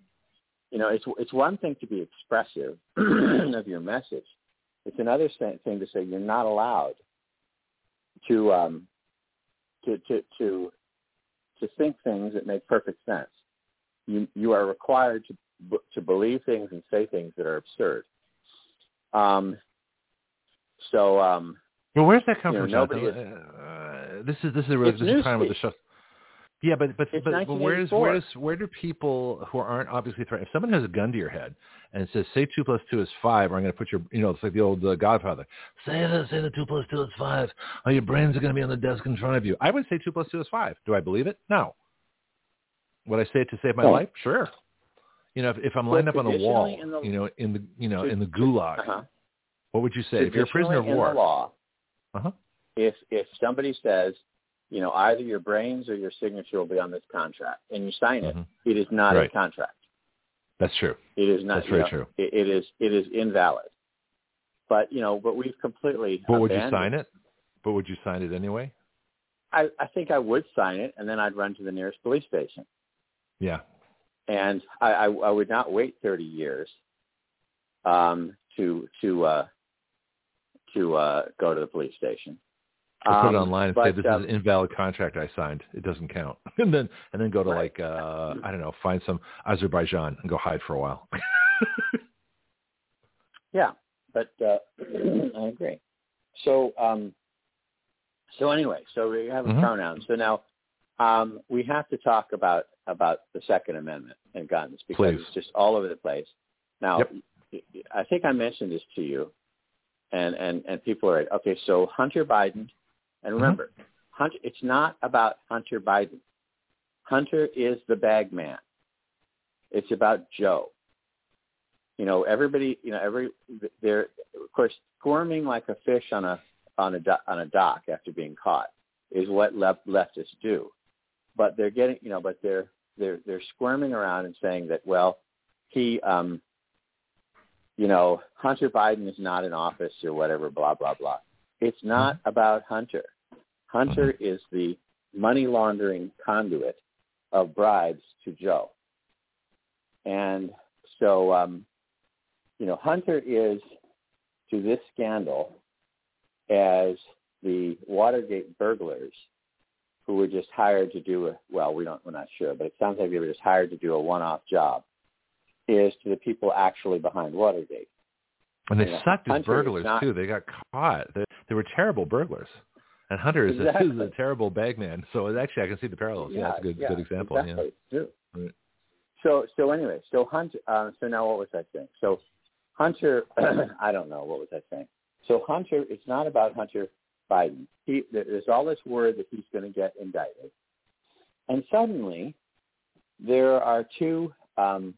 you know, it's it's one thing to be expressive of your message. It's another thing to say you're not allowed to um, to to to to think things that make perfect sense. You you are required to b- to believe things and say things that are absurd. Um. So um. Well, where's that come You know, from, nobody Jonathan? Uh, this is this is this is kind of the show. Yeah, but but It's but, but where's 1984. where's where do people who aren't obviously threatened? If someone has a gun to your head and says, "Say two plus two is five, or I'm going to put your," you know, it's like the old uh, Godfather. Say the say the two plus two is five, or your brains are going to be on the desk in front of you. I would say two plus two is five. Do I believe it? No. Would I say it to save my No. life? Sure. You know, if, if I'm Well, lined up on a wall, the- you know, in the you know in the gulag, Uh-huh. what would you say if you're a prisoner of war? law, Uh-huh. if if somebody says, you know, either your brains or your signature will be on this contract, and you sign it, Mhm. it is not a contract. That's true. It is not. That's very know, true. It, it is it is invalid. But you know, but we've completely. But would you sign it? But would you sign it anyway? I I think I would sign it, and then I'd run to the nearest police station, Yeah. and I I, I would not wait thirty years, um, to to uh, to uh, go to the police station. Or put it Um, online and but, say this um, is an invalid contract I signed. It doesn't count. and then and then go to Right. like uh I don't know, find some Azerbaijan and go hide for a while. Yeah, but uh, I agree. so um, so anyway, so we have a Mhm. pronoun. So now um, we have to talk about about the Second Amendment and guns because Please. it's just all over the place. Now, Yep. I think I mentioned this to you, and and and people are like, okay. So Hunter Biden, and remember, Hunter. It's not about Hunter Biden. Hunter is the bag man. It's about Joe. You know, everybody. You know, every they're of course squirming like a fish on a on a do- on a dock after being caught is what left leftists do. But they're getting, you know, but they're they're they're squirming around and saying that well, he, um, you know, Hunter Biden is not in office or whatever, blah blah blah. It's not about Hunter. Hunter is the money laundering conduit of bribes to Joe. And so, um, you know, Hunter is to this scandal as the Watergate burglars who were just hired to do a, well, we don't, we're not sure, but it sounds like they were just hired to do a one-off job, is to the people actually behind Watergate. And they Yeah. sucked as burglars not- too. They got caught. They, they were terrible burglars. And Hunter is, a, Exactly. is a terrible bagman. So actually, I can see the parallels. Yeah, that's a good yeah, good example. Exactly. Right. So so anyway, so Hunter. Uh, so now what was I saying? So Hunter. I don't know what was I saying. So Hunter. It's not about Hunter Biden. He, there's all this word that he's going to get indicted, and suddenly there are two. Um,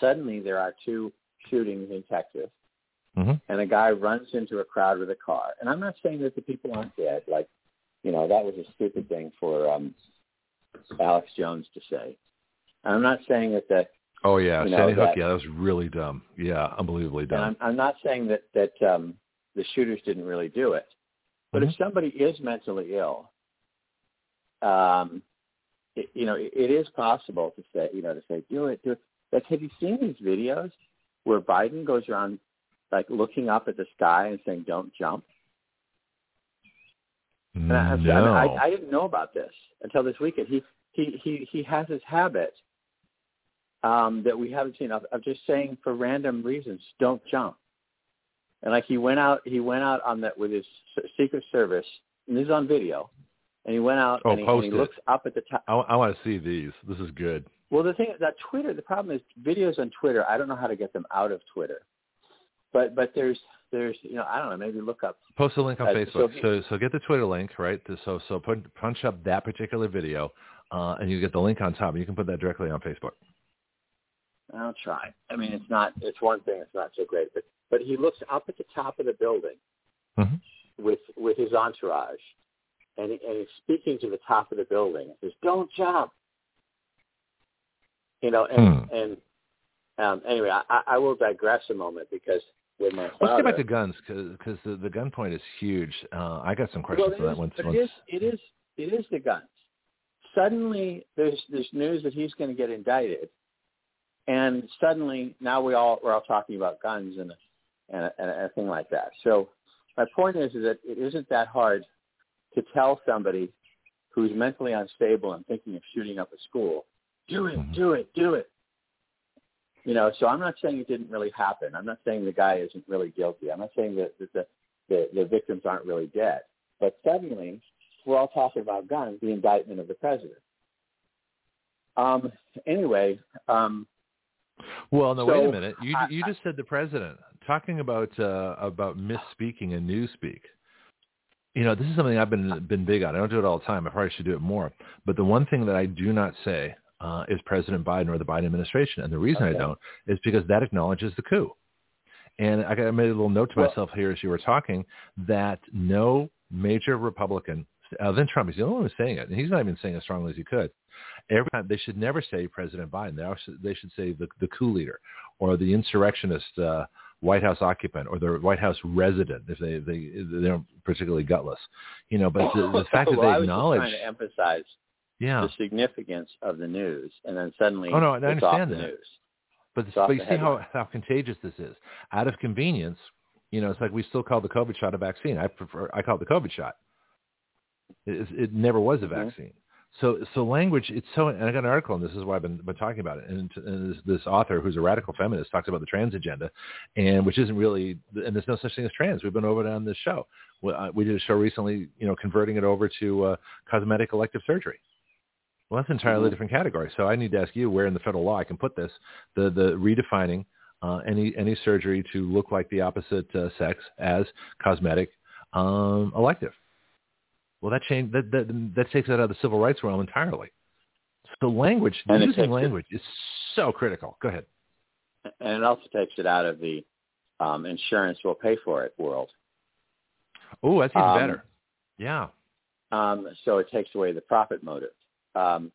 suddenly there are two shootings in Texas, Yeah. hmm and a guy runs into a crowd with a car. And I'm not saying that the people aren't dead. Like, you know, that was a stupid thing for um, Alex Jones to say. And I'm not saying that the Oh yeah, You know, Sandy Hook. that- Yeah, that was really dumb. Yeah, unbelievably and dumb. I'm, I'm not saying that that um, the shooters didn't really do it. But if somebody is mentally ill, um, it, you know, it, it is possible to say, you know, to say, do it, do it. Like, have you seen these videos where Biden goes around like looking up at the sky and saying, "Don't jump"? And I, I, no. I, I didn't know about this until this weekend. He he he he has this habit um, that we haven't seen of, of just saying for random reasons, "Don't jump." And like he went out, he went out on that with his Secret Service, and this is on video. And he went out Oh, and, he, and he looks up at the top. I, I want to see these. This is good. Well, the thing that Twitter, the problem is videos on Twitter. I don't know how to get them out of Twitter, but but there's there's you know I don't know maybe look up Post a link on Uh, Facebook. so So, so get the Twitter link, right? So so put punch up that particular video, uh, and you get the link on top. And you can put that directly on Facebook. I'll try. I mean, it's not. It's one thing. It's not so great, but but he looks up at the top of the building Mhm. with with his entourage, and he, and he's speaking to the top of the building. He says, "Don't jump." You know, and Hmm. and um, anyway, I- I will digress a moment because with my Let's get back to guns because the, the gun point is huge. Uh, I got some questions well, for that is, once. but once. it is it is it is the guns. Suddenly, there's there's news that he's going to get indicted, and suddenly now we all we're all talking about guns and a, and a, and a thing like that. So my point is, is that it isn't that hard to tell somebody who's mentally unstable and thinking of shooting up a school, do it, do it, do it. You know, so I'm not saying it didn't really happen. I'm not saying the guy isn't really guilty. I'm not saying that, that the, the the victims aren't really dead. But suddenly, we're all talking about guns, the indictment of the president. Um. Anyway, um, Well, no, wait a minute. You I- you just said the president talking about uh, about misspeaking and newspeak. You know, this is something I've been been big on. I don't do it all the time. I probably should do it more. But the one thing that I do not say uh, is President Biden or the Biden administration, and the reason Okay. I don't is because that acknowledges the coup. And I made a little note to Well- myself here as you were talking that no major Republican, other than Trump, he's the only one who's saying it, and he's not even saying it as strongly as he could. Every time they should never say President Biden. They, also, they should say the, the coup leader or the insurrectionist uh, White House occupant or the White House resident if they they they're particularly gutless, you know. But the, the fact that well, I they acknowledge, trying to emphasize yeah, the significance of the news, and then suddenly Oh, no, I understand that. news. But, It's but you see how, how contagious this is. Out of convenience, you know, it's like we still call the COVID shot a vaccine. I prefer I call it the COVID shot. It, it never was a Mhm. vaccine. So, so language, it's so, and I got an article, and this is why I've been, been talking about it. And, and this, this author, who's a radical feminist, talks about the trans agenda, and which isn't really, and there's no such thing as trans. We've been over it on this show. We, uh, we did a show recently, you know, converting it over to uh, cosmetic elective surgery. Well, that's an entirely Mm-hmm. different category. So I need to ask you where in the federal law I can put this, the the redefining uh, any any surgery to look like the opposite uh, sex as cosmetic um, elective. Well, that change that, that that takes it out of the civil rights realm entirely. So language, And using language is so critical. Go ahead. and it also takes it out of the um, insurance will pay for it world. Oh, that's even Um, better. Yeah. Um, so it takes away the profit motive. Um,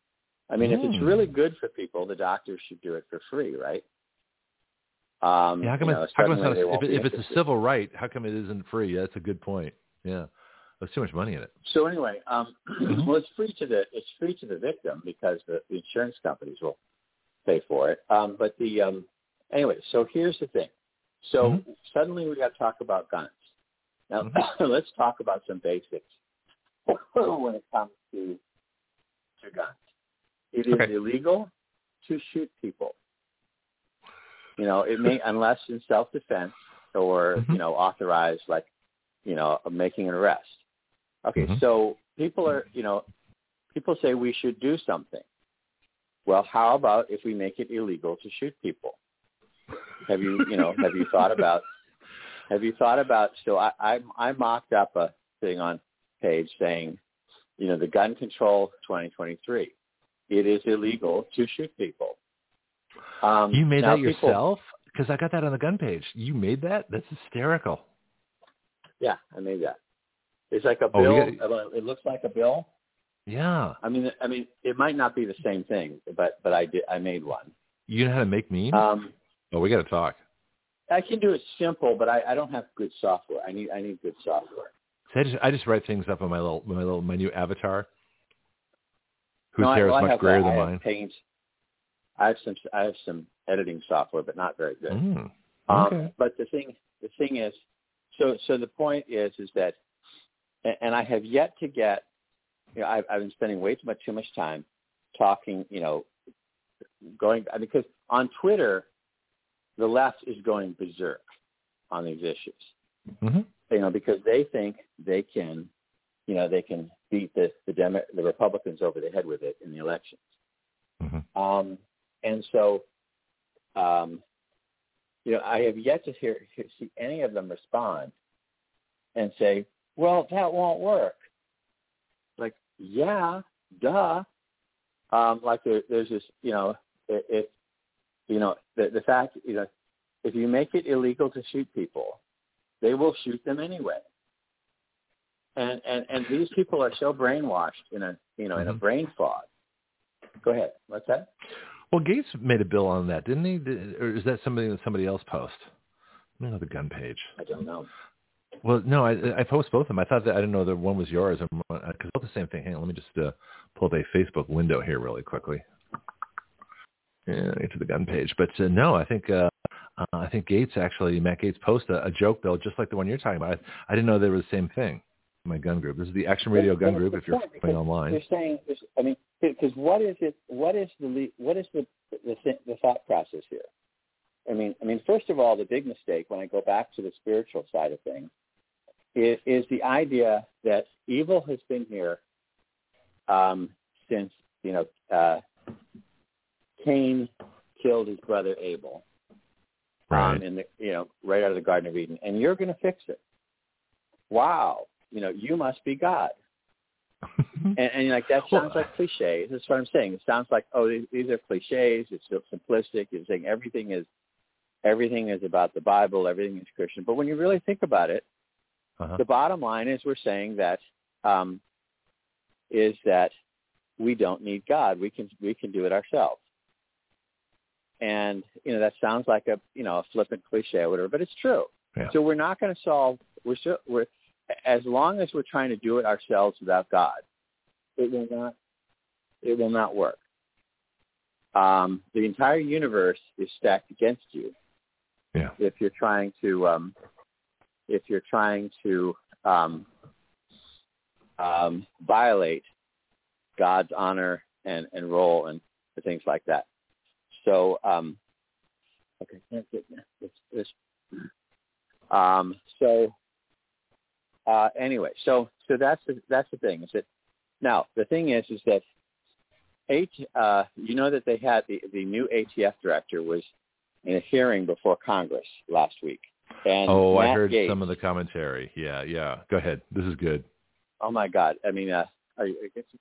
I mean, if it's Mm. really good for people, the doctors should do it for free, right? Um, Yeah. How come, you know, it's, how come it's not if, if it's a civil right, how come it isn't free? That's a good point. Yeah. There's too much money in it. So anyway, um, Mhm. well, it's free to the it's free to the victim because the, the insurance companies will pay for it. Um, but the um, anyway, so here's the thing. So Mhm. suddenly we got to talk about guns. Now Mhm. let's talk about some basics when it comes to guns. It is Okay. illegal to shoot people. You know, it may unless in self-defense or Mhm. you know authorized, like you know, making an arrest. Okay, Mhm. so people are, you know, people say we should do something. Well, how about if we make it illegal to shoot people? Have you, you know, have you thought about? Have you thought about? So I, I, I mocked up a thing on page saying, you know, the gun control 2023. It is illegal to shoot people. Um, You made that people- yourself? Because I got that on the gun page. You made that? That's hysterical. Yeah, I made that. It's like a Oh, bill. It looks like a bill. Yeah. I mean, I mean, it might not be the same thing, but but I did. I made one. You know how to make memes? Um, oh, we got to talk. I can do it simple, but I, I don't have good software. I need I need good software. So I just I just write things up on my little my little my new avatar, whose No, hair is I much that. than I mine. Paint. I have some I have some editing software, but not very good. Mm. Um, but the thing the thing is, so so the point is is that, and, I have yet to get. You know, I've, I've been spending way too much too much time talking. You know, going because on Twitter, the left is going berserk on these issues. hmm you know, because they think they can, you know, they can beat the the, Demo- the Republicans over the head with it in the elections. hmm Um, and so, um, you know, I have yet to hear, see any of them respond and say, "Well, that won't work." Like, yeah, duh. Um, like there, there's this, you know, it you know, the the fact, you know, if you make it illegal to shoot people, they will shoot them anyway. And and and these people are so brainwashed in a you know in a Mhm. brain fog. Go ahead. What's that? Well, Gaetz made a bill on that, didn't he? Did- Or is that somebody that somebody else post? Let me know the gun page. I don't know. Well, no, I, I post both of them. I thought that I didn't know that one was yours because both the same thing. Hang on, let me just uh, pull up a Facebook window here really quickly. Yeah, get to the gun page. But uh, no, I think uh, uh, I think Gaetz actually Matt Gaetz posted a, a joke bill just like the one you're talking about. I, I didn't know there was the same thing. My gun group. This is the Action Radio Gun Group. If you're playing online, They're saying, I mean, because what is it? What is the what is the the, th- the thought process here? I mean, I mean, first of all, the big mistake when I go back to the spiritual side of things is, is the idea that evil has been here um, since you know uh, Cain killed his brother Abel right? um, in the you know right out of the Garden of Eden, and you're going to fix it. Wow, you know, you must be God. And, and you're like that sounds like cliches. That's what I'm saying. It sounds like oh, these, these are cliches. It's so simplistic. You're saying everything is everything is about the Bible. Everything is Christian. But when you really think about it, uh-huh. the bottom line is we're saying that um, is that we don't need God. We can we can do it ourselves. And you know that sounds like a you know a flippant cliche or whatever, but it's true. Yeah. So we're not going to solve. We're still we're as long as we're trying to do it ourselves without God, it will not it will not work. Um, the entire universe is stacked against you Yeah. if you're trying to um, if you're trying to um, um, violate God's honor and, and role and things like that. So, um, okay, this, this, um, so, uh, anyway, so, so that's the, that's the thing is that now the thing is, is that H, uh, you know that they had the, the new ATF director was in a hearing before Congress last week. And oh, Matt I heard Gaetz, some of the commentary. Yeah, yeah. Go ahead. This is good. Oh my God! I mean, uh, are you, I guess you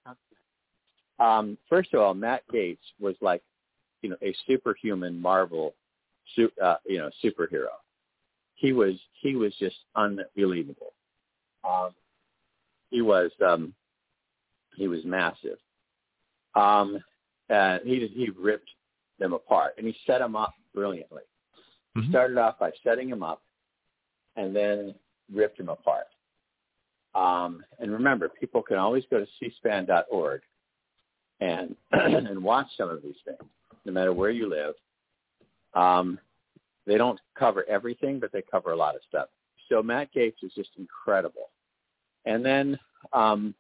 um, first of all, Matt Gaetz was like, you know, a superhuman Marvel, su- uh, you know, superhero. He was he was just unbelievable. Um, he was um, he was massive. Um, and he he ripped them apart, and he set them up brilliantly. He Mhm. started off by setting him up, and then ripped him apart. Um, and remember, people can always go to cspan.org and and watch some of these things, no matter where you live. Um, they don't cover everything, but they cover a lot of stuff. So Matt Gaetz is just incredible. And then um,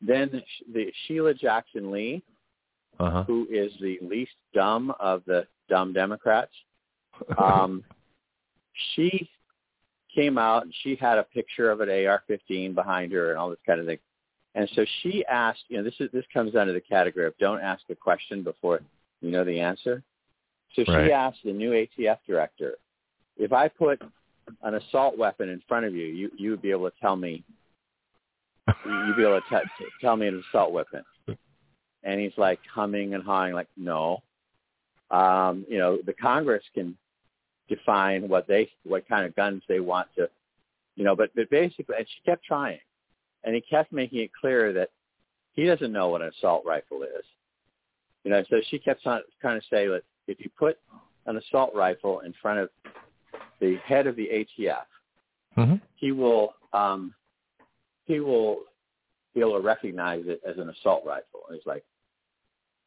then the Sheila Jackson Lee, Uh huh. who is the least dumb of the dumb Democrats, um, she came out and she had a picture of an AR-15 behind her and all this kind of thing. And so she asked, you know, this is this comes under the category of don't ask a question before you know the answer. So she Right. asked the new ATF director, if I put an assault weapon in front of you, you you would be able to tell me you'd be able to t- t- tell me an assault weapon. And he's like humming and hawing, like, no. Um, you know, the Congress can define what they what kind of guns they want to you know, but but basically and she kept trying. And he kept making it clear that he doesn't know what an assault rifle is. You know, so she kept on trying to say that if you put an assault rifle in front of the head of the ATF, hmm he will um he will be able to recognize it as an assault rifle. And he's like,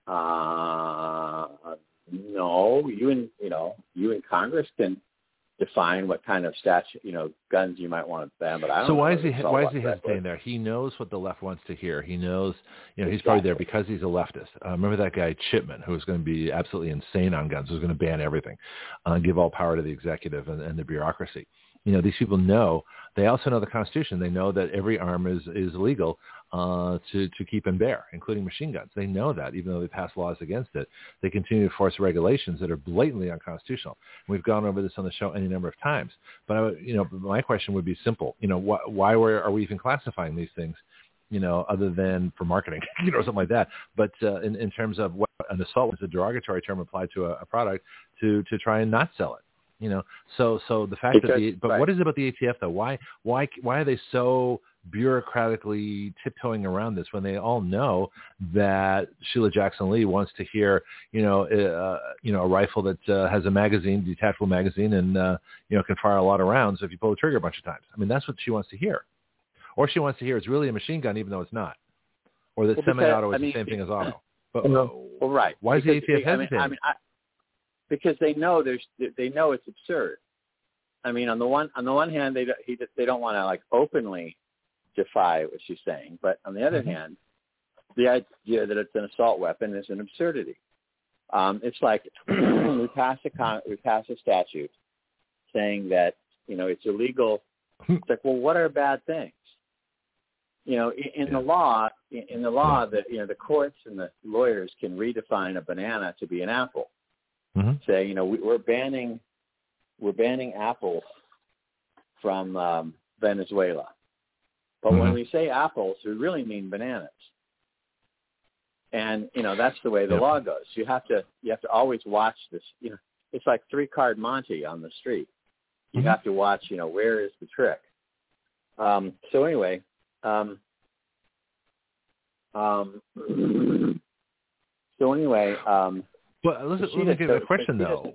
uh no, you and you know, you in Congress can define what kind of statue you know, guns you might want to ban, but I don't So know why is he why is he hesitating there? He knows what the left wants to hear. He knows, you know, he's probably there because he's a leftist. Uh, remember that guy Chipman, who was going to be absolutely insane on guns, who was going to ban everything, uh, give all power to the executive and, and the bureaucracy. You know, these people know. They also know the Constitution. They know that every arm is is legal uh, to to keep and bear, including machine guns. They know that, even though they pass laws against it, they continue to force regulations that are blatantly unconstitutional. We've gone over this on the show any number of times. But I, you know, my question would be simple. You know, wh- why were, are we even classifying these things? You know, other than for marketing, you know, something like that. But uh, in, in terms of what an assault is a derogatory term applied to a, a product to to try and not sell it. You know, so so the fact that the but right. what is it about the ATF though? Why why why are they so bureaucratically tiptoeing around this when they all know that Sheila Jackson Lee wants to hear, you know, uh, you know, a rifle that uh, has a magazine, detachable magazine, and uh, you know can fire a lot of rounds if you pull the trigger a bunch of times. I mean, that's what she wants to hear, or she wants to hear it's really a machine gun, even though it's not, or that Well, semi-auto is I mean, the same thing as auto. But Well, right. why is the ATF I mean. I mean, I, because they know there's they know it's absurd. I mean, on the one on the one hand, they he they don't want to like openly defy what she's saying, but on the other Mhm. hand, the idea that it's an assault weapon is an absurdity. Um, it's like we pass a con- we pass a statute saying that you know it's illegal. It's like, well, what are bad things? You know, in, in the law, in, in the law, that you know the courts and the lawyers can redefine a banana to be an apple. Mhm. Say, you know, we, we're banning we're banning apples from um, Venezuela, but when Mhm. we say apples, we really mean bananas. And you know that's the way the Yep. law goes. You have to you have to always watch this. You know, it's like three card Monte on the street. You Mhm. have to watch. You know, where is the trick? Um, so anyway, um, um, so anyway, um, But she let me get so- a question though.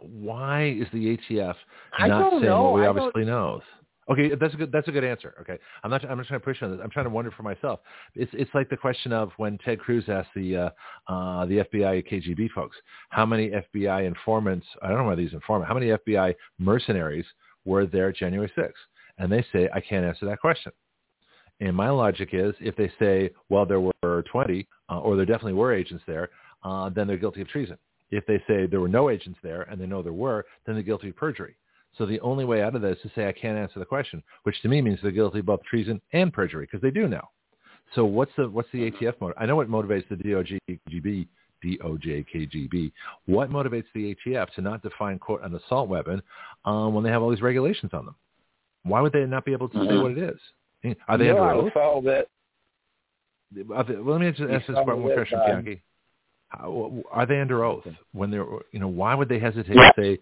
Why is the ATF not saying know. what we I obviously knows? Okay, that's a good that's a good answer. Okay, I'm not I'm not trying to push on this. I'm trying to wonder for myself. It's it's like the question of when Ted Cruz asked the uh, uh, the FBI KGB folks how many FBI informants I don't know whether these informants how many FBI mercenaries were there January 6th, and they say I can't answer that question. And my logic is, if they say, well, there were 20, uh, or there definitely were agents there, uh, then they're guilty of treason. If they say there were no agents there, and they know there were, then they're guilty of perjury. So the only way out of this is to say I can't answer the question, which to me means they're guilty of both treason and perjury because they do know. So what's the what's the ATF motive? I know what motivates the DOJ KGB, DOJ KGB. What motivates the ATF to not define quote an assault weapon um, when they have all these regulations on them? Why would they not be able to mm-hmm. say what it is? Are they no, under oath? That. They, well, let me just ask this one more question, Bianchi. Are they under oath when they're, you know, why would they hesitate to say,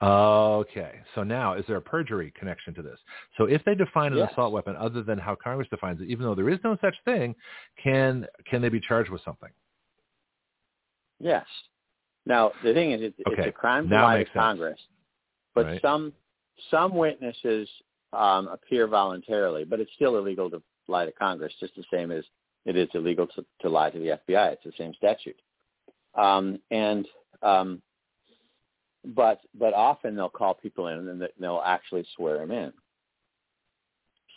Okay. So now, is there a perjury connection to this? So if they define an yes. assault weapon other than how Congress defines it, even though there is no such thing, can can they be charged with something? Yes. Now the thing is, it's, okay. it's a crime to lie to Congress, but right. some some witnesses um, appear voluntarily, but it's still illegal to lie to Congress, just the same as it is illegal to, to lie to the FBI. It's the same statute. Um, and um, but but often they'll call people in and they'll actually swear them in.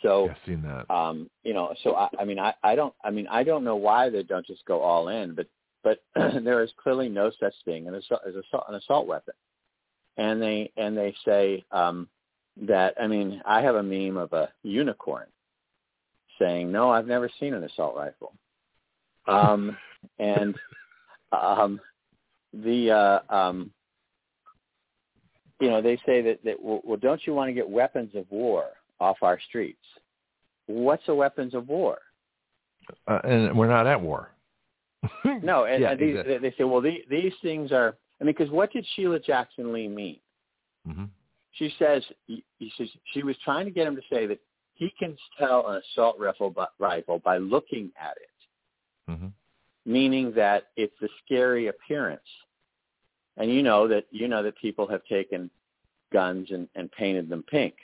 So I've seen that. Um, you know, so I, I mean, I, I don't, I mean, I don't know why they don't just go all in, but but there is clearly no such thing as, as assault, an assault weapon, and they and they say um, that. I mean, I have a meme of a unicorn saying, "No, I've never seen an assault rifle," um, and um, the uh, um, you know, they say that, that well, well, don't you want to get weapons of war off our streets? What's a weapons of war? Uh, and we're not at war. no, and, yeah, and these, exactly. they say, well, these, these things are. I mean, because what did Sheila Jackson Lee mean? Mm-hmm. She says he, he says she was trying to get him to say that he can tell an assault rifle, rifle by looking at it, mm-hmm. meaning that it's the scary appearance and you know that you know that people have taken guns and, and painted them pink.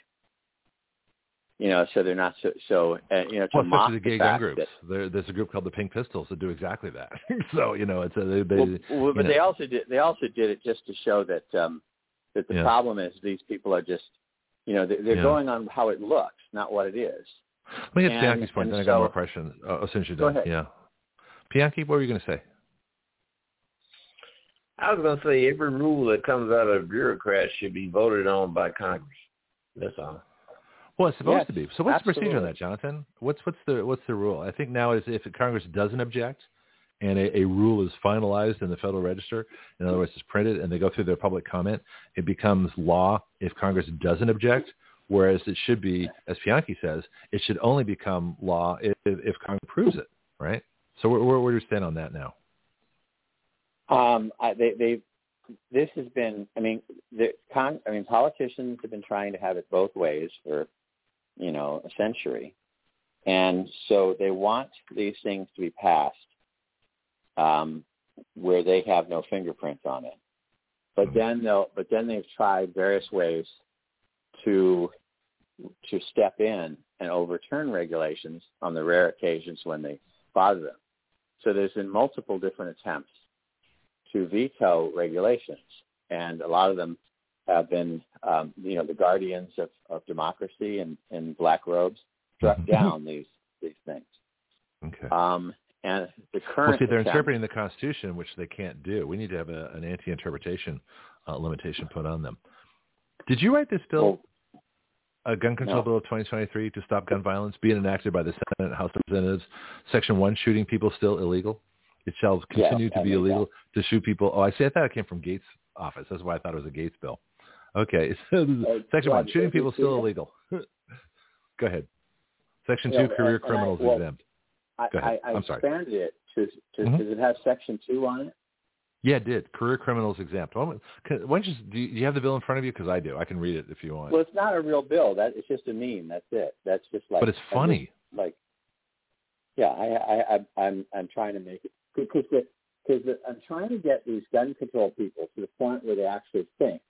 You know, so they're not so so. Uh, you know, to well, mock the gay gun groups. That, there, there's a group called the Pink Pistols that do exactly that. so you know, it's a, they. they well, well, but know. they also did. They also did it just to show that um, that the yeah. problem is these people are just, you know, they're, they're yeah. going on how it looks, not what it is. Let me get Bianchi's point. Then so, I got more questions. As soon as you're done, yeah. Bianchi, what were you going to say? I was going to say every rule that comes out of bureaucrats should be voted on by Congress. That's all. Well, it's supposed yes, to be. So what's absolutely. the procedure on that, Jonathon? What's what's the what's the rule? I think now is if Congress doesn't object and a, a rule is finalized in the Federal Register, in other words, it's printed and they go through their public comment, it becomes law if Congress doesn't object. Whereas it should be, as Bianchi says, it should only become law if, if Congress approves it, right? So where, where, where do we stand on that now? Um, I, they, they, this has been. I mean, the con, I mean, politicians have been trying to have it both ways for, you know, a century, and so they want these things to be passed, um, where they have no fingerprints on it. But then they'll. But then they've tried various ways to to step in and overturn regulations on the rare occasions when they bother them. So there's been multiple different attempts to veto regulations, and a lot of them have been, um, you know, the guardians of, of democracy and, and black robes struck Mm-hmm. down these these things. Okay. Um, and the current well, see, they're attempt, interpreting the Constitution, which they can't do. We need to have a, an anti-interpretation uh, limitation put on them. Did you write this bill, well, a gun control no. bill of 2023 to stop gun violence being enacted by the Senate and House of Representatives? Section 1, shooting people still illegal. It shall continue Yes, to be illegal to shoot people. Oh, I see. I thought it came from Gaetz' office. That's why I thought it was a Gaetz bill. Okay. So Uh, Section 1, shooting people still illegal. Go ahead. Section Yeah, 2, career and I- criminals well, exempt. I, Go ahead. I, I I'm sorry. expanded it to, to Mhm. does it have section two on it? Yeah, it did. Career criminals exempt. Why don't, can- why don't you, do you have the bill in front of you? Because I do. I can read it if you want. Well, it's not a real bill. That it's just a meme. That's it. That's just like. but it's funny. like, yeah, I, I, I, I'm, I'm trying to make it because because I'm trying to get these gun control people to the point where they actually think,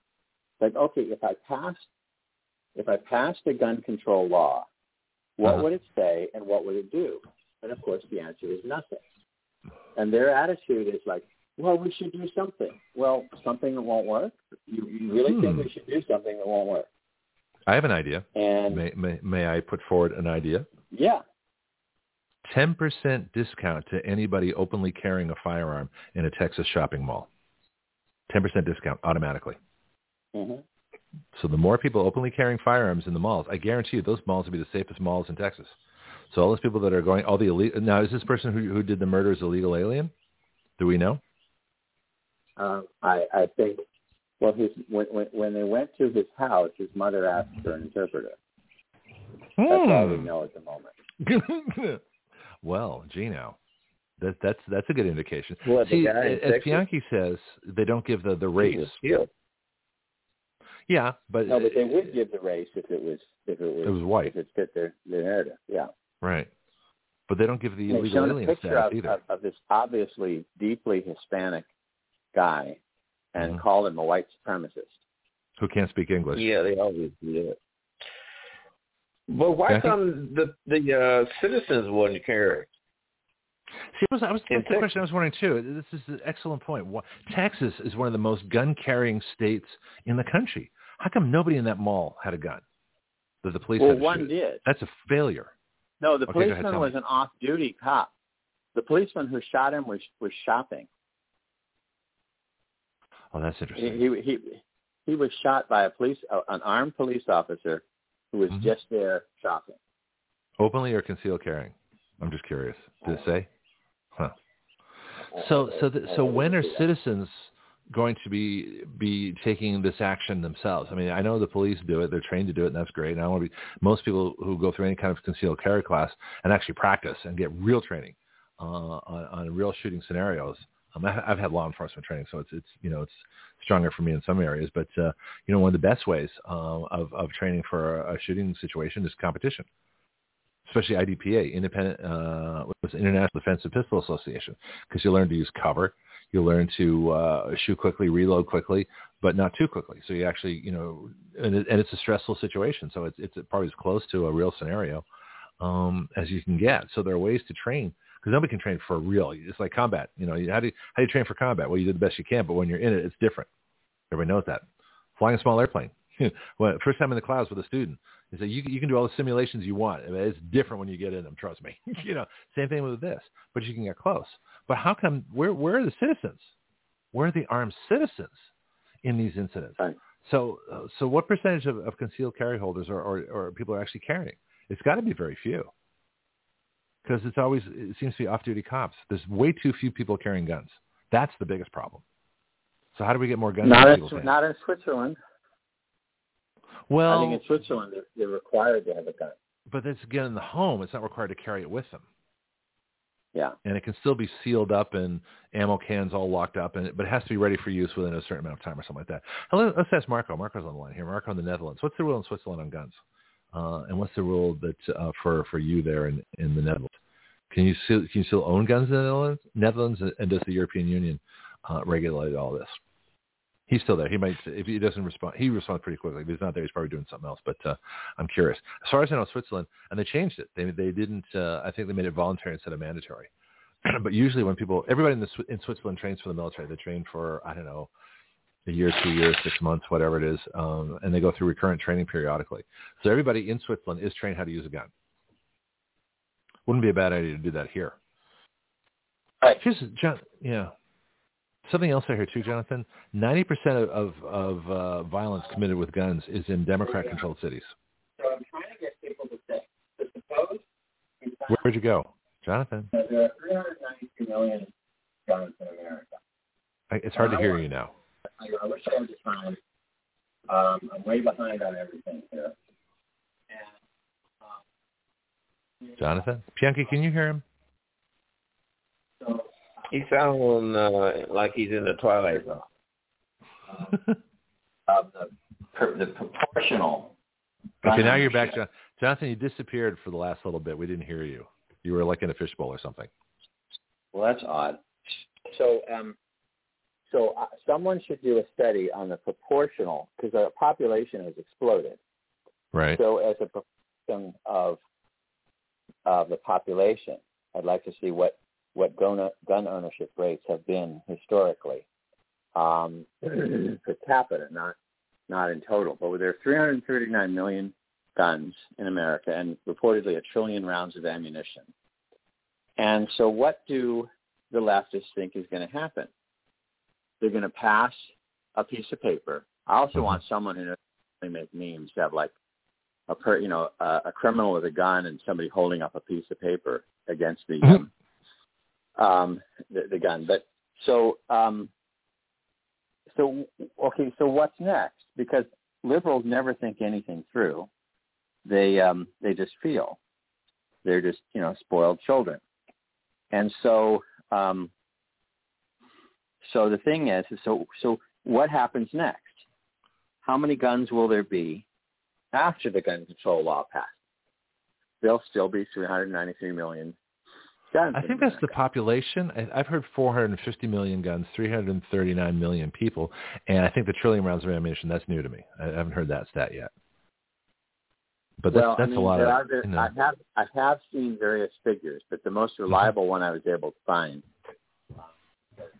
like, okay, if I passed, if I passed a gun control law, what Uh-huh. would it say and what would it do? And of course, the answer is nothing. And their attitude is like, well, we should do something. Well, something that won't work. You, you really think Hmm. we should do something that won't work? I have an idea. And May, may, may I put forward an idea? yeah, 10% discount to anybody openly carrying a firearm in a Texas shopping mall. 10% discount automatically. Mm-hmm. So the more people openly carrying firearms in the malls, I guarantee you those malls will be the safest malls in Texas. So all those people that are going, all the elite, now is this person who, who did the murders illegal alien? Do we know? Um, I, I think, well, his, when, when, when they went to his house, his mother asked for an interpreter. That's all we Hmm. know at the moment. well, Gino, that, that's that's a good indication. Well, the See, as Texas- Bianchi says, they don't give the the race. Yeah, but No, but they would give the race if it was if it was It was white. if it fit their, their narrative. Yeah. right. But they don't give the And illegal alien status of, either. of, of this obviously deeply Hispanic guy and Mhm. called him a white supremacist. who can't speak English. Yeah, they always do that. But why Jackie? come the the uh, citizens wouldn't care? See, I was, I was In that's the question I was wondering too. This is an excellent point. Wha- Texas is one of the most gun-carrying states in the country. How come nobody in that mall had a gun? That the police Well, had one shoot? did. That's a failure. No, the Okay, go ahead, policeman was me. an off-duty cop. The policeman who shot him was was shopping. Oh, that's He interesting. he he, he was shot by a police uh, an armed police officer who was Mhm. just there shopping. Openly or concealed carrying? I'm just curious. Did it say? Huh. So so th- so when are citizens going to be be taking this action themselves? I mean, I know the police do it; they're trained to do it, and that's great. And I want to be most people who go through any kind of concealed carry class and actually practice and get real training uh, on, on real shooting scenarios. Um, I've had law enforcement training, so it's it's you know it's stronger for me in some areas. But uh, you know, one of the best ways uh, of of training for a, shooting situation is competition especially IDPA, Independent uh, International Defensive Pistol Association, because you learn to use cover, you learn to uh, shoot quickly, reload quickly, but not too quickly. So you actually, you know, and, it, and it's a stressful situation, so it's it's probably as close to a real scenario um, as you can get. So there are ways to train because nobody can train for real. It's like combat. You know, how do you, how do you train for combat? Well, you do the best you can, but when you're in it, it's different. Everybody knows that. Flying a small airplane. well, first time in the clouds with a student. He said, you, you can do all the simulations you want. I mean, it's different when you get in them, trust me. you know, same thing with this, but you can get close. But how come, where, where are the citizens? Where are the armed citizens in these incidents? Right. So, uh, so what percentage of, of concealed carry holders or, or, or people are actually carrying? It's got to be very few. Because it's always, it seems to be off-duty cops. There's way too few people carrying guns. That's the biggest problem. So how do we get more guns Not in in, not in Switzerland. well, I think in Switzerland they're, they're required to have a gun. but that's again in the home. It's not required to carry it with them. Yeah. and it can still be sealed up and ammo cans all locked up, and but it has to be ready for use within a certain amount of time or something like that. Hello, let's ask Marco. Marco's on the line here. Marco in the Netherlands. What's the rule in Switzerland on guns? Uh, and what's the rule that uh, for for you there in, in the Netherlands? Can you still can you still own guns in the Netherlands? Netherlands and does the European Union uh, regulate all this? He's still there. He might if he doesn't respond. He responds pretty quickly. If he's not there, he's probably doing something else. But uh, I'm curious. As far as I know, Switzerland and they changed it. They they didn't. Uh, I think they made it voluntary instead of mandatory. but usually when people, everybody in, the, in Switzerland trains for the military. They train for I don't know, a year, two years, six months, whatever it is, um, and they go through recurrent training periodically. So everybody in Switzerland is trained how to use a gun. Wouldn't be a bad idea to do that here. Right. Here's John. Yeah. Something else I hear too, Jonathon. Ninety percent of of, of uh, violence committed with guns is in Democrat-controlled cities. So I'm trying to get people to say, to suppose Where'd you go, Jonathon? there are 392 million guns in America. I, it's hard to hear you now. I, I wish I had the time. Um, I'm way behind on everything here. And, um, Jonathon, Bianchi, can you hear him? so, He sounds uh, like he's in the twilight zone. of the, the proportional. Okay, now you're back, John. Jonathon. You disappeared for the last little bit. We didn't hear you. You were like in a fishbowl or something. Well, that's odd. So, um, so uh, someone should do a study on the proportional because our population has exploded. Right. So, as a proportion of of the population, I'd like to see what what gun gun ownership rates have been historically um, per capita, not not in total. But there are 339 million guns in America and reportedly a trillion rounds of ammunition. And so what do the leftists think is going to happen? They're going to pass a piece of paper. I also Mhm. want someone who knows how to make memes to have like a per, you know a, a criminal with a gun and somebody holding up a piece of paper against the um, um, the, the gun. But so um, so okay, so what's next? Because liberals never think anything through. They um, they just feel. They're just you know spoiled children, and so um, so the thing is, is so so what happens next? How many guns will there be after the gun control law passes? There'll still be 393 million guns. I think that's the population. I've heard 450 million guns, 339 million people, and I think the trillion rounds of ammunition. That's new to me. I haven't heard that stat yet. But that's well, that's I mean, a lot of. are, you know, I have I have seen various figures, but the most mm-hmm. reliable one I was able to find,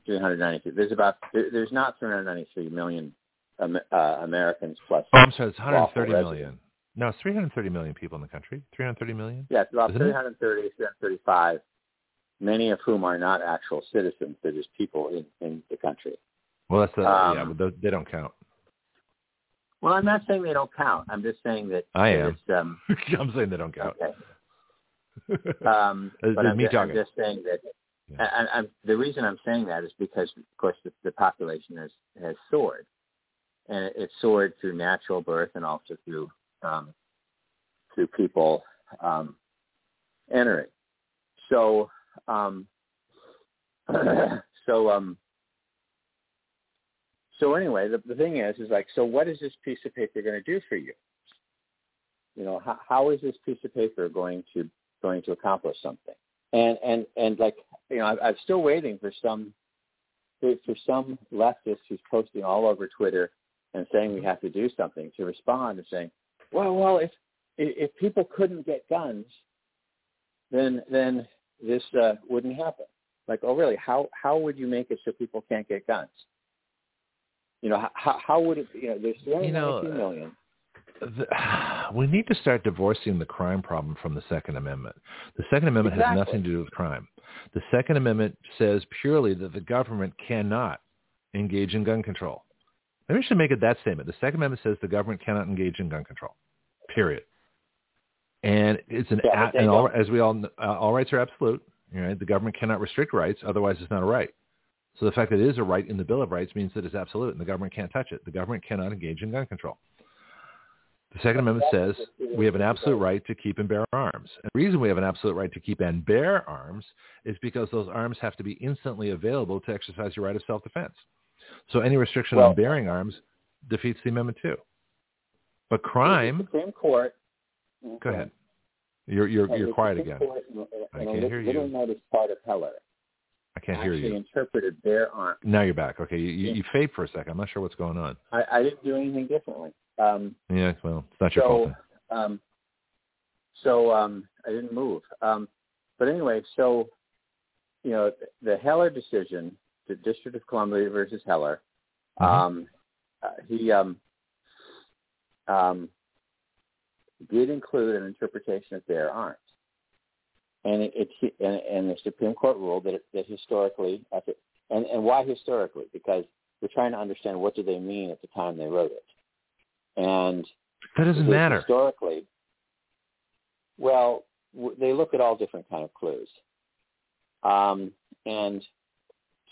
393. There's about there's not 393 million um, uh, Americans plus. oh, I'm sorry. It's 130 million. residents. No, it's 330 million people in the country. 330 million. Yeah, it's about Isn't it? 330, 335, many of whom are not actual citizens. They're just people in, in the country. Well, that's the Um, yeah, but they don't count. Well, I'm not saying they don't count. I'm just saying that I am. Um, I'm saying they don't count. okay. Um, This but I'm, me just, I'm just saying that. Yeah. And the reason I'm saying that is because, of course, the, the population has has soared, and it, it soared through natural birth and also through um, through people um, entering. So, um, so, um, so anyway, the, the thing is, is like, so what is this piece of paper going to do for you? You know, how, how is this piece of paper going to going to accomplish something? And and and like, you know, I, I'm still waiting for some for, for some leftist who's posting all over Twitter and saying we have to do something to respond and saying, well, well, if if people couldn't get guns, then then this uh, wouldn't happen. Like, oh, really? How how would you make it so people can't get guns? You know, how how would it? You know, there's You know, 392 million. The, we need to start divorcing the crime problem from the Second Amendment. The Second Amendment has nothing to do with crime. The Second Amendment says purely that the government cannot engage in gun control. Maybe we should make it that statement. The Second Amendment says the government cannot engage in gun control. Period. And it's an Yeah, and all, as we all uh, all rights are absolute. Right? The government cannot restrict rights, otherwise it's not a right. So the fact that it is a right in the Bill of Rights means that it's absolute, and the government can't touch it. The government cannot engage in gun control. The Second Amendment says we have an absolute right to keep and bear arms. And the reason we have an absolute right to keep and bear arms is because those arms have to be instantly available to exercise your right of self-defense. So any restriction Well- on bearing arms defeats the amendment too. But The crime, Supreme Court. go ahead. You're you're you're quiet again. Court, I can't hear you. notice part of Heller I can't hear you. interpreted their arm. Now you're back. Okay, you, you, you fade for a second. I'm not sure what's going on. I, I didn't do anything differently. Um, Yeah, well, it's not your so, fault. um, so um, I didn't move. Um, but anyway, so you know the Heller decision, the District of Columbia versus Heller. Mhm. Um, uh, he um, um, did include an interpretation of bear arms, and it, it and, and the Supreme Court ruled that, it, that historically, the, and and why historically? Because we're trying to understand what did they mean at the time they wrote it, and That doesn't matter. Historically, well, w- they look at all different kind of clues, um, and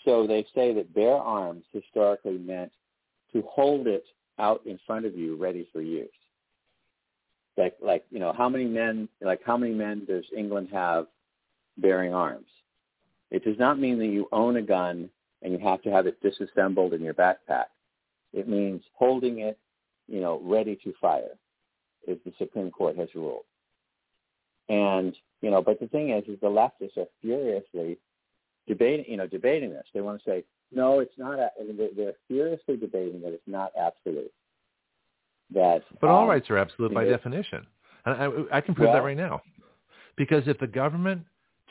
so they say that bear arms historically meant to hold it out in front of you, ready for use. Like, like you know, how many men, like how many men does England have bearing arms? It does not mean that you own a gun and you have to have it disassembled in your backpack. It means holding it, you know, ready to fire, as the Supreme Court has ruled. And you know, but the thing is, is the leftists are furiously debating, you know, debating this. They want to say, no, it's not. A, I mean, they're, they're furiously debating that it's not absolute. That, But all um, rights are absolute by definition. And I, I can prove that right now. Because if the government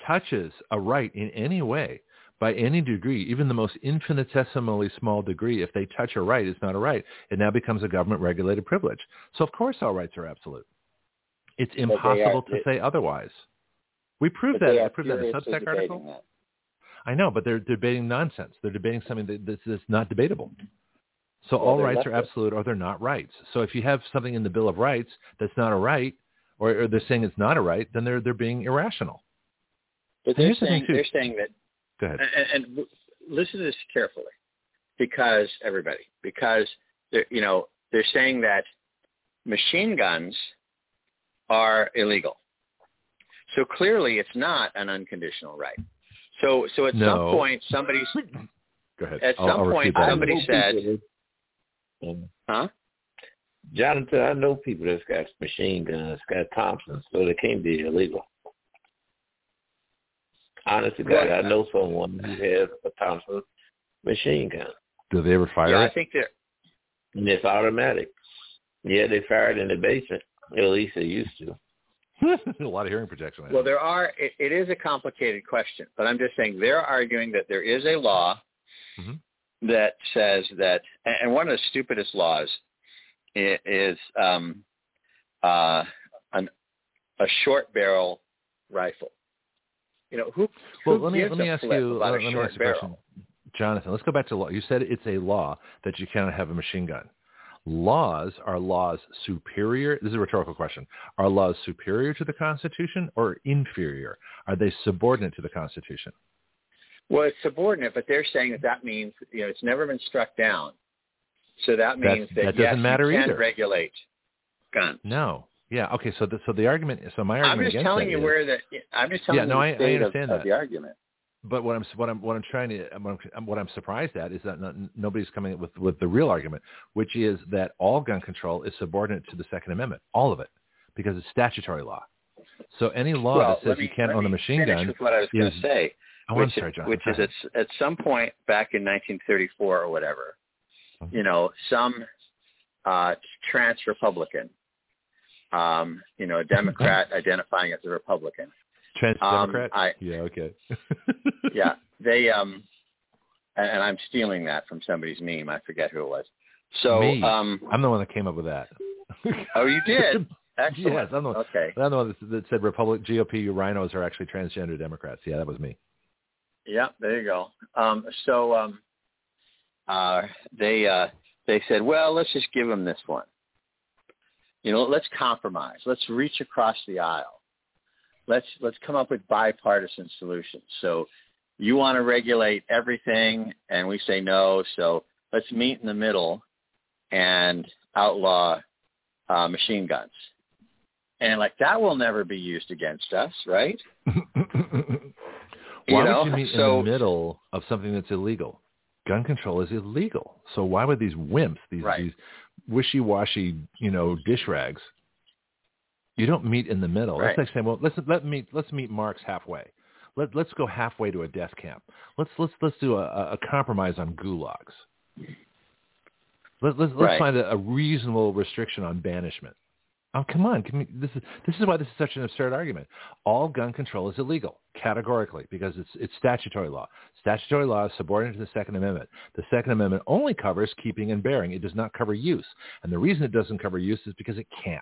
touches a right in any way, by any degree, even the most infinitesimally small degree, if they touch a right, it's not a right. It now becomes a government-regulated privilege. So of course all rights are absolute. It's they are- impossible to it- say otherwise. We proved that. I proved that in the furiously Substack article. that. I know, but they're debating nonsense. They're debating something that this is not debatable. So Well, all rights are absolute or they're not rights. So if you have something in the Bill of Rights that's not a right, or, or they're saying it's not a right, then they're they're being irrational. But they're saying they're saying that Go ahead. and, and listen to this carefully because everybody because they're you know they're saying that machine guns are illegal so clearly it's not an unconditional right so so at No. some point somebody's Go ahead. at I'll, some I'll point, somebody I said- people huh Jonathon, I know people that's got machine guns, got Thompsons, so they can't be illegal. Honest to God, Right. I know someone who has a Thompson machine gun, Do they ever fire yeah i think they're and it's automatic. Yeah, they fire it in the basement. At least they used to. a lot of hearing protection. Well, there are. It, it is a complicated question, but I'm just saying they're arguing that there is a law Mhm. that says that, and and one of the stupidest laws is um, uh, an, a short barrel rifle. You know who? Well, who let me gives let me ask you. about uh, Let, me ask you a question? Jonathon. Let's go back to law. You said it's a law that you cannot have a machine gun. Laws are laws superior. This is a rhetorical question. Are laws superior to the Constitution or inferior? Are they subordinate to the Constitution? Well, it's subordinate, but they're saying that that means you know it's never been struck down, so that means that, that doesn't yes, matter you can either. regulate guns. No. Yeah. Okay. So the so the argument. So my argument. I'm just telling you is- where the. I'm just telling Yeah, you no, the I- I of- understand of, that. the argument. But what I'm what I'm what I'm trying to what I'm, what I'm surprised at is that not, nobody's coming up with with the real argument, which is that all gun control is subordinate to the Second Amendment, all of it, because it's statutory law. So any law well, that says me, you can't own a machine gun, with what I was going to say, oh, which, I'm sorry, John. which is at, at some point back in 1934 or whatever, Mhm. you know, some uh, trans Republican, um, you know, a Democrat identifying as a Republican, trans um, Democrat. I- yeah. Okay. yeah, they um, and, and I'm stealing that from somebody's meme. I forget who it was. So, Me. um, I'm the one that came up with that. oh, you did. Excellent. Yes, I'm the one. Okay. I'm the one that, that said Republic GOP rhinos are actually transgender Democrats. Yeah, that was me. Yeah, there you go. Um, so um, uh, they uh, they said, well, let's just give them this one. You know, let's compromise. Let's reach across the aisle. Let's let's come up with bipartisan solutions. So you want to regulate everything, and we say no. So let's meet in the middle and outlaw uh, machine guns. And like that will never be used against us, right? why know, would you meet so- in the middle of something that's illegal? Gun control is illegal. So why would these wimps, these Right. these wishy-washy, you know, dish rags? You don't meet in the middle. Right. That's like saying, well, let's let meet let's meet Marx halfway. Let let's go halfway to a death camp. Let's let's let's do a, a compromise on gulags. Let, let's let's Right. find a, a reasonable restriction on banishment. Oh, come on! We, this is this is why this is such an absurd argument. All gun control is illegal categorically because it's it's statutory law. Statutory law is subordinate to the Second Amendment. The Second Amendment only covers keeping and bearing. It does not cover use, and the reason it doesn't cover use is because it can't.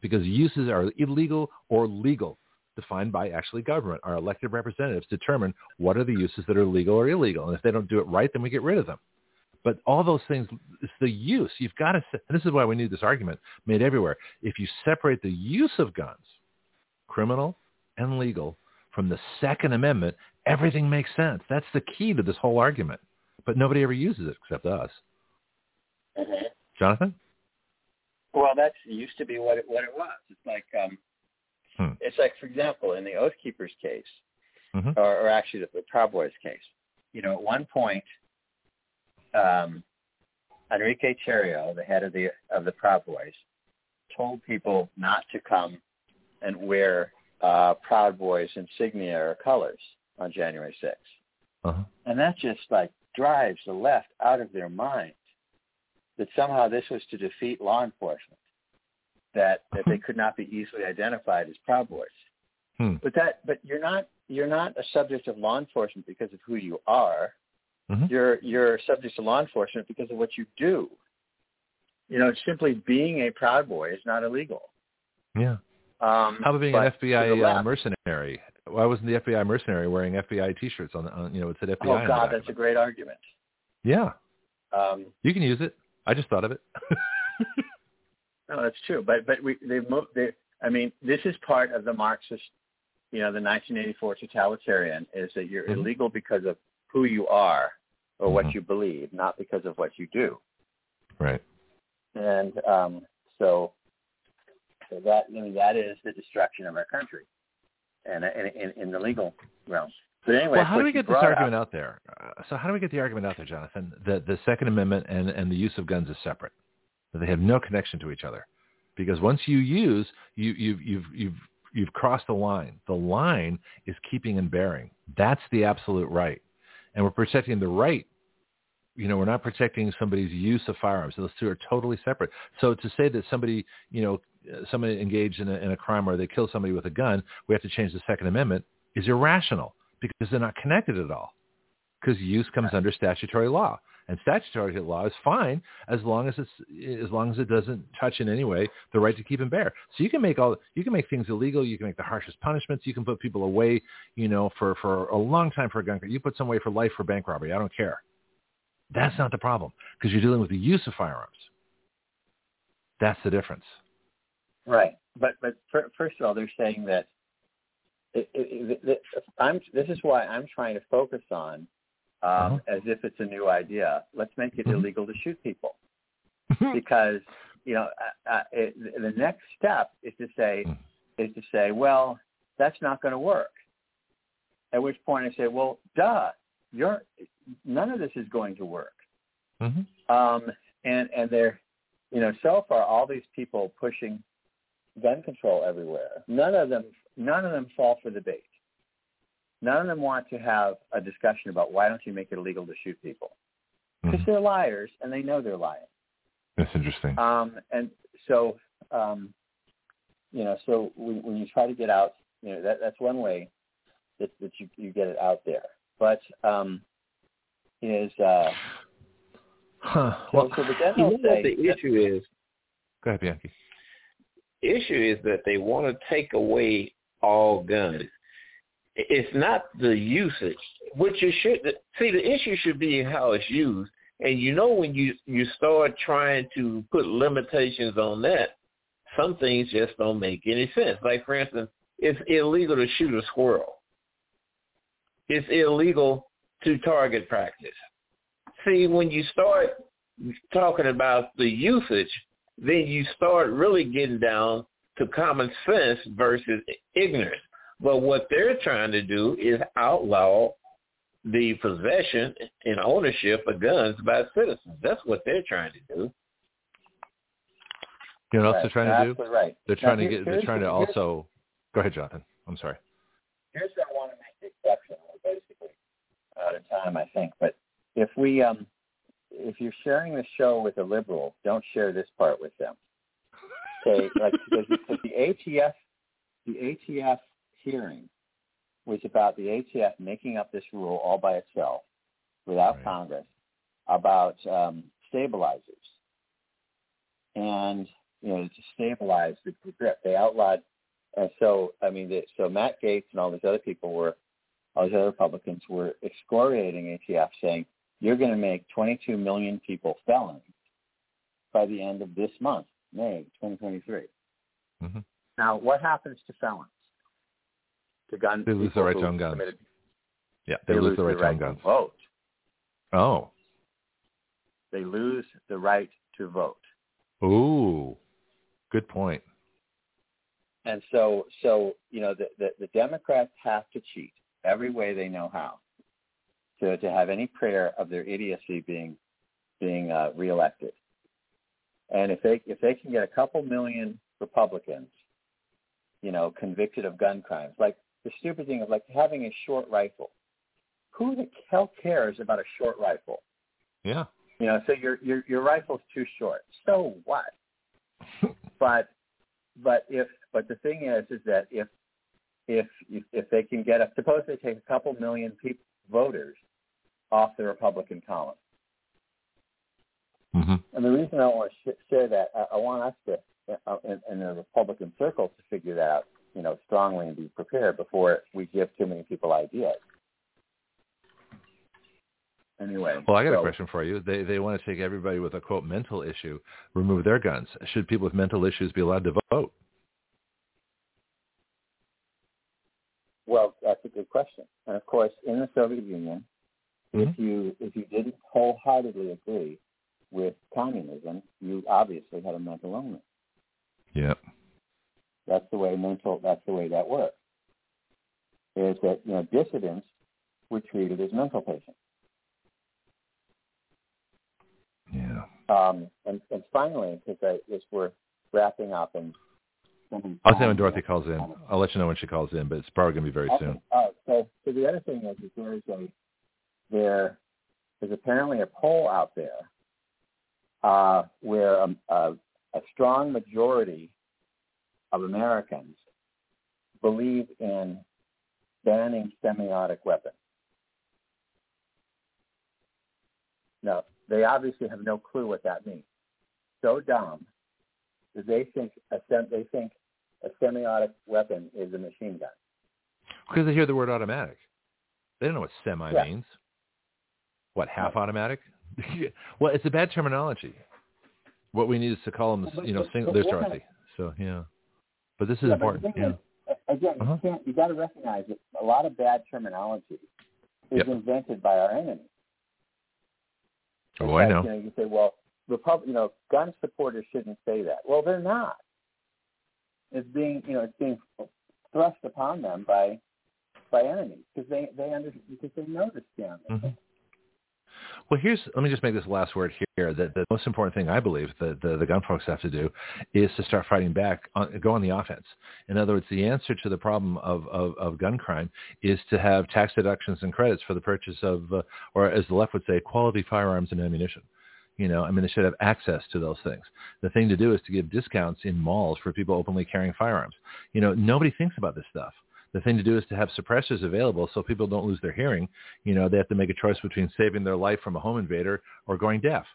Because uses are illegal or legal, defined by actually government. Our elected representatives determine what are the uses that are legal or illegal, and if they don't do it right, then we get rid of them. But all those things, it's the use. You've got to, and this is why we need this argument made everywhere. If you separate the use of guns, criminal and legal, from the Second Amendment, everything makes sense. That's the key to this whole argument. But nobody ever uses it except us. Jonathon? Well, that's used to be what it what it was. It's like um, Hmm. it's like for example, in the Oath Keepers case, Mhm. or, or actually the, the Proud Boys case. You know, at one point, um, Enrique Tarrio, the head of the of the Proud Boys, told people not to come and wear uh, Proud Boys insignia or colors on January 6th. Uh-huh. And that just like drives the left out of their mind that somehow this was to defeat law enforcement, that that they could not be easily identified as Proud Boys. Hmm. But that but you're not you're not a subject of law enforcement because of who you are. Mhm. You're you're subject to law enforcement because of what you do. You know, simply being a Proud Boy is not illegal. Yeah. Um, How about being an FBI uh, mercenary? why wasn't the FBI mercenary wearing FBI T-shirts on, on you know it said FBI? Oh God, that's a great argument. Yeah, um, you can use it. I just thought of it. no, that's true. But but we they've moved. They, I mean, this is part of the Marxist, you know, the 1984 totalitarian is that you're Mhm. illegal because of who you are or what Mhm. you believe, not because of what you do. right. And um, so, so that I mean, that is the destruction of our country, and in, in, in the legal realm. But anyway, Well, how do we get this argument up- out there? Uh, so how do we get the argument out there, Jonathon, that the Second Amendment and, and the use of guns is separate, that they have no connection to each other? Because once you use, you, you've, you've, you've, you've crossed the line. The line is keeping and bearing. That's the absolute right. And we're protecting the right. You know, we're not protecting somebody's use of firearms. Those two are totally separate. So to say that somebody, you know, somebody engaged in a, in a crime or they kill somebody with a gun, we have to change the Second Amendment is irrational because they're not connected at all. Because use comes under statutory law, and statutory law is fine as long as it's as long as it doesn't touch in any way the right to keep and bear. So you can make all you can make things illegal. You can make the harshest punishments. You can put people away, you know, for for a long time for a gun. You put some away for life for bank robbery. I don't care. That's not the problem because you're dealing with the use of firearms. That's the difference. Right, but but fir- first of all, they're saying that it, it, it, I'm. This is why I'm trying to focus on um, Uh-huh. as if it's a new idea. Let's make it Mhm. illegal to shoot people because you know uh, uh, it, the next step is to say Mhm. is to say, well, that's not going to work. At which point I say, well, duh, you're none of this is going to work. Mhm. Um, and and they're, you know, so far all these people pushing gun control everywhere. None of them, none of them fall for the bait. None of them want to have a discussion about why don't you make it illegal to shoot people because Mhm. they're liars and they know they're lying. That's interesting. Um, and so, um, you know, so when, when you try to get out, you know, that, that's one way that, that you, you get it out there. But um, is uh, Huh. so, Well, so but then You know they'll what say the issue is? go ahead, Bianchi. issue is that they want to take away all guns. It's not the usage, which you should see. The issue should be how it's used, and you know when you you start trying to put limitations on that, some things just don't make any sense. Like for instance, it's illegal to shoot a squirrel. It's illegal to target practice. See, when you start talking about the usage, then you start really getting down to common sense versus ignorance. But what they're trying to do is outlaw the possession and ownership of guns by citizens. That's what they're trying to do. You know what else they're trying to do? right. They're Now, trying to get. They're trying to also. Go ahead, Jonathon. I'm sorry. here's where I want to make the exception. We're basically out of time, I think. But if we, um, if you're sharing the show with a liberal, don't share this part with them. Say like because, because the ATF, the ATF hearing was about the ATF making up this rule all by itself, without Right. Congress, about um, stabilizers, and you know to stabilize the grip. They outlawed and so, I mean, the, so Matt Gaetz and all these other people were, all these other Republicans were excoriating ATF, saying you're going to make 22 million people felons by the end of this month, May 2023. hmm Now, what happens to felons? To gun They lose the right to own guns. committed- Yeah, they, lose, the right to own to guns. vote. Oh, They lose the right to vote. ooh, good point. And so, so you know, the, the, the Democrats have to cheat every way they know how to to have any prayer of their idiocy being being uh, reelected. And if they if they can get a couple million Republicans, you know, convicted of gun crimes, like the stupid thing of like having a short rifle, who the hell cares about a short rifle? Yeah. You know, so your your your rifle's too short. So what? but but if but the thing is is that if if if they can get a suppose they take a couple million people voters off the Republican column. hmm And the reason I want to sh- share that, I, I want us to, uh, in, in the Republican circles, to figure that out. You know, strongly and be prepared before we give too many people ideas. Anyway. Well, I got so, a question for you. They they want to take everybody with a quote mental issue, remove their guns. Should people with mental issues be allowed to vote? Well, that's a good question. And of course, in the Soviet Union, Mhm. if you if you didn't wholeheartedly agree with communism, you obviously had a mental illness. Yeah. That's the way mental. That's the way that works. Is that you know dissidents were treated as mental patients. Yeah. Um, and, and finally, because I as we're wrapping up and mm-hmm. I'll say when Dorothy calls in. I'll let you know when she calls in, but it's probably going to be very Okay. soon. All right. So, so the other thing is, is there is a there is apparently a poll out there uh, where a, a, a strong majority of Americans believe in banning semiotic weapons. Now, they obviously have no clue what that means. So dumb that they think a sem- they think a semiotic weapon is a machine gun. Because they hear the word automatic. They don't know what semi Yeah. means. What, half automatic? well, it's a bad terminology. What we need is to call them, you know, single, there's Dorothy. So, yeah. But this is Yeah, important. Yeah. is, again, Uh-huh. you can't. You got to recognize that a lot of bad terminology is Yep. invented by our enemies. Oh, In I fact, know. You know, you say, well, Repub- you know, gun supporters shouldn't say that. Well, they're not. It's being, you know, it's being thrust upon them by by enemies because they they under because they know the scam. Mhm. Well, here's let me just make this last word here. That the most important thing I believe that the, the gun folks have to do is to start fighting back, on, go on the offense. In other words, the answer to the problem of, of, of gun crime is to have tax deductions and credits for the purchase of, uh, or as the left would say, quality firearms and ammunition. You know, I mean, they should have access to those things. The thing to do is to give discounts in malls for people openly carrying firearms. You know, nobody thinks about this stuff. The thing to do is to have suppressors available so people don't lose their hearing. You know, they have to make a choice between saving their life from a home invader or going deaf.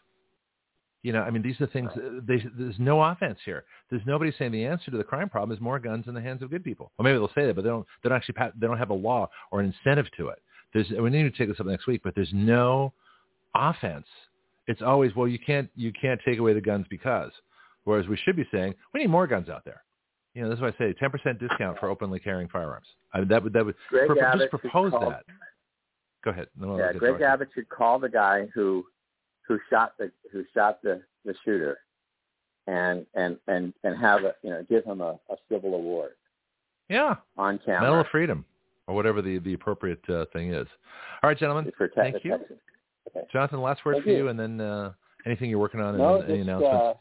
You know, I mean, these are things. Uh, they, there's no offense here. There's nobody saying the answer to the crime problem is more guns in the hands of good people. Or maybe they'll say that, but they don't. They don't actually. They don't have a law or an incentive to it. There's. We need to take this up next week, but there's no offense. It's always well, you can't. You can't take away the guns because. Whereas we should be saying we need more guns out there. You know, that's why I say 10% discount for openly carrying firearms. I mean, that would that would Greg pro- Abbott just propose call- that. Go ahead. No, Yeah, Greg. Abbott should call the guy who who shot the who shot the the shooter, and and and and have a you know give him a, a civil award Yeah, on camera. Medal of Freedom or whatever the the appropriate uh, thing is. All right, gentlemen. Thank you. Okay. Jonathan, last word Thank for you. you, and then uh, anything you're working on, and No, then any announcements, uh,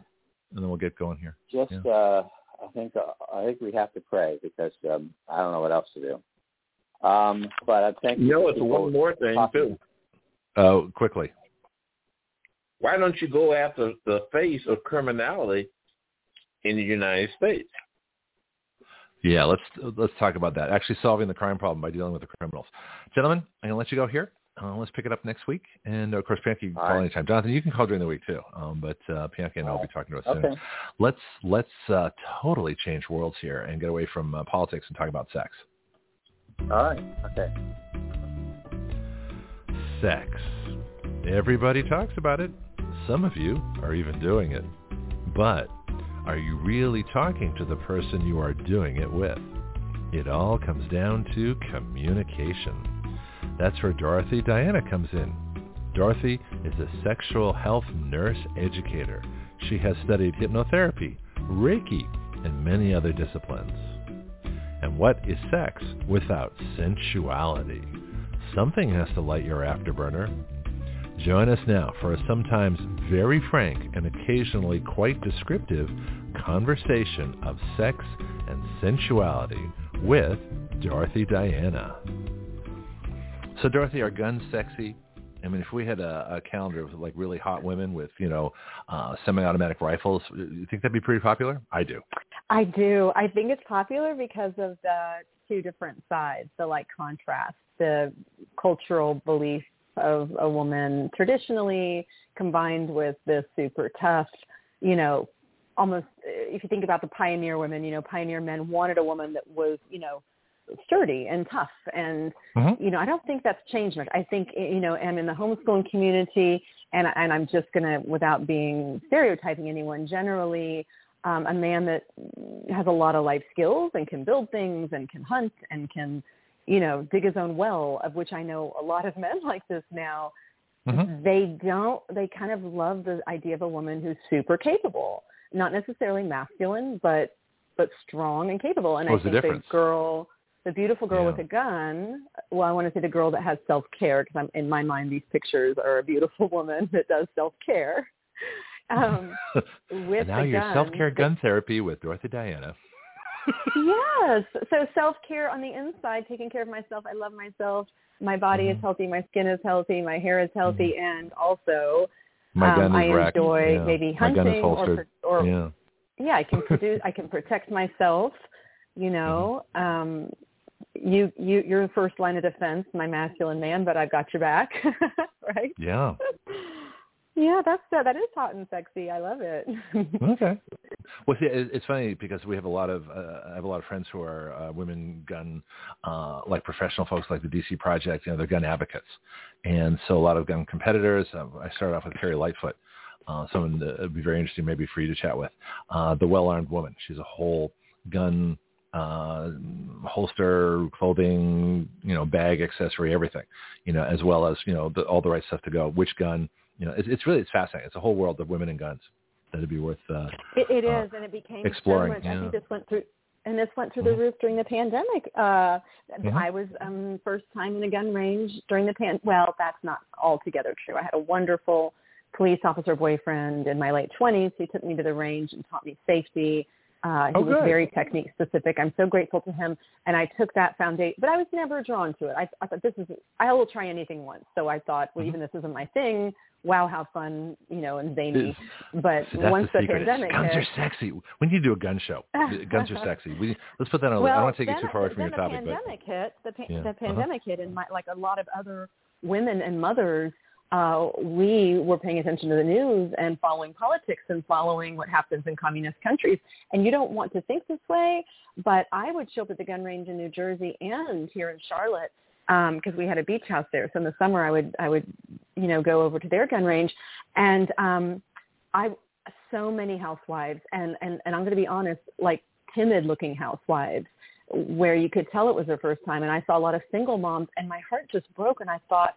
and then we'll get going here. just Yeah. I think uh, I think we have to pray because um, I don't know what else to do. Um, but I think You know, it's one more thing talking- too. Uh, quickly. Why don't you go after the face of criminality in the United States? Yeah, let's let's talk about that. Actually, solving the crime problem by dealing with the criminals. Gentlemen, I'm gonna let you go here. Uh, let's pick it up next week, and of course, Bianca, you can All call right. anytime. Jonathan, you can call during the week too. Um, but uh, Bianca and I will be talking to us soon. Let's let's uh, totally change worlds here and get away from uh, politics and talk about sex. All right. Okay. Sex. Everybody talks about it. Some of you are even doing it. But are you really talking to the person you are doing it with? It all comes down to communication. That's where Dorothy Diana comes in. Dorothy is a sexual health nurse educator. She has studied hypnotherapy, Reiki, and many other disciplines. And what is sex without sensuality? Something has to light your afterburner. Join us now for a sometimes very frank and occasionally quite descriptive conversation of sex and sensuality with Dorothy Diana. So Dorothy, are guns sexy? I mean, if we had a, a calendar of like really hot women with, you know, uh, semi-automatic rifles, you think that'd be pretty popular? I do. I do. I think it's popular because of the two different sides, the like contrast, the cultural belief of a woman traditionally combined with this super tough, you know, almost if you think about the pioneer women, you know, pioneer men wanted a woman that was, you know, sturdy and tough and Mhm. you know, I don't think that's changed much. I think you know, and in the homeschooling community and and I'm just going to without being stereotyping anyone generally um a man that has a lot of life skills and can build things and can hunt and can you know, dig his own well, of which I know a lot of men like this now Mhm. they don't they kind of love the idea of a woman who's super capable not necessarily masculine but but strong and capable and What's i think the, difference? girl the beautiful girl Yeah. with a gun well i want to say the girl that has self care because i'm in my mind these pictures are a beautiful woman that does self care um with and now your self-care gun therapy with Dorothy Diana. yes. So self care on the inside, taking care of myself. I love myself. My body is Mhm. healthy. My skin is healthy. My hair is healthy, and also My um, gun is I racked. enjoy yeah. maybe My gun is hunting or or yeah. yeah, I can produce. I can protect myself. You know, um, you you you're the first line of defense, my masculine man, but I've got your back, right? Yeah. Yeah, that's uh, that is hot and sexy. I love it. Okay. Well, see, it's funny because we have a lot of uh, I have a lot of friends who are uh, women gun uh, like professional folks like the DC Project. You know, they're gun advocates, and so a lot of gun competitors. Uh, I started off with Carrie Lightfoot, uh, someone that would be very interesting maybe for you to chat with. Uh, the well-armed woman. She's a whole gun uh holster clothing you know bag accessory everything you know as well as you know the, all the right stuff to go which gun you know it's, it's really it's fascinating it's a whole world of women and guns that'd be worth uh It, it uh, is, and it became exploring, so much. I yeah. think this went through, and this went through Mhm. the roof during the pandemic. Uh, Mhm. I was um, first time in a gun range during the pan. Well, that's not altogether true. I had a wonderful police officer boyfriend in my late twenties who took me to the range and taught me safety. Uh, he Oh, was very technique specific. I'm so grateful to him, and I took that foundation. But I was never drawn to it. I, I thought this is. I will try anything once. So I thought, well, Mhm. even this isn't my thing. Wow, how fun, you know, and zany. It's- But once the the. Pandemic guns hit, are sexy. We need to do a gun show. guns are sexy. We let's put that on. I well, don't want to take it too far away from your topic, the but pandemic hit. The, pa- Yeah, the uh-huh. pandemic hit, and my, like a lot of other women and mothers, uh, we were paying attention to the news and following politics and following what happens in communist countries. And you don't want to think this way, but I would show up at the gun range in New Jersey and here in Charlotte because we had a beach house there. So in the summer, I would I would you know go over to their gun range, and um, I so many housewives and and and I'm going to be honest, like timid looking housewives where you could tell it was their first time and I saw a lot of single moms and my heart just broke and I thought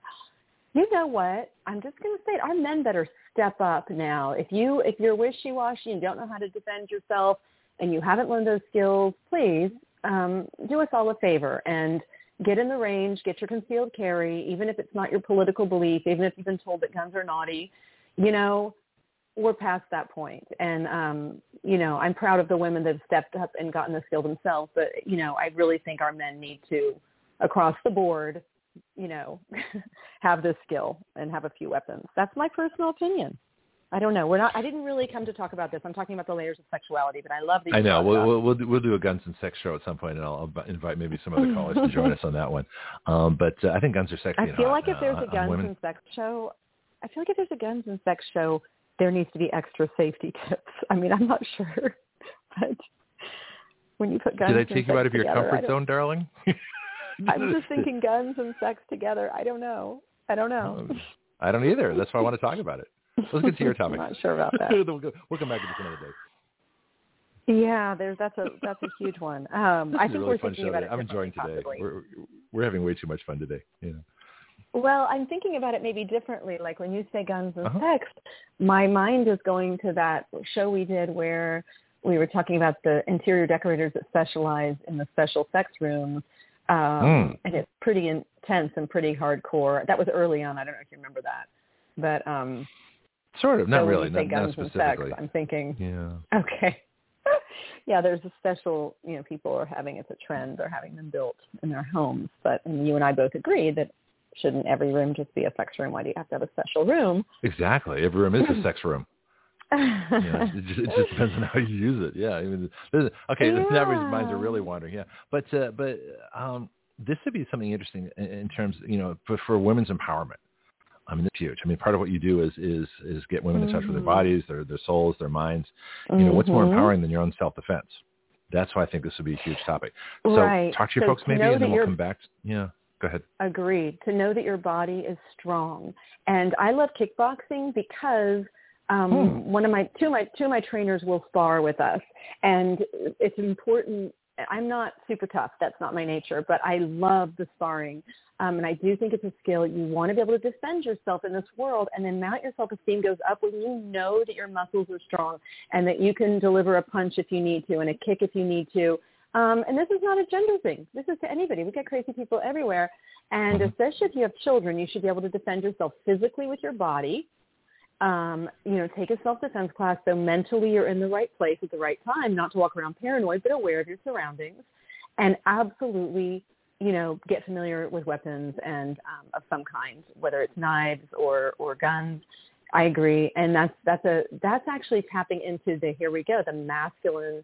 you know what? I'm just going to say it. Our men better step up now. If you if you're wishy-washy and don't know how to defend yourself and you haven't learned those skills please um, do us all a favor and get in the range get your concealed carry even if it's not your political belief even if you've been told that guns are naughty. You know we're past that point. and um you know i'm proud of the women that have stepped up and gotten the skill themselves but you know i really think our men need to across the board you know have this skill and have a few weapons that's my personal opinion i don't know we're not i didn't really come to talk about this i'm talking about the layers of sexuality but i love these I know we'll, we'll we'll do, we'll do a guns and sex show at some point, and I'll, I'll invite maybe some other callers to join us on that one. Um, but uh, I think guns are sexy. I feel hot, like if there's uh, a guns and sex show, I feel like if there's a guns and sex show, there needs to be extra safety tips. I mean, I'm not sure, but when you put guns Did I take you out of your together, comfort zone, darling? I'm just thinking guns and sex together. I don't know. I don't know. I don't either. That's why I want to talk about it. Let's get to your topic. I'm not sure about that. we'll, go, we'll come back to this another day. Yeah, there's that's a that's a huge one. Um, I think really we're fun thinking show. about it. I'm enjoying today. possibly. We're we're having way too much fun today. Yeah. Well, I'm thinking about it maybe differently. Like when you say guns and Uh-huh. sex, my mind is going to that show we did where we were talking about the interior decorators that specialize in the special sex rooms. Um, Mm. And it's pretty intense and pretty hardcore. That was early on. I don't know if you remember that. But um, Sort of. Not so really. you say Not, not guns and sex, specifically. I'm thinking, Yeah. okay. yeah, there's a special, you know, people are having it's a trend. They're having them built in their homes. But and you and I both agree that shouldn't every room just be a sex room? Why do you have to have a special room? Exactly. Every room is a sex room. You know, it, just, it just depends on how you use it. Yeah. I mean, okay. This now minds are really wandering. Yeah. But uh, but um, this would be something interesting in, in terms, you know, for, for women's empowerment. I mean, it's huge. I mean, part of what you do is is is get women in touch with their Mhm. bodies, their their souls, their minds. You know, what's more Mhm. empowering than your own self defense? That's why I think this would be a huge topic. So Right. talk to your So folks maybe, and then we'll come back. Yeah, go ahead. Agreed. To know that your body is strong. And I love kickboxing because um, Hmm. one of my two of my two of my trainers will spar with us, and it's important. I'm not super tough. That's not my nature, but I love the sparring. Um, and I do think it's a skill. You want to be able to defend yourself in this world, and then mount your self-esteem goes up when you know that your muscles are strong and that you can deliver a punch if you need to and a kick if you need to. Um, and this is not a gender thing. This is to anybody. We get crazy people everywhere. And Mhm. especially if you have children, you should be able to defend yourself physically with your body. Um, you know, take a self-defense class so mentally you're in the right place at the right time, not to walk around paranoid, but aware of your surroundings. And absolutely, you know, get familiar with weapons and um, of some kind, whether it's knives or, or guns. I agree, and that's that's a that's actually tapping into the here we go the masculine,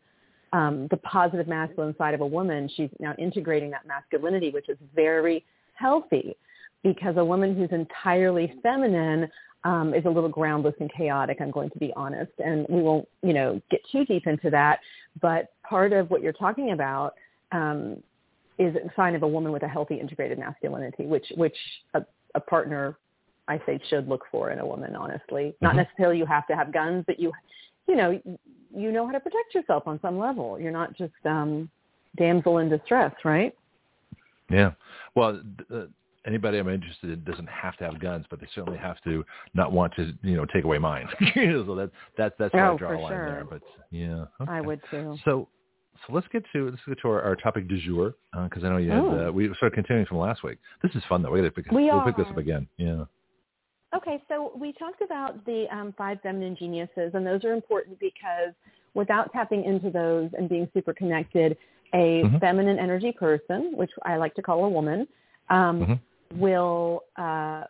um, the positive masculine side of a woman. She's now integrating that masculinity, which is very healthy, because a woman who's entirely feminine um, is a little groundless and chaotic. I'm going to be honest, and we won't you know get too deep into that. But part of what you're talking about um, is a sign of a woman with a healthy integrated masculinity, which which a, a partner I say should look for in a woman, honestly. Not Mhm. necessarily you have to have guns, but you, you know, you know how to protect yourself on some level. You're not just um, damsel in distress, right? Yeah. Well, uh, anybody I'm interested in doesn't have to have guns, but they certainly have to not want to, you know, take away mine. so that that's that's where I Oh, draw a line sure. there. But yeah, I would too. So, so let's get to let's get to our, our topic du jour because I know you had Oh. uh, we started continuing from last week. This is fun though. We got to pick, We we'll pick this up again. Yeah. Okay, so we talked about the um, five feminine geniuses, and those are important because without tapping into those and being super connected, a Mhm. feminine energy person, which I like to call a woman, um, Mhm. Will uh,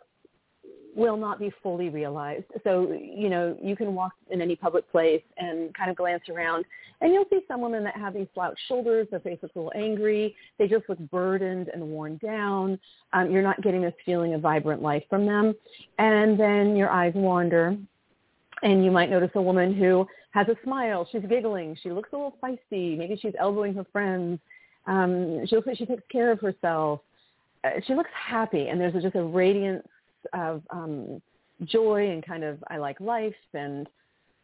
will not be fully realized. So you know you can walk in any public place and kind of glance around, and you'll see some women that have these slouched shoulders. Their face looks a little angry. They just look burdened and worn down. Um, you're not getting this feeling of vibrant life from them. And then your eyes wander, and you might notice a woman who has a smile. She's giggling. She looks a little feisty. Maybe she's elbowing her friends. Um, she looks like she takes care of herself. Uh, she looks happy, and there's just a radiance of um, joy and kind of I like life and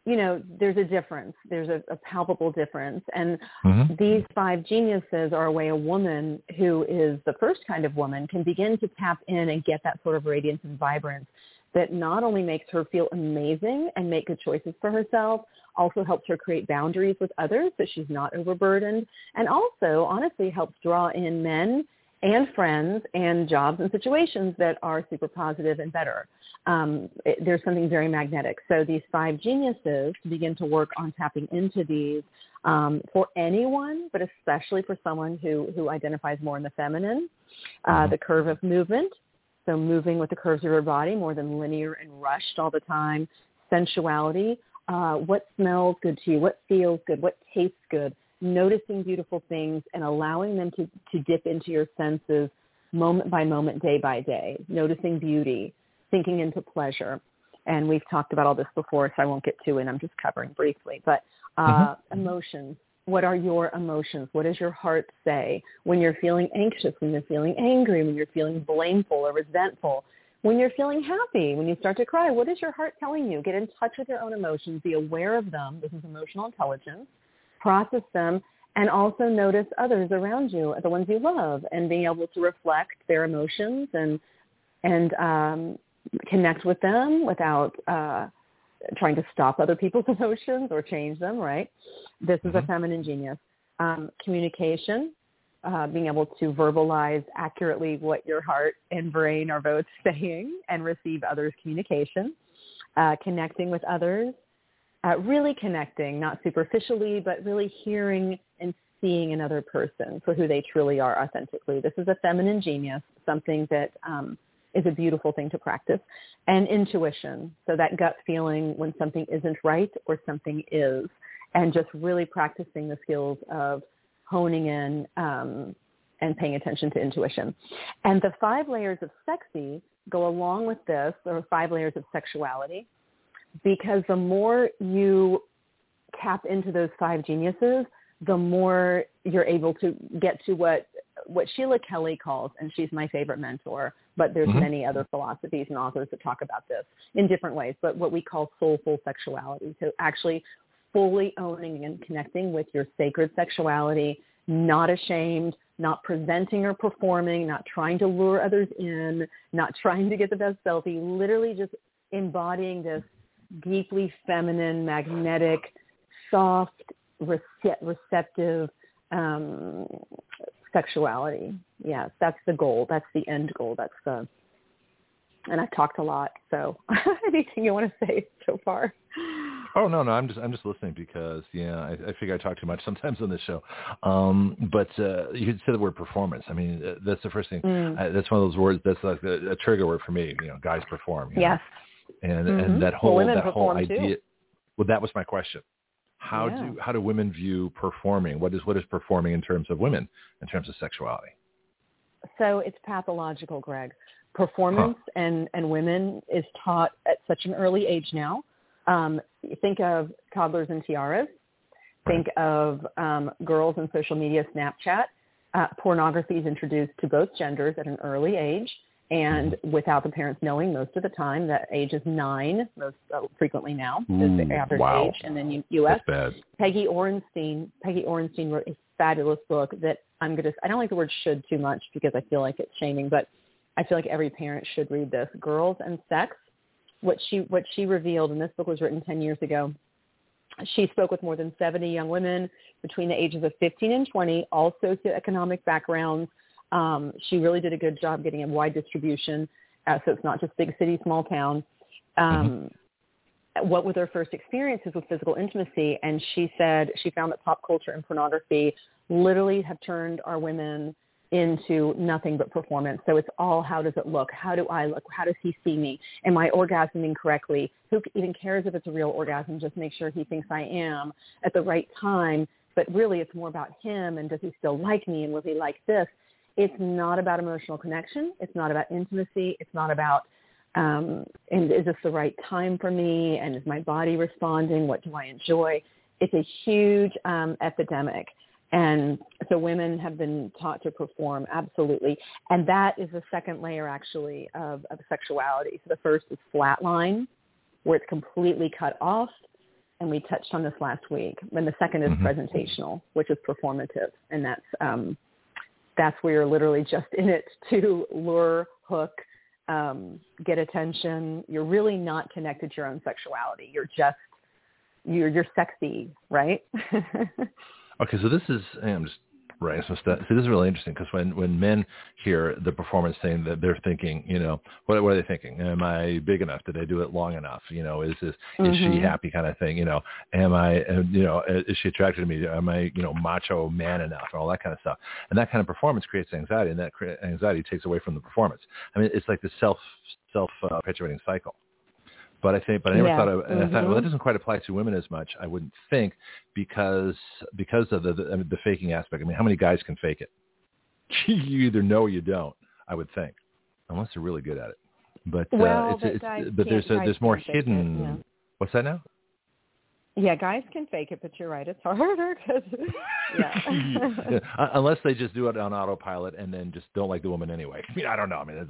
you know, there's a difference. There's a, a palpable difference. And Mhm. these five geniuses are a way a woman who is the first kind of woman can begin to tap in and get that sort of radiance and vibrance that not only makes her feel amazing and make good choices for herself, also helps her create boundaries with others so she's not overburdened, and also honestly helps draw in men and friends and jobs and situations that are super positive and better. Um, it, there's something very magnetic. So these five geniuses begin to work on tapping into these um, for anyone, but especially for someone who, who identifies more in the feminine. Uh, Mhm. The curve of movement, so moving with the curves of your body more than linear and rushed all the time. Sensuality, uh, what smells good to you, what feels good, what tastes good, noticing beautiful things and allowing them to, to dip into your senses moment by moment, day by day, noticing beauty, thinking into pleasure. And we've talked about all this before, so I won't get to it. I'm just covering briefly. But uh, emotions. What are your emotions? What does your heart say when you're feeling anxious, when you're feeling angry, when you're feeling blameful or resentful? When you're feeling happy, when you start to cry, what is your heart telling you? Get in touch with your own emotions. Be aware of them. This is emotional intelligence. Process them and also notice others around you, the ones you love, and being able to reflect their emotions and and um, connect with them without uh, trying to stop other people's emotions or change them. Right? This is a Mhm. feminine genius. Um, communication, uh, being able to verbalize accurately what your heart and brain are both saying and receive others' communication. Uh, connecting with others, uh, really connecting, not superficially, but really hearing and seeing another person for who they truly are authentically. This is a feminine genius, something that um, is a beautiful thing to practice. And intuition, so that gut feeling when something isn't right or something is, and just really practicing the skills of honing in um, and paying attention to intuition. And the five layers of sexy go along with this. Are five layers of sexuality because the more you tap into those five geniuses, the more you're able to get to what what Sheila Kelley calls, and she's my favorite mentor, but there's mm-hmm. many other philosophies and authors that talk about this in different ways, but what we call soulful sexuality. So actually fully owning and connecting with your sacred sexuality, not ashamed, not presenting or performing, not trying to lure others in, not trying to get the best selfie, literally just embodying this deeply feminine, magnetic, soft, receptive um, sexuality. Yes, that's the goal. That's the end goal. That's the and I've talked a lot. So anything you want to say so far? Oh no, no, I'm just I'm just listening because yeah, I, I figure I talk too much sometimes on this show. Um, but uh, you could say the word performance. I mean, uh, that's the first thing. Mm. I, that's one of those words that's like a, a, trigger word for me. You know, guys perform. Yes. Know? And mm-hmm. and that whole well, that whole idea. Too. Well, that was my question. How yeah. do how do women view performing? What is what is performing in terms of women in terms of sexuality? So it's pathological, Greg. Performance huh. and and women is taught at such an early age now. Um, think of toddlers and tiaras. Think of um, girls in social media, Snapchat. Uh, pornography is introduced to both genders at an early age and without the parents knowing most of the time that age is nine most uh, frequently now is the average wow. age and then U- us That's bad. peggy orenstein peggy orenstein wrote a fabulous book that i'm going to i don't like the word should too much because i feel like it's shaming but i feel like every parent should read this girls and sex what she what she revealed and this book was written 10 years ago she spoke with more than 70 young women between the ages of 15 and 20 all socioeconomic backgrounds um, she really did a good job getting a wide distribution, uh, so it's not just big city, small town. Um, mm-hmm. What were their first experiences with physical intimacy? And she said she found that pop culture and pornography literally have turned our women into nothing but performance. So it's all how does it look? How do I look? How does he see me? Am I orgasming correctly? Who even cares if it's a real orgasm? Just make sure he thinks I am at the right time. But really it's more about him and does he still like me and will he like this? It's not about emotional connection. It's not about intimacy. It's not about um, and is this the right time for me? And is my body responding? What do I enjoy? It's a huge um, epidemic. And so women have been taught to perform absolutely. And that is the second layer actually of, of sexuality. So the first is flatline, where it's completely cut off. And we touched on this last week. And the second is mm-hmm. presentational, which is performative. And that's um, that's where you're literally just in it to lure, hook, um, get attention. You're really not connected to your own sexuality. You're just you're you're sexy, right? okay, so this is I'm just Right. So, so this is really interesting because when, when men hear the performance thing, that they're thinking, you know, what, what are they thinking? Am I big enough? Did I do it long enough? You know, is this mm-hmm. is she mm-hmm. happy kind of thing? You know, am I, you know, is she attracted to me? Am I, you know, macho man enough? And all that kind of stuff. And that kind of performance creates anxiety, and that anxiety takes away from the performance. I mean, it's like the self self uh, perpetuating cycle. But I think, but I never yeah. thought of, and mm-hmm. I thought, well, that doesn't quite apply to women as much. I wouldn't think because because of the the, I mean, the faking aspect. I mean, how many guys can fake it? you either know or you don't. I would think, unless they're really good at it. But well, uh, it's, but, it's, but there's a, there's more hidden. It, yeah. What's that now? Yeah, guys can fake it, but you're right. It's harder because, yeah. Unless they just do it on autopilot and then just don't like the woman anyway. I mean, I don't know. I mean, it's,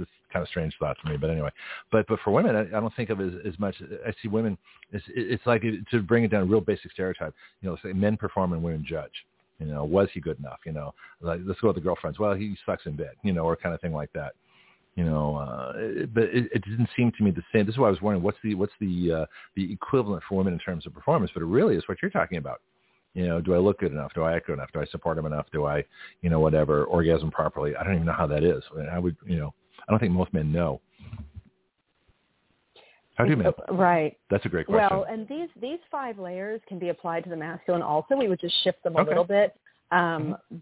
it's kind of strange thought for me, but anyway. But but for women, I, I don't think of it as, as much. I see women. It's it's like to bring it down a real basic stereotype. You know, say men perform and women judge. You know, was he good enough? You know, like let's go with the girlfriends. Well, he sucks in bed. You know, or kind of thing like that you know, uh, but it, it didn't seem to me the same. This is why I was wondering what's the what's the uh, the equivalent for women in terms of performance, but it really is what you're talking about. You know, do I look good enough? Do I act good enough? Do I support him enough? Do I, you know, whatever, orgasm properly? I don't even know how that is. I would, you know, I don't think most men know. How do you men? Right. That's a great question. Well, and these these five layers can be applied to the masculine also. We would just shift them a okay. little bit. Um, mm-hmm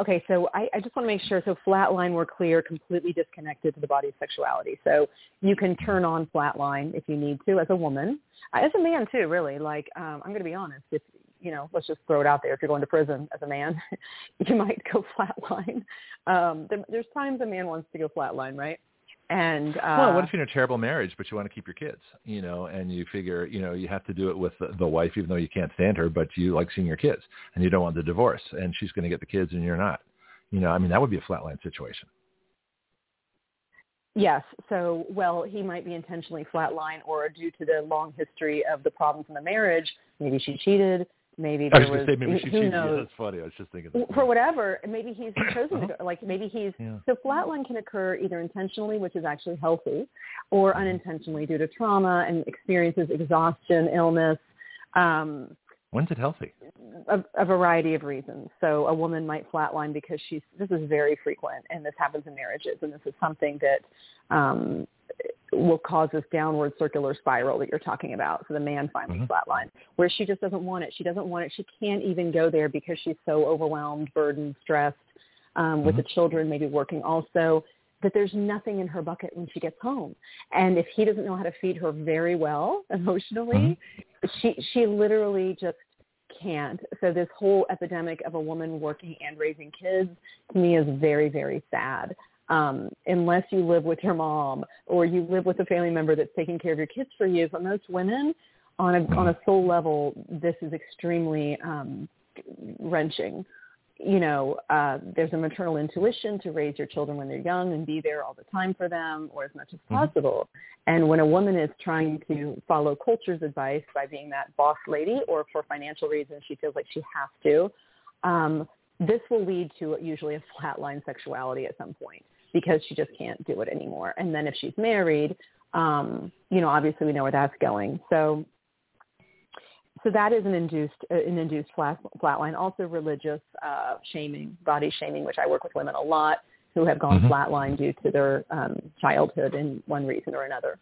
okay, so I, I just want to make sure. So flatline, we're clear, completely disconnected to the body's sexuality. So you can turn on flatline if you need to as a woman, as a man too. Really, like um, I'm going to be honest. If you know, let's just throw it out there. If you're going to prison as a man, you might go flatline. Um, there, there's times a man wants to go flatline, right? And uh, well, what if you're in a terrible marriage, but you want to keep your kids, you know, and you figure, you know, you have to do it with the, the wife, even though you can't stand her, but you like seeing your kids, and you don't want the divorce, and she's going to get the kids, and you're not. You know, I mean, that would be a flatline situation. Yes. So, well, he might be intentionally flatline or due to the long history of the problems in the marriage. Maybe she cheated. Maybe there I was, was, say maybe she who cheated. knows? Yeah, that's funny. I was just thinking. That. for whatever. Maybe he's chosen to go, like maybe he's Yeah. so flatline can occur either intentionally, which is actually healthy, or unintentionally due to trauma and experiences exhaustion, illness, um, When's it healthy? a, a variety of reasons. So a woman might flatline because she's this is very frequent, and this happens in marriages, and this is something that um, will cause this downward circular spiral that you're talking about. So the man finally Mhm. flatlines, where she just doesn't want it. She doesn't want it. She can't even go there because she's so overwhelmed, burdened, stressed um, with the children, maybe working also. That there's nothing in her bucket when she gets home, and if he doesn't know how to feed her very well emotionally, she she literally just can't. So this whole epidemic of a woman working and raising kids to me is very, very sad. Um, unless you live with your mom or you live with a family member that's taking care of your kids for you, for most women, on a on a soul level, this is extremely um, wrenching. You know, uh, there's a maternal intuition to raise your children when they're young and be there all the time for them or as much as possible. And when a woman is trying to follow culture's advice by being that boss lady or for financial reasons she feels like she has to, um, this will lead to usually a flatline sexuality at some point because she just can't do it anymore. And then if she's married, um, you know, obviously we know where that's going. So so that is an induced uh, an induced flat, flatline. Also religious uh, shaming, body shaming, which I work with women a lot who have gone Mhm. flatline due to their um, childhood in one reason or another,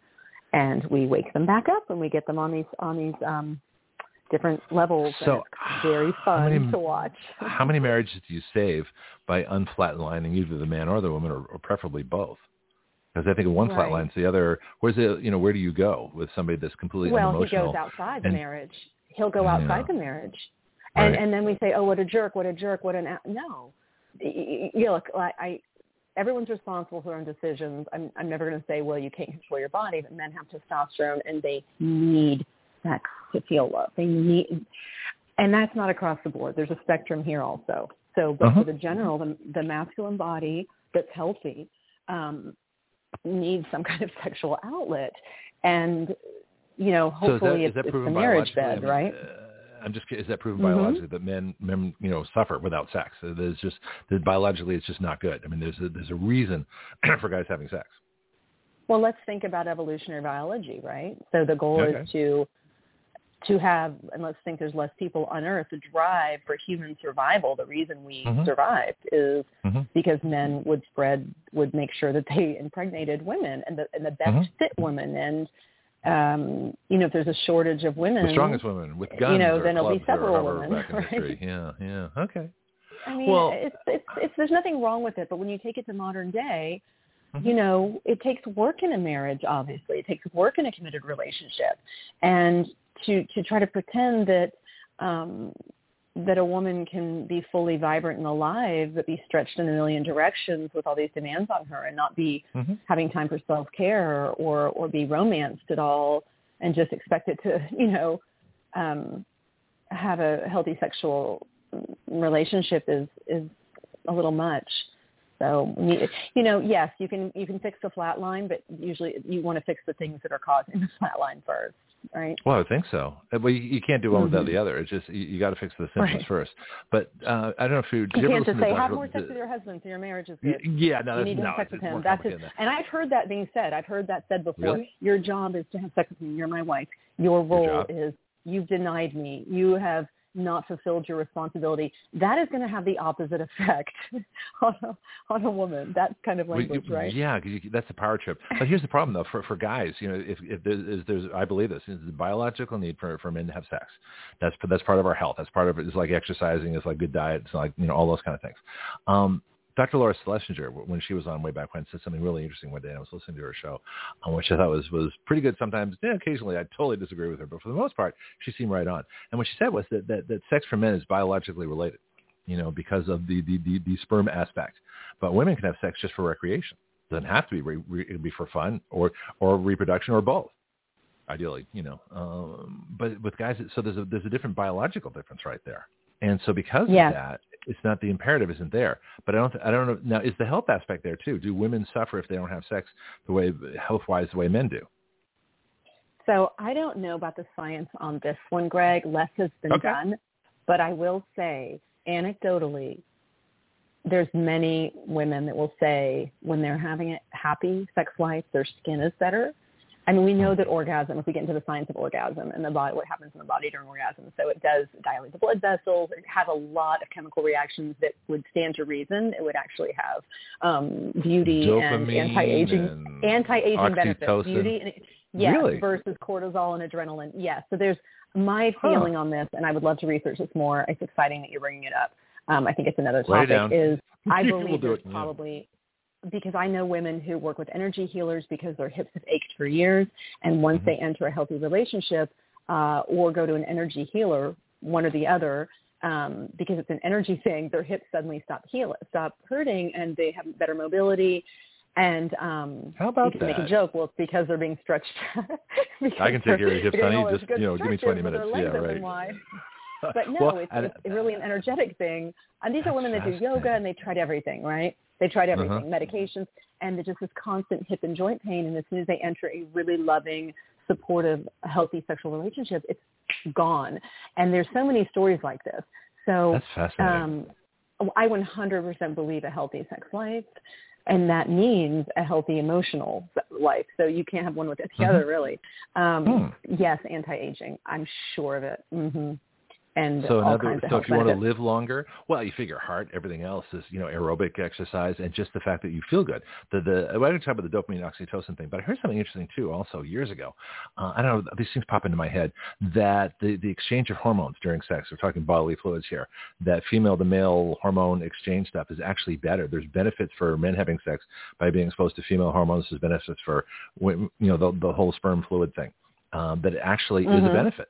and we wake them back up and we get them on these on these um, different levels. So, very fun many- to watch. How many marriages do you save by unflatlining either the man or the woman, or, or preferably both? Because I think one Right. flatlines the other. Where's the you know where do you go with somebody that's completely well, he goes outside the marriage. He'll go Yeah. outside the marriage, and Right. and then we say, oh, what a jerk, what a jerk, what an a-" no. You look, I, I everyone's responsible for their own decisions. I'm I'm never going to say, well, you can't control your body, but men have testosterone and they need sex to feel love. They need, and that's not across the board. There's a spectrum here also. So, but Uh-huh. for the general, the, the masculine body that's healthy um, needs some kind of sexual outlet, and you know, so is that, hopefully is it's, that it's proven the marriage bed, right? Uh, I'm just is that proven Mhm. biologically that men, men, you know, suffer without sex? There's just that biologically, it's just not good. I mean, there's a, there's a reason for guys having sex. Well, let's think about evolutionary biology, right? So the goal Okay. is to to have, and let's think there's less people on Earth. The drive for human survival, the reason we Mhm. survived, is Mhm. because men would spread, would make sure that they impregnated women and the and the best Mhm. fit women. And um, you know, if there's a shortage of women, The strongest women with guns, you know, then it'll be several women, right? Yeah, yeah. Okay. I mean, Well- it's, it's it's there's nothing wrong with it, but when you take it to modern day, Mhm. you know, it takes work in a marriage. Obviously, it takes work in a committed relationship, and to to try to pretend that um, that a woman can be fully vibrant and alive, but be stretched in a million directions with all these demands on her, and not be Mhm. having time for self care or or be romanced at all, and just expect it to, you know, um, have a healthy sexual relationship is is a little much. So you know, yes, you can you can fix the flat line, but usually you want to fix the things that are causing the flat line first, right? Well, I would think so. Uh, Well, you, you can't do one without Mhm. the other. It's just you, you got to fix the symptoms Right. first. But uh, I don't know if you. You can't just say have more sex with your husband so your marriage is good. Yeah, no, you that's, need to no, have sex with him. That's his, that. and I've heard that being said. I've heard that said before. Really? Your job is to have sex with me. You're my wife. Your role job? is you've denied me. You have not fulfilled your responsibility. That is going to have the opposite effect on a, on a woman. That kind of Well, language, you- right? Yeah, 'cause you, that's the power trip. But here's the problem, though, for for guys. You know, if if there's, there's I believe this, is the biological need for for men to have sex. That's that's part of our health. That's part of it. It's like exercising. It's like good diet. It's like you know all those kind of things. Um, Dr. Laura Schlesinger, when she was on way back when, said something really interesting one day. and I was listening to her show, um, which I thought was was pretty good. Sometimes, yeah, occasionally, I totally disagree with her, but for the most part, she seemed right on. And what she said was that that, that sex for men is biologically related, you know, because of the, the the the sperm aspect. But women can have sex just for recreation It doesn't have to be. Re- re- be for fun or or reproduction or both. Ideally, you know. Um, but with guys, so there's a there's a different biological difference right there. And so because Yes. of that, it's not the imperative isn't there. But I don't I don't know now is the health aspect there too? Do women suffer if they don't have sex the way health wise the way men do? So I don't know about the science on this one, Greg. Less has been Okay. done, but I will say anecdotally, there's many women that will say when they're having a happy sex life, their skin is better. I mean, we know that orgasm, if we get into the science of orgasm and the body, what happens in the body during orgasm, so it does dilate the blood vessels. It has a lot of chemical reactions that would stand to reason. It would actually have um, beauty and anti-aging, and anti-aging benefits. Beauty and yes, Really? versus cortisol and adrenaline. Yes. So there's my Huh. feeling on this, and I would love to research this more. It's exciting that you're bringing it up. Um, I think it's another topic. Is I We'll believe there's it, probably because I know women who work with energy healers because their hips have ached for years, and once Mhm. they enter a healthy relationship uh, or go to an energy healer, one or the other, um, because it's an energy thing, their hips suddenly stop heal stop hurting, and they have better mobility. And um, How about you can make a joke. Well, it's because they're being stretched. I can take care of your hips, honey. Just, you know, give me 20 minutes. Yeah, right. But no, Well, it's, it's really an energetic thing. And these are women that do yoga and they tried everything, right? They tried everything, Uh-huh. medications, and there's just this constant hip and joint pain. And as soon as they enter a really loving, supportive, healthy sexual relationship, it's gone. And there's so many stories like this. So That's fascinating. um, I 100% believe a healthy sex life, and that means a healthy emotional life. So you can't have one without the Mhm. other, really. Um, Hmm. Yes, anti-aging. I'm sure of it. hmm And So, in all other, kinds of so if you want to live longer, well, you figure heart, everything else is you know aerobic exercise, and just the fact that you feel good. The the I didn't talk about the dopamine oxytocin thing, but I heard something interesting too. Also years ago, uh, I don't know these things pop into my head that the the exchange of hormones during sex. We're talking bodily fluids here. That female to male hormone exchange stuff is actually better. There's benefits for men having sex by being exposed to female hormones. There's benefits for you know the the whole sperm fluid thing. Um, that it actually is a Mhm. benefit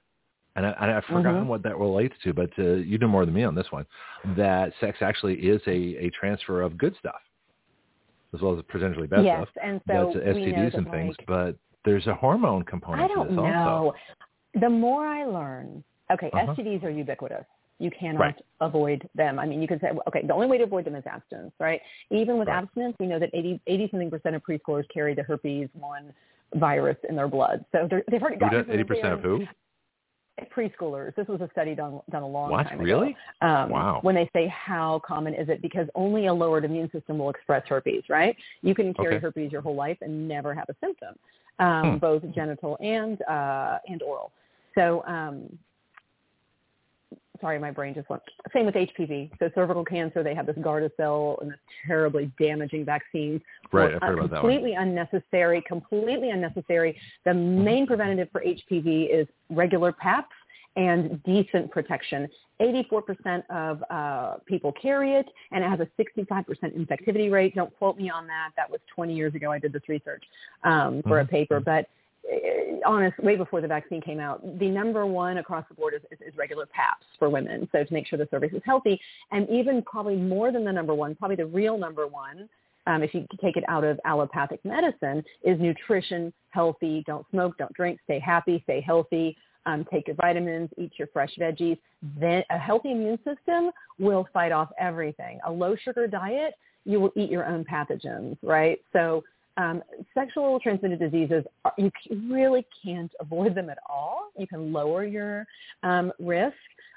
and I, and I've forgotten Mhm. what that relates to, but uh, you know more than me on this one. That sex actually is a, a transfer of good stuff, as well as potentially bad stuff. yes, stuff. and so That's we know STDs that, and things, like, but there's a hormone component I don't know. also. The more I learn, okay, Uh-huh. STDs are ubiquitous. You cannot Right. avoid them. I mean, you could say, okay, the only way to avoid them is abstinence, right? Even with Right. abstinence, we know that 80, 80 something percent of preschoolers carry the herpes one virus in their blood. So they've already Who gotten does some eighty percent of who? Preschoolers. This was a study done done a long What time really? ago. Um, Wow. When they say how common is it, because only a lowered immune system will express herpes, right? You can carry Okay. herpes your whole life and never have a symptom, um, Hmm. both genital and uh, and oral. So. Um, Sorry, my brain just went. Same with HPV. So cervical cancer, they have this Gardasil and this terribly damaging vaccine Right, I've heard uh, about that one. completely unnecessary, completely unnecessary. The main preventative for HPV is regular PAPs and decent protection. 84% of uh, people carry it, and it has a 65% infectivity rate. Don't quote me on that. That was 20 years ago. I did this research um, for a Mhm. paper, but honest, way before the vaccine came out, the number one across the board is, is, is regular PAPs for women. So to make sure the cervix is healthy, and even probably more than the number one, probably the real number one, um, if you take it out of allopathic medicine, is nutrition, healthy, don't smoke, don't drink, stay happy, stay healthy, um, take your vitamins, eat your fresh veggies. Then a healthy immune system will fight off everything. A low sugar diet, you will eat your own pathogens, right? So um, sexual transmitted diseases, are- you really can't avoid them at all. You can lower your um, risk,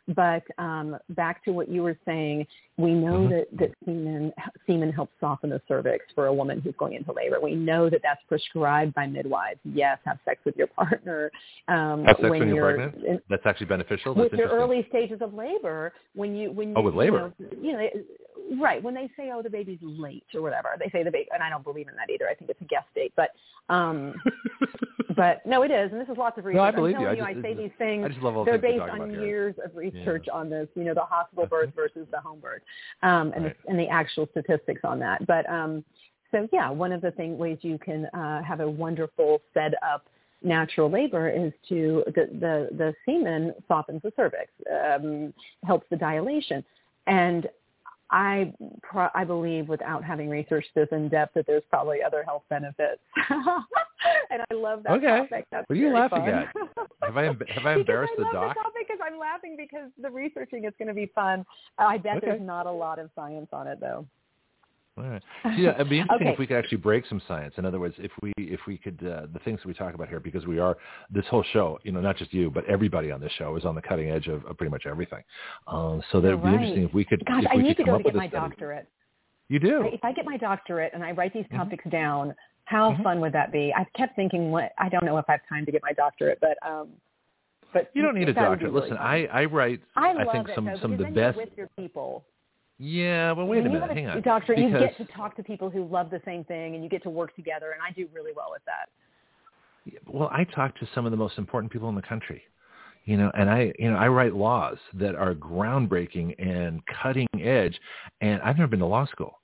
but um, back to what you were saying, we know Mhm. that, that semen, semen helps soften the cervix for a woman who's going into labor. We know that that's prescribed by midwives. Yes, have sex with your partner. Um, Have sex when when you're you're pregnant? in- That's actually beneficial. That's with your early stages of labor when you when you, Oh, with labor. you know, you know right when they say oh the baby's late or whatever they say the baby and I don't believe in that either I think it's a guess date but um but no it is and this is lots of research No, I I'm believe you. telling I I, just- say these things I just love all they're the things we based on years of research on this you know the hospital birth versus the home birth um and Right. the, and the actual statistics on that. But um so yeah one of the thing ways you can uh have a wonderful set up natural labor is to the the, the semen softens the cervix, um, helps the dilation, and I pro- I believe without having researched this in depth that there's probably other health benefits. and I love that okay. topic. That's what are you laughing fun. at? Have I have I embarrassed because I the love doc? The topic because I'm laughing because the researching is going to be fun. I bet Okay. there's not a lot of science on it though. All right. Yeah, it'd be interesting Okay. if we could actually break some science. In other words, if we if we could uh, the things that we talk about here, because we are this whole show, you know, not just you, but everybody on this show is on the cutting edge of, of pretty much everything. Um, so that would be interesting if we could Gosh, I need to go to get my study. doctorate. You do. If I get my doctorate and I write these Mhm. topics down, how Mhm. fun would that be? I've kept thinking, what I don't know if I have time to get my doctorate, but um, but You don't need a doctorate. really Listen, fun. I I write I love think it some though, some of the best. with your people. Yeah, but wait a minute, hang a on. doctorate, you get to talk to people who love the same thing, and you get to work together, and I do really well with that. well, I talk to some of the most important people in the country. You know, and I, you know, I write laws that are groundbreaking and cutting edge, and I've never been to law school.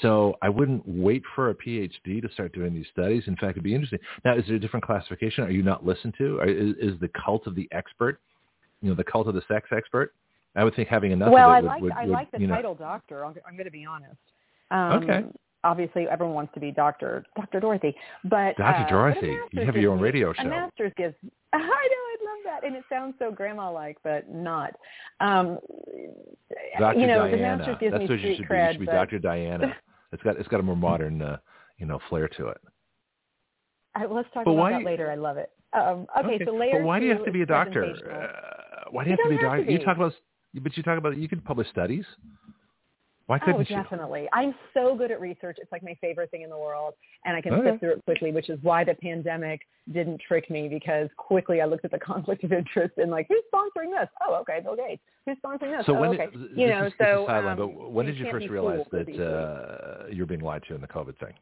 So I wouldn't wait for a PhD to start doing these studies. In fact, it'd be interesting. Now, is there a different classification? Are you not listened to? Or is, is the cult of the expert, you know, the cult of the sex expert? I would think having enough well, I would, like would, I would, like the you know, title doctor. I'm, I'm going to be honest. Um, Okay. Obviously, everyone wants to be Doctor Doctor Dorothy, but Dr. uh, Dorothy, you have your own radio show. A master's gives. I know, I love that, and it sounds so grandma-like, but not. Um, Dr. you know, the Diana. master's gives That's me what you should be. You should be but Dr. Diana. It's got it's got a more modern, uh, you know, flair to it. I, let's talk But about why- that later. I love it. Um, okay, so but why do you have to be a doctor? Uh, why do you You have to be a doctor? You talk about, but you talk about you could publish studies. Why Oh, couldn't you? definitely. I'm so good at research. It's like my favorite thing in the world, and I can Okay. sift through it quickly, which is why the pandemic didn't trick me because quickly I looked at the conflict of interest and like, who's sponsoring this? Oh, okay, Bill Gates. Who's sponsoring this? So oh, when okay. did, you know, is, so sideline, um, but when you did you first realize that uh, you're being lied to in the COVID thing?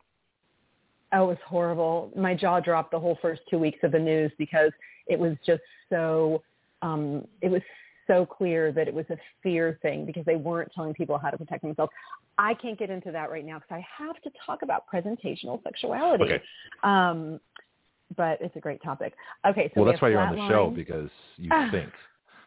Oh, it was horrible. My jaw dropped the whole first two weeks of the news because it was just so um it was so clear that it was a fear thing because they weren't telling people how to protect themselves. I can't get into that right now because I have to talk about presentational sexuality. Okay. Um but it's a great topic. Okay, so well, we that's why you're on the show because you think.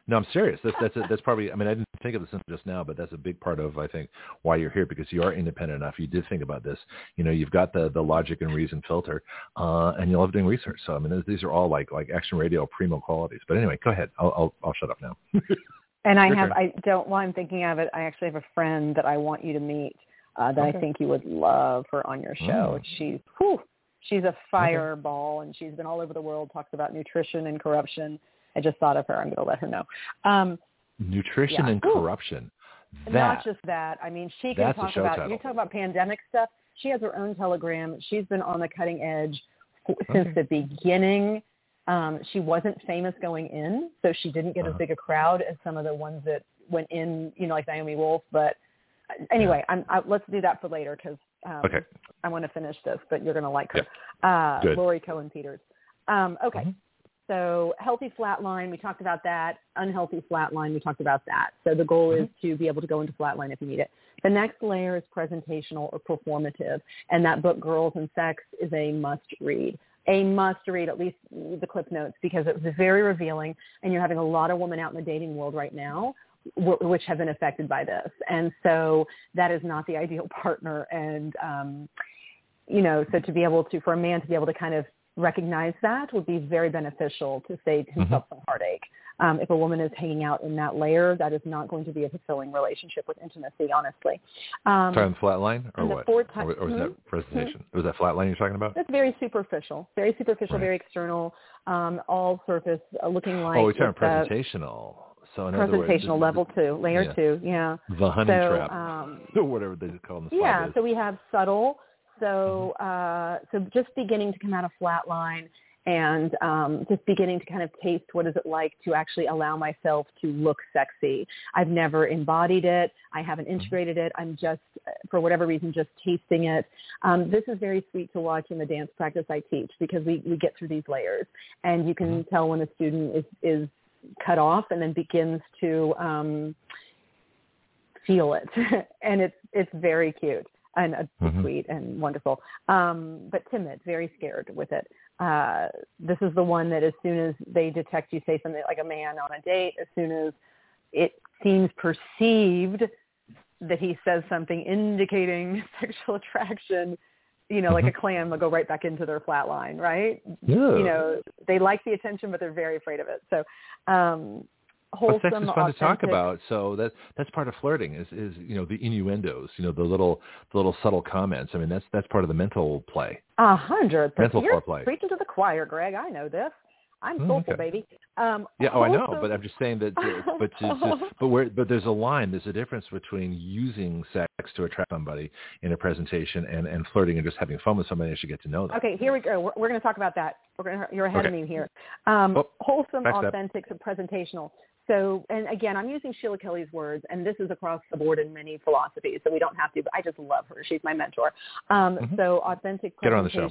No, I'm serious. That's that's that's probably. I mean, I didn't think of this just now, but that's a big part of I think why you're here because you are independent enough. You did think about this. You know, you've got the the logic and reason filter, uh, and you love doing research. So I mean, these- these are all like like action radio primo qualities. But anyway, go ahead. I'll I'll, I'll shut up now. And I Your have, turn. I don't, while I'm thinking of it, I actually have a friend that I want you to meet uh, that Okay. I think you would love her on your show. Mm. She's, whew, she's a fireball and she's been all over the world, talks about nutrition and corruption. I just thought of her. I'm going to let her know. Um, Nutrition Yeah. and corruption. That not just that. I mean, she can talk about, title. you talk about pandemic stuff. She has her own telegram. She's been on the cutting edge since Okay. the beginning. Um, she wasn't famous going in, so she didn't get as Uh-huh. big a crowd as some of the ones that went in, you know, like Naomi Wolf. But anyway, I'm, I, let's do that for later because um, Okay. I want to finish this, but you're going to like her. Yep. Uh. Lori Cohen Peters. Um, okay. Mhm. So healthy flatline, we talked about that. Unhealthy flatline, we talked about that. So the goal is Mm-hmm. to be able to go into flatline if you need it. The next layer is presentational or performative, and that book, Girls and Sex, is a must read. A must read, at least the clip notes, because it was very revealing, and you're having a lot of women out in the dating world right now which have been affected by this. And so that is not the ideal partner. And, um, you know, so to be able to, for a man to be able to kind of recognize that would be very beneficial to save himself some heartache. Um, if a woman is hanging out in that layer, that is not going to be a fulfilling relationship with intimacy, honestly. Um, Sorry, on the flat line or what? fourth Or, or was Mhm. that presentation? Was that flat line you're talking about? that's very superficial, very superficial, Right. very external, um, all surface, uh, looking like oh, we're talking presentational. So in other words, presentational the- level two, layer yeah. two, yeah. the honey so, trap, um, or whatever they call them. The Yeah, so we have subtle. So uh, so just beginning to come out of flatline and um, just beginning to kind of taste what is it like to actually allow myself to look sexy. I've never embodied it. I haven't Mm-hmm. integrated it. I'm just, for whatever reason, just tasting it. Um, this is very sweet to watch in the dance practice I teach because we, we get through these layers. And you can Mm-hmm. tell when a student is, is cut off and then begins to um, feel it. and it's, it's very cute and uh, Mhm. sweet and wonderful, um, but timid, very scared with it. Uh, this is the one that as soon as they detect you say something like a man on a date, as soon as it seems perceived that he says something indicating sexual attraction, you know, like a clam will go right back into their flat line, right? Yeah. You know, they like the attention, but they're very afraid of it. So, um, wholesome, But sex is fun to talk about. So that that's part of flirting is is you know the innuendos, you know the little the little subtle comments. I mean that's that's part of the mental play. A hundred Mental percent. You're foreplay. preaching to the choir, Greg. I know this. I'm Mm, soulful, okay. baby. Um, Yeah, oh I know, but I'm just saying that. But just, but where but there's a line. There's a difference between using sex to attract somebody in a presentation and and flirting and just having fun with somebody as you should get to know them. Okay, here we go. We're, we're going to talk about that. We're going to, you're ahead of me here. Um, Oh, wholesome, authentic, and presentational. So, and again, I'm using Sheila Kelley's words, and this is across the board in many philosophies, so we don't have to, but I just love her. She's my mentor. Um, Mhm. So authentic, Get her on the show.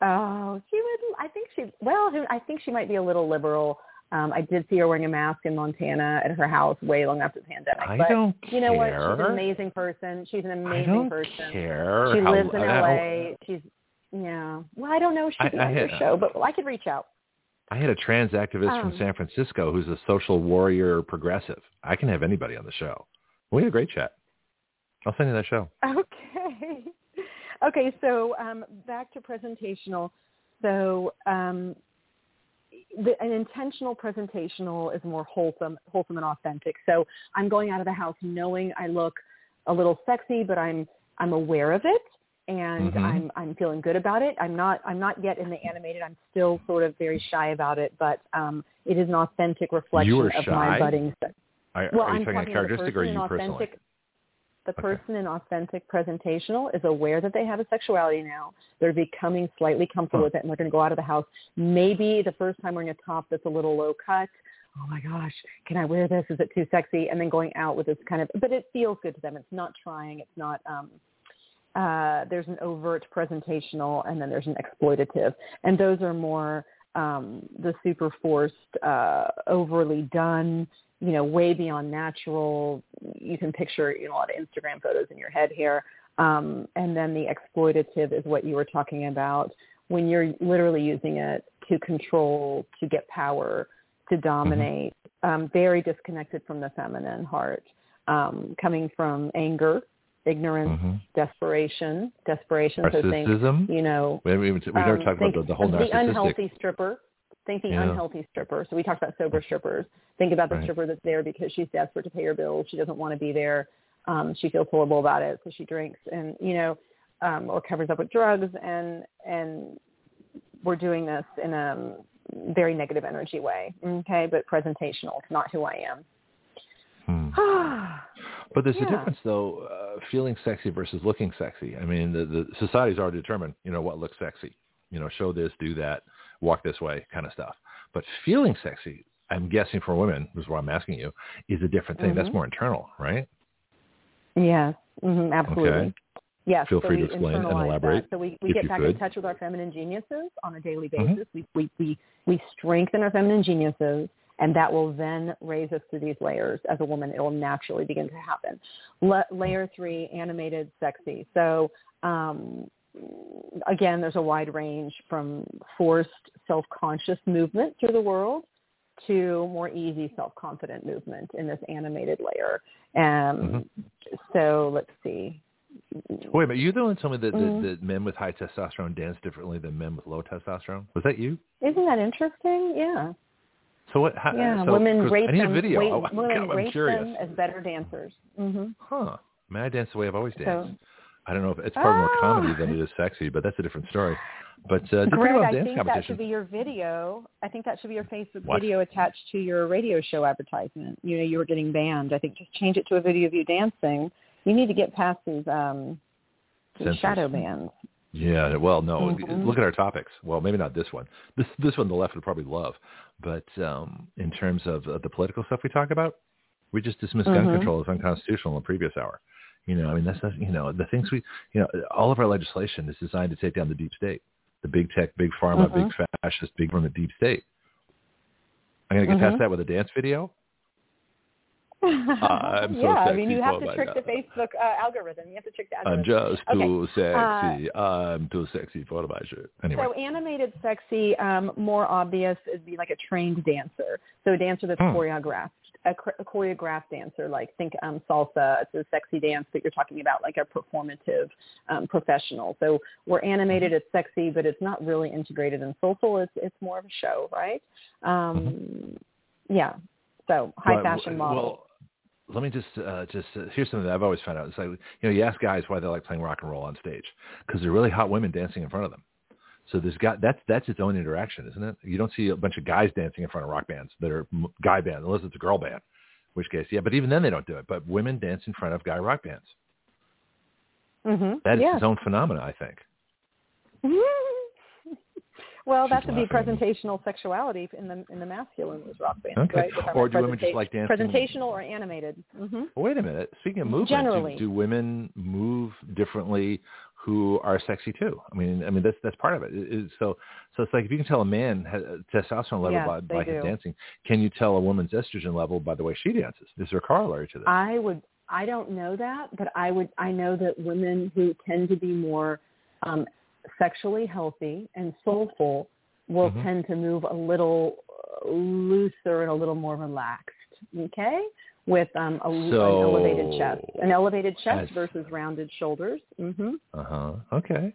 Oh, she would, I think she, well, I think she might be a little liberal. Um, I did see her wearing a mask in Montana at her house way long after the pandemic. I but don't you know what? She's an amazing person. She's an amazing I don't person. care. She lives in LA. She's yeah. Well, I don't know be on your show, but I could reach out. I had a trans activist from Um, San Francisco who's a social warrior progressive. I can have anybody on the show. We had a great chat. I'll send you that show. Okay. Okay, so um, back to presentational. So um, the, an intentional presentational is more wholesome, wholesome and authentic. So I'm going out of the house knowing I look a little sexy, but I'm I'm aware of it and Mhm. I'm I'm feeling good about it. I'm not I'm not yet in the animated. I'm still sort of very shy about it, but um, it is an authentic reflection of my budding. Are, Well, are you I'm talking characteristic or the person you personally? authentic. The Okay. person in authentic presentational is aware that they have a sexuality now. They're becoming slightly comfortable Huh. with it, and they're going to go out of the house. Maybe the first time wearing a top that's a little low cut. Oh my gosh, can I wear this? Is it too sexy? And then going out with this kind of, but it feels good to them. It's not trying. It's not. um uh, there's an overt presentational and then there's an exploitative. And those are more um, the super forced, uh, overly done, you know, way beyond natural. You can picture, you know, a lot of Instagram photos in your head here. Um, and then the exploitative is what you were talking about when you're literally using it to control, to get power, to dominate, um, very disconnected from the feminine heart, um, coming from anger, ignorance, hmm desperation, desperation. So think, Narcissism. you know, we, we, we never um, talked about the, the whole narcissistic. the unhealthy stripper. Think the Yeah. unhealthy stripper. So we talked about sober strippers. Think about the Right. stripper that's there because she's desperate to pay her bills. She doesn't want to be there. Um, she feels horrible about it, so she drinks and you know, um, or covers up with drugs. And and we're doing this in a very negative energy way. Okay, but presentational. It's not who I Hmm. But there's a difference, though, uh, feeling sexy versus looking sexy. I mean, the, the society's already determined, you know, what looks sexy. You know, show this, do that, walk this way, kind of stuff. But feeling sexy, I'm guessing for women, is what I'm asking you, is a different thing. That's Mhm. more internal, right? Yes, hmm absolutely. Okay. Yes. Feel so free to explain and elaborate, That. So we, we get back could. in touch with our feminine geniuses on a daily Mhm. basis. We, we, we, we strengthen our feminine geniuses, and that will then raise us through these layers. As a woman, it will naturally begin to happen. La- layer three, animated, sexy. So um, again, there's a wide range from forced self-conscious movement through the world to more easy self-confident movement in this animated layer. Um, So let's see. Wait a minute, you the one who told me that, Mhm. that, that men with high testosterone dance differently than men with low testosterone? Was that you? Isn't that interesting? Yeah. So what? How, Yeah. so, women rate I need them. a video. wait- oh, women God, I'm rate curious. them as better dancers. hmm Huh. I mean, I dance the way I've always So- danced. I don't know if it's probably more Ah. comedy than it is sexy, but that's a different story. But uh, Greg, I dance think that should be your video. I think that should be your Facebook What? video attached to your radio show advertisement. You know, you were getting banned. I think just change it to a video of you dancing. You need to get past these um these shadow bans. Yeah, well, no. Mhm. Look at our topics. Well, maybe not this one. This this one the left would probably love, but um, in terms of uh, the political stuff we talk about, we just dismissed gun Mhm. control as unconstitutional in the previous hour. You know, I mean, that's, that's you know the things we, you know, all of our legislation is designed to take down the deep state, the big tech, big pharma, Mhm. big fascist, big from the deep state. I'm gonna get past Mhm. that with a dance video. I'm so yeah, I mean, you have to trick the Facebook uh, algorithm. You have to trick the algorithm. I'm just Okay. too sexy. I'm too sexy for my shirt. Anyway. So animated, sexy, um, more obvious is be like a trained dancer. So a dancer that's Hmm. choreographed. a, a choreographed dancer, like think um, salsa. It's a sexy dance, but you're talking about like a performative um, professional. So we're animated, it's sexy, but it's not really integrated in soulful. It's it's more of a show, right? Um, yeah. So high But, fashion model. Well, let me just uh, just uh, here's something that I've always found out. It's like you know you ask guys why they like playing rock and roll on stage because they're really hot women dancing in front of them. So there's got that's that's its own interaction, isn't it? You don't see a bunch of guys dancing in front of rock bands that are guy bands unless it's a girl band, which case yeah. But even then they don't do it. But women dance in front of guy rock bands. mm-hmm. That is yeah. its own phenomena, I think. well, that could be presentational sexuality in the in the masculine with rock bands, Okay. right? Or do women just like dancing- Presentational or animated. Mm-hmm. Wait a minute. Speaking of movement, Generally. do, do women move differently who are sexy too? I mean, I mean that's that's part of it. It- it- so so it's like if you can tell a man has testosterone level Yes, by, by his dancing, can you tell a woman's estrogen level by the way she dances? Is there a corollary to this? I would. I don't know that, but I would. I know that women who tend to be more um, sexually healthy and soulful will Mhm. tend to move a little uh, looser and a little more relaxed. Okay, with um, a, an elevated chest, an elevated chest versus rounded shoulders. hmm Uh huh. Okay.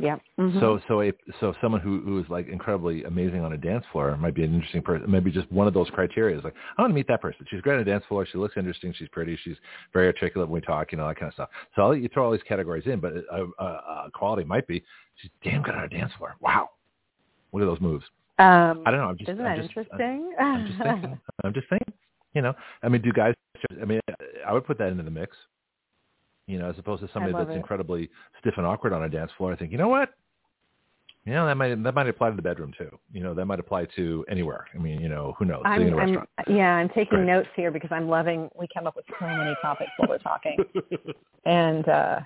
Yeah. Mhm. So so a so someone who who is like incredibly amazing on a dance floor might be an interesting person. Maybe just one of those criteria is like I want to meet that person. She's great on a dance floor. She looks interesting. She's pretty. She's very articulate when we talk. You know that kind of stuff. So I'll let you throw all these categories in, but a, a, a quality might be she's damn good on a dance floor. Wow. what are those moves. um, I don't know. I'm just isn't I'm that just, interesting? I'm just thinking. I'm just thinking. You know, I mean, do guys? I mean, I would put that into the mix. You know, as opposed to somebody that's it. incredibly stiff and awkward on a dance floor. I think, you know what? You know, that might that might apply to the bedroom too. You know, that might apply to anywhere. I mean, you know, who knows? Sitting in a I'm, restaurant. yeah, I'm taking Great. notes here because I'm loving. We come up with so many topics while we're talking, and uh,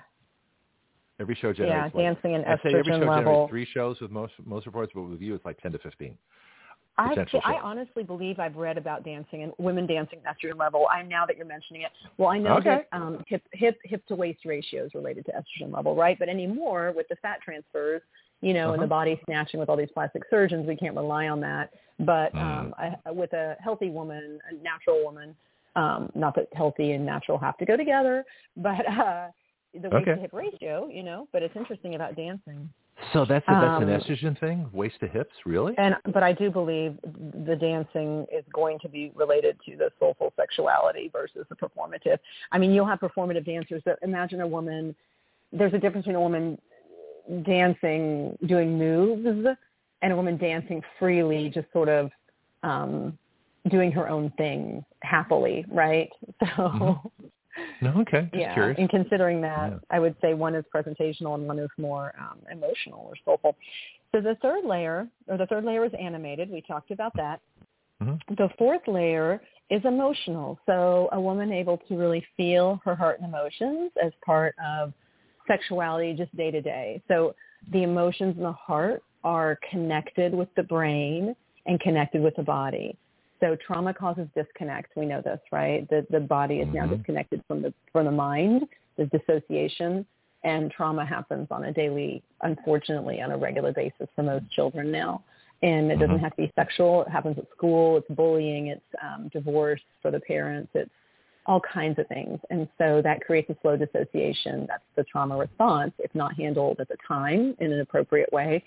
every show yeah, generates. like, dancing and I'd say every show level. generates three shows with most most reports, but with you it's like ten to fifteen. I, I honestly believe I've read about dancing and women dancing at estrogen level. I now that you're mentioning it. Well, I know Okay. that um, hip hip hip to waist ratio is related to estrogen level, right? But anymore with the fat transfers, you know, and Uh-huh. the body snatching with all these plastic surgeons, we can't rely on that. But um, Mm. I, with a healthy woman, a natural woman, um, not that healthy and natural have to go together, but uh, the waist Okay. to hip ratio, you know. But it's interesting about dancing. So that's a, that's an Um, estrogen thing, waist to hips, really? And but I do believe the dancing is going to be related to the soulful sexuality versus the performative. I mean, you'll have performative dancers, but imagine a woman. There's a difference between a woman dancing, doing moves, and a woman dancing freely, just sort of um, doing her own thing happily, right? So. Mhm. No, okay. Just Yeah, curious. and considering that, Yeah. I would say one is presentational and one is more um, emotional or soulful. So the third layer, or the third layer is animated. We talked about that. Mhm. The fourth layer is emotional. So a woman able to really feel her heart and emotions as part of sexuality just day to day. So the emotions in the heart are connected with the brain and connected with the body. So trauma causes disconnect. We know this, right? The the body is now Mhm. disconnected from the from the mind. There's dissociation, and trauma happens on a daily, unfortunately, on a regular basis for most children now. And it doesn't Mhm. have to be sexual. It happens at school. It's bullying. It's um, divorce for the parents. It's all kinds of things. And so that creates a slow dissociation. That's the trauma response if not handled at the time in an appropriate way.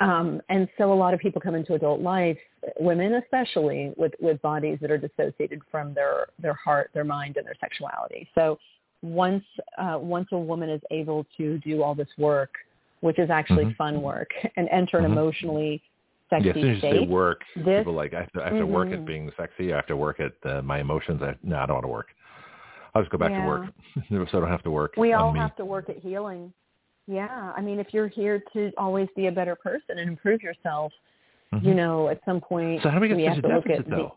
Um, and so a lot of people come into adult life, women especially, with, with bodies that are dissociated from their, their heart, their mind, and their sexuality. So once uh, once a woman is able to do all this work, which is actually Mhm. fun work, and enter an Mhm. emotionally sexy yeah, as soon as you state, say work, this- people are like I have to, I have to work at Mhm. being sexy. I have to work at uh, my emotions. I, no, I don't want to work. I'll just go back to work, so I don't have to work. we all me. have to work at healing. Yeah, I mean, if you're here to always be a better person and improve yourself, Mhm. you know, at some point So how do we get have such to a look deficit at the, though?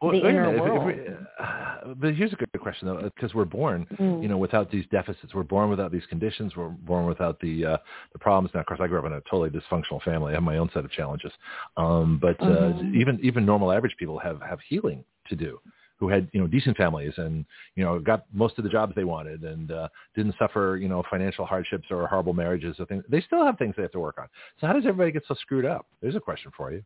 Well, the inner minute, if- if world. we- uh, but here's a good question though, because we're born, Mm. you know, without these deficits. We're born without these conditions. We're born without the uh, the problems. Now, of course, I grew up in a totally dysfunctional family. I have my own set of challenges. Um, but uh, Mhm. even even normal average people have have healing to do. Who had you know decent families and you know got most of the jobs they wanted and uh, didn't suffer you know financial hardships or horrible marriages or things. They still have things they have to work on. So how does everybody get so screwed up? There's a question for you.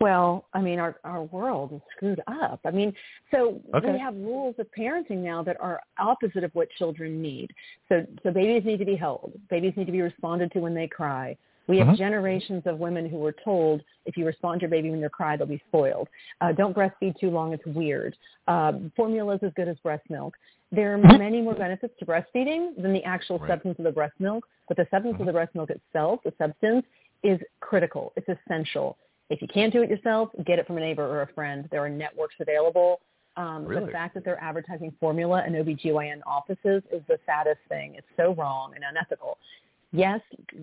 Well, I mean, our our world is screwed up. I mean, so Okay. we have rules of parenting now that are opposite of what children need. So so babies need to be held. Babies need to be responded to when they cry. We have Mhm. generations of women who were told if you respond to your baby when they cry, they'll be spoiled. Uh, don't breastfeed too long; it's weird. Um, formula is as good as breast milk. There are many more benefits to breastfeeding than the actual Right. substance of the breast milk, but the substance of the breast milk itself, the substance, is critical. It's essential. If you can't do it yourself, get it from a neighbor or a friend. There are networks available. Um, Really? The fact that they're advertising formula in OBGYN offices is the saddest thing. It's so wrong and unethical. Yes,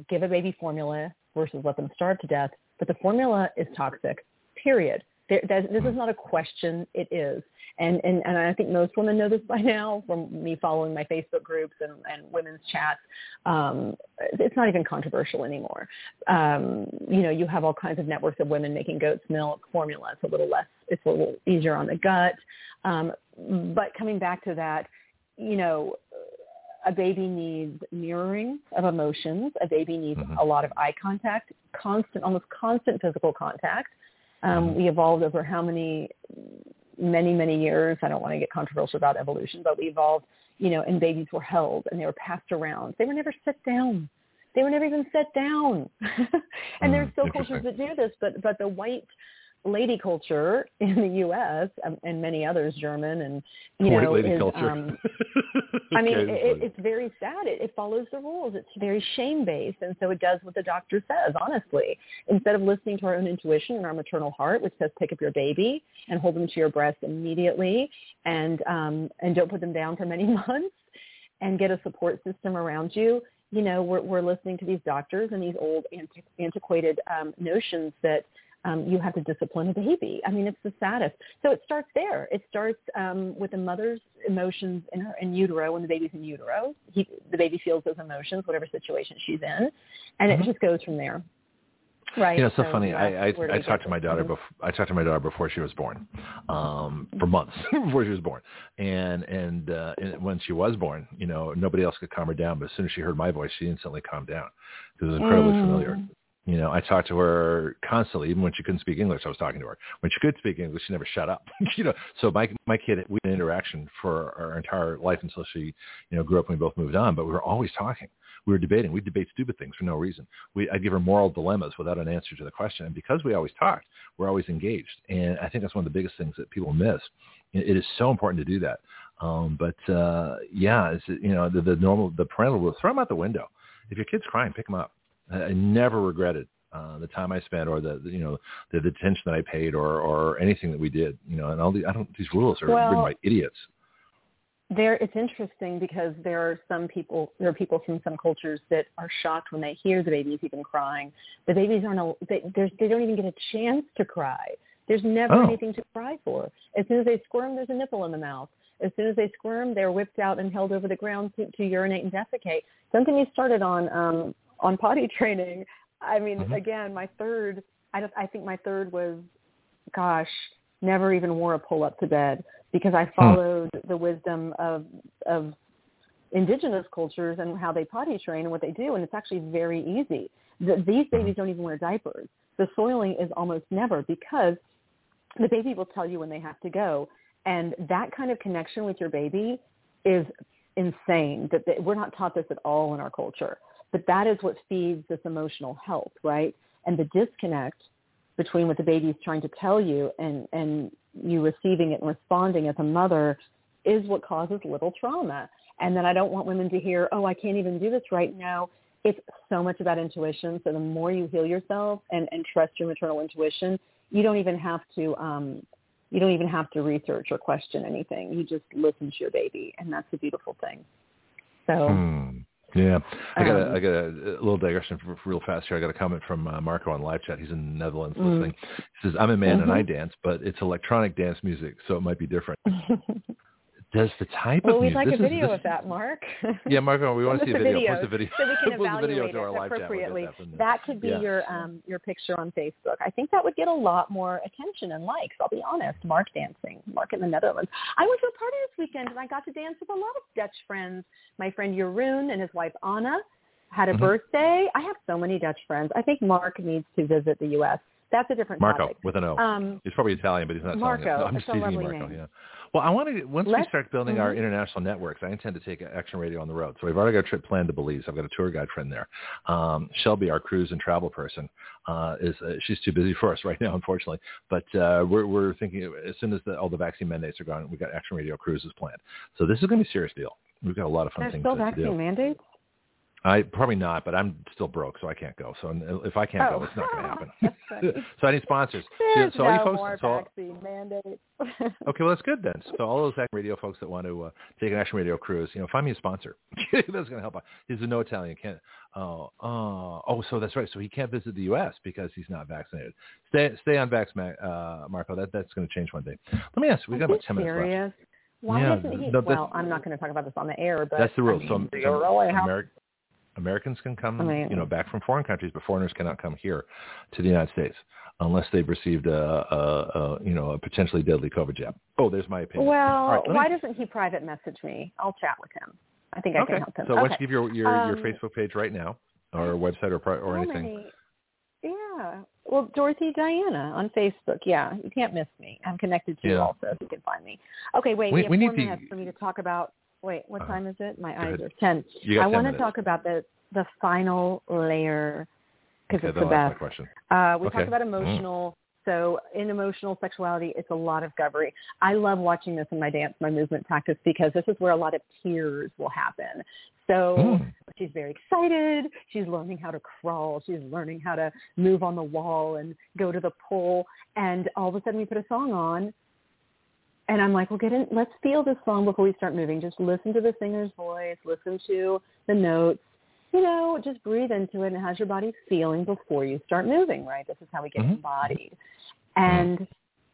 give a baby formula versus let them starve to death, but the formula is toxic, period. There, that, this is not a question. It is. And, and, and I think most women know this by now from me following my Facebook groups and, and women's chats. Um, it's not even controversial anymore. Um, you know, you have all kinds of networks of women making goat's milk formula. It's a little less, it's a little easier on the gut. Um, but coming back to that, you know, a baby needs mirroring of emotions. A baby needs Mhm. a lot of eye contact, constant, almost constant physical contact. Um, Mhm. We evolved over how many, many, many years. I don't want to get controversial about evolution, but we evolved, you know, and babies were held and they were passed around. They were never set down. They were never even set down. and there's Mm, still cultures that do this, but but the white lady culture in the U.S. um, and many others, German and you White know, lady is culture. um, I mean, Okay, it, it's very sad. It, it follows the rules. It's very shame based, and so it does what the doctor says. Honestly, instead of listening to our own intuition and our maternal heart, which says pick up your baby and hold them to your breast immediately, and um, and don't put them down for many months, and get a support system around you. You know, we're we're listening to these doctors and these old anti- antiquated um, notions that um, you have to discipline a baby. I mean, it's the saddest. So it starts there. It starts um, with the mother's emotions in her in utero when the baby's in utero. He, the baby feels those emotions, whatever situation she's in, and Mhm. it just goes from there. Right. You know, it's so So, funny. I I, asked, where do I talked to my daughter Mhm. before I talked to my daughter before she was born, um, for months before she was born, and and, uh, and when she was born, you know, nobody else could calm her down. But as soon as she heard my voice, she instantly calmed down it was incredibly Mm. familiar. You know, I talked to her constantly, even when she couldn't speak English. I was talking to her. When she could speak English, she never shut up. you know, so my my kid, we had interaction for our entire life until she, you know, grew up and we both moved on. But we were always talking. We were debating. We debate stupid things for no reason. We I'd give her moral dilemmas without an answer to the question. And because we always talked, we're always engaged. And I think that's one of the biggest things that people miss. It, is so important to do that. Um, but uh, yeah, it's, you know, the, the normal, the parental rule, throw them out the window. If your kid's crying, pick them up. I never regretted uh, the time I spent or the, the you know the, the attention that I paid or or anything that we did. You know, and all the I don't these rules are Well- written by idiots. There, it's interesting because there are some people, there are people from some cultures that are shocked when they hear the babies even crying. The babies aren't, a, they, they don't even get a chance to cry. There's never Oh. anything to cry for. As soon as they squirm, there's a nipple in the mouth. As soon as they squirm, they're whipped out and held over the ground to, to urinate and defecate. Something you started on um, on potty training. I mean, Mhm. again, my third, I, don't, I think my third was, gosh, never even wore a pull up to bed because I followed the wisdom of of indigenous cultures and how they potty train and what they do, and it's actually very easy. The, these babies don't even wear diapers. The soiling is almost never because the baby will tell you when they have to go, and that kind of connection with your baby is insane. That that we're not taught this at all in our culture, but that is what feeds this emotional health, right? And the disconnect between what the baby is trying to tell you and and you receiving it and responding as a mother is what causes little trauma. And then I don't want women to hear, oh, I can't even do this right now. It's so much about intuition. So the more you heal yourself and, and trust your maternal intuition, you don't even have to um, you don't even have to research or question anything. You just listen to your baby, and that's a beautiful thing. So Hmm. Yeah, I got a, Um, I got a, a little digression for, for real fast here. I got a comment from uh, Marco on live chat. He's in the Netherlands Mm. listening. He says, "I'm a man and I Mhm. dance, but it's electronic dance music, so it might be different." Does the type well, of we'd music? like a video is, of that, Mark. Yeah, Marco, we want to see a video. Post a video. so we can Post a video evaluate to our live chat. Appropriately. that. Could be Yeah. your um, your picture on Facebook. I think that would get a lot more attention and likes. I'll be honest. Mark dancing, Mark in the Netherlands. I went to a party this weekend and I got to dance with a lot of Dutch friends. My friend Jeroen and his wife Anna had a Mhm. birthday. I have so many Dutch friends. I think Mark needs to visit the U.S. That's a different Marco topic. with an O. Um, he's probably Italian, but he's not Marco, Italian. No, I'm just a teasing Marco. name. Yeah. Well, I want to once we Let's- start building our mhm. international networks, I intend to take Action Radio on the road. So we've already got a trip planned to Belize. I've got a tour guide friend there. Um, Shelby, our cruise and travel person, uh, is uh, she's too busy for us right now, unfortunately. But uh, we're we're thinking as soon as the, all the vaccine mandates are gone, we've got Action Radio cruises planned. So this is going to be a serious deal. We've got a lot of fun there's things still to, to vaccine do. mandates. I probably not, but I'm still broke, so I can't go. So if I can't Oh. go, it's not going to happen. That's so I need sponsors. There's so all you no folks, more so vaccine mandates. Okay, well that's good then. So all those Action Radio folks that want to uh, take an Action Radio cruise, you know, find me a sponsor. that's going to help. out. He's a no Italian. Can't. Oh, oh, oh. So that's right. So he can't visit the U.S. because he's not vaccinated. Stay, stay on vax, Ma- uh, Marco. That that's going to change one day. Let me ask. We got you about ten minutes left. serious? Why Yeah, doesn't he? no, well, I'm not going to talk about this on the air, but That's the rule. I So mean, do you really have Ameri- Americans can come, you know, back from foreign countries, but foreigners cannot come here to the United States unless they've received a, a, a you know, a potentially deadly COVID jab. Oh, there's my opinion. Well, right, let me- why doesn't he private message me? I'll chat with him. I think I okay. can help him. So why don't you give your your, your Um, Facebook page right now, or website, or or anything? many- Yeah. Well, Dorothy Diana on Facebook. Yeah, you can't miss me. I'm connected to you also, if you can find me. Okay, wait. We- We, have we need the- for me to talk about. Wait, what Uh, time is it? My eyes are ten. You got I 10 want to talk about the the final layer because okay, it's the best. Uh, we Okay. talked about Mm. emotional. So in emotional sexuality, it's a lot of govery. I love watching this in my dance, my movement practice because this is where a lot of tears will happen. So Mm. she's very excited. She's learning how to crawl. She's learning how to move on the wall and go to the pole. And all of a sudden we put a song on and I'm like, well, get in, let's feel this song before we start moving. Just listen to the singer's voice, listen to the notes, you know, just breathe into it and how's your body feeling before you start moving, right? This is how we get Mhm. embodied. And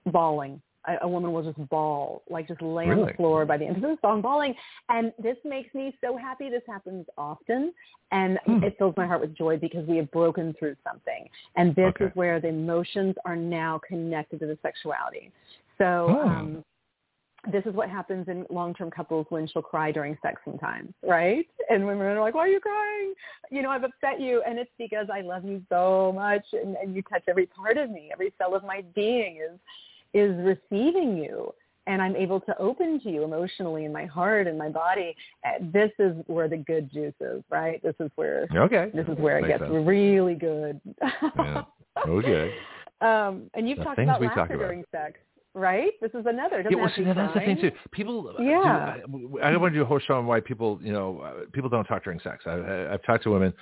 bawling. A, a woman will just bawl, like just lay on the floor by the end of the song bawling. And this makes me so happy. This happens often. And Hmm. it fills my heart with joy because we have broken through something. And this Okay. is where the emotions are now connected to the sexuality. So Hmm. um, this is what happens in long-term couples when she'll cry during sex sometimes, right? And women are like, why are you crying? You know, I've upset you. And it's because I love you so much and, and you touch every part of me. Every cell of my being is, is receiving you. And I'm able to open to you emotionally in my heart and my body. Uh, This is where the good juice is, right? This is where Okay. this is where it Makes gets sense. really good. Yeah. Okay. Um, and you've The talked about we talk laughter about. during sex, right? This is another. Yeah, well, see, that's the thing too. People, uh, Yeah. do, I, I want to do a whole show on why people, you know, uh, people don't talk during sex. I, I, I've talked to women,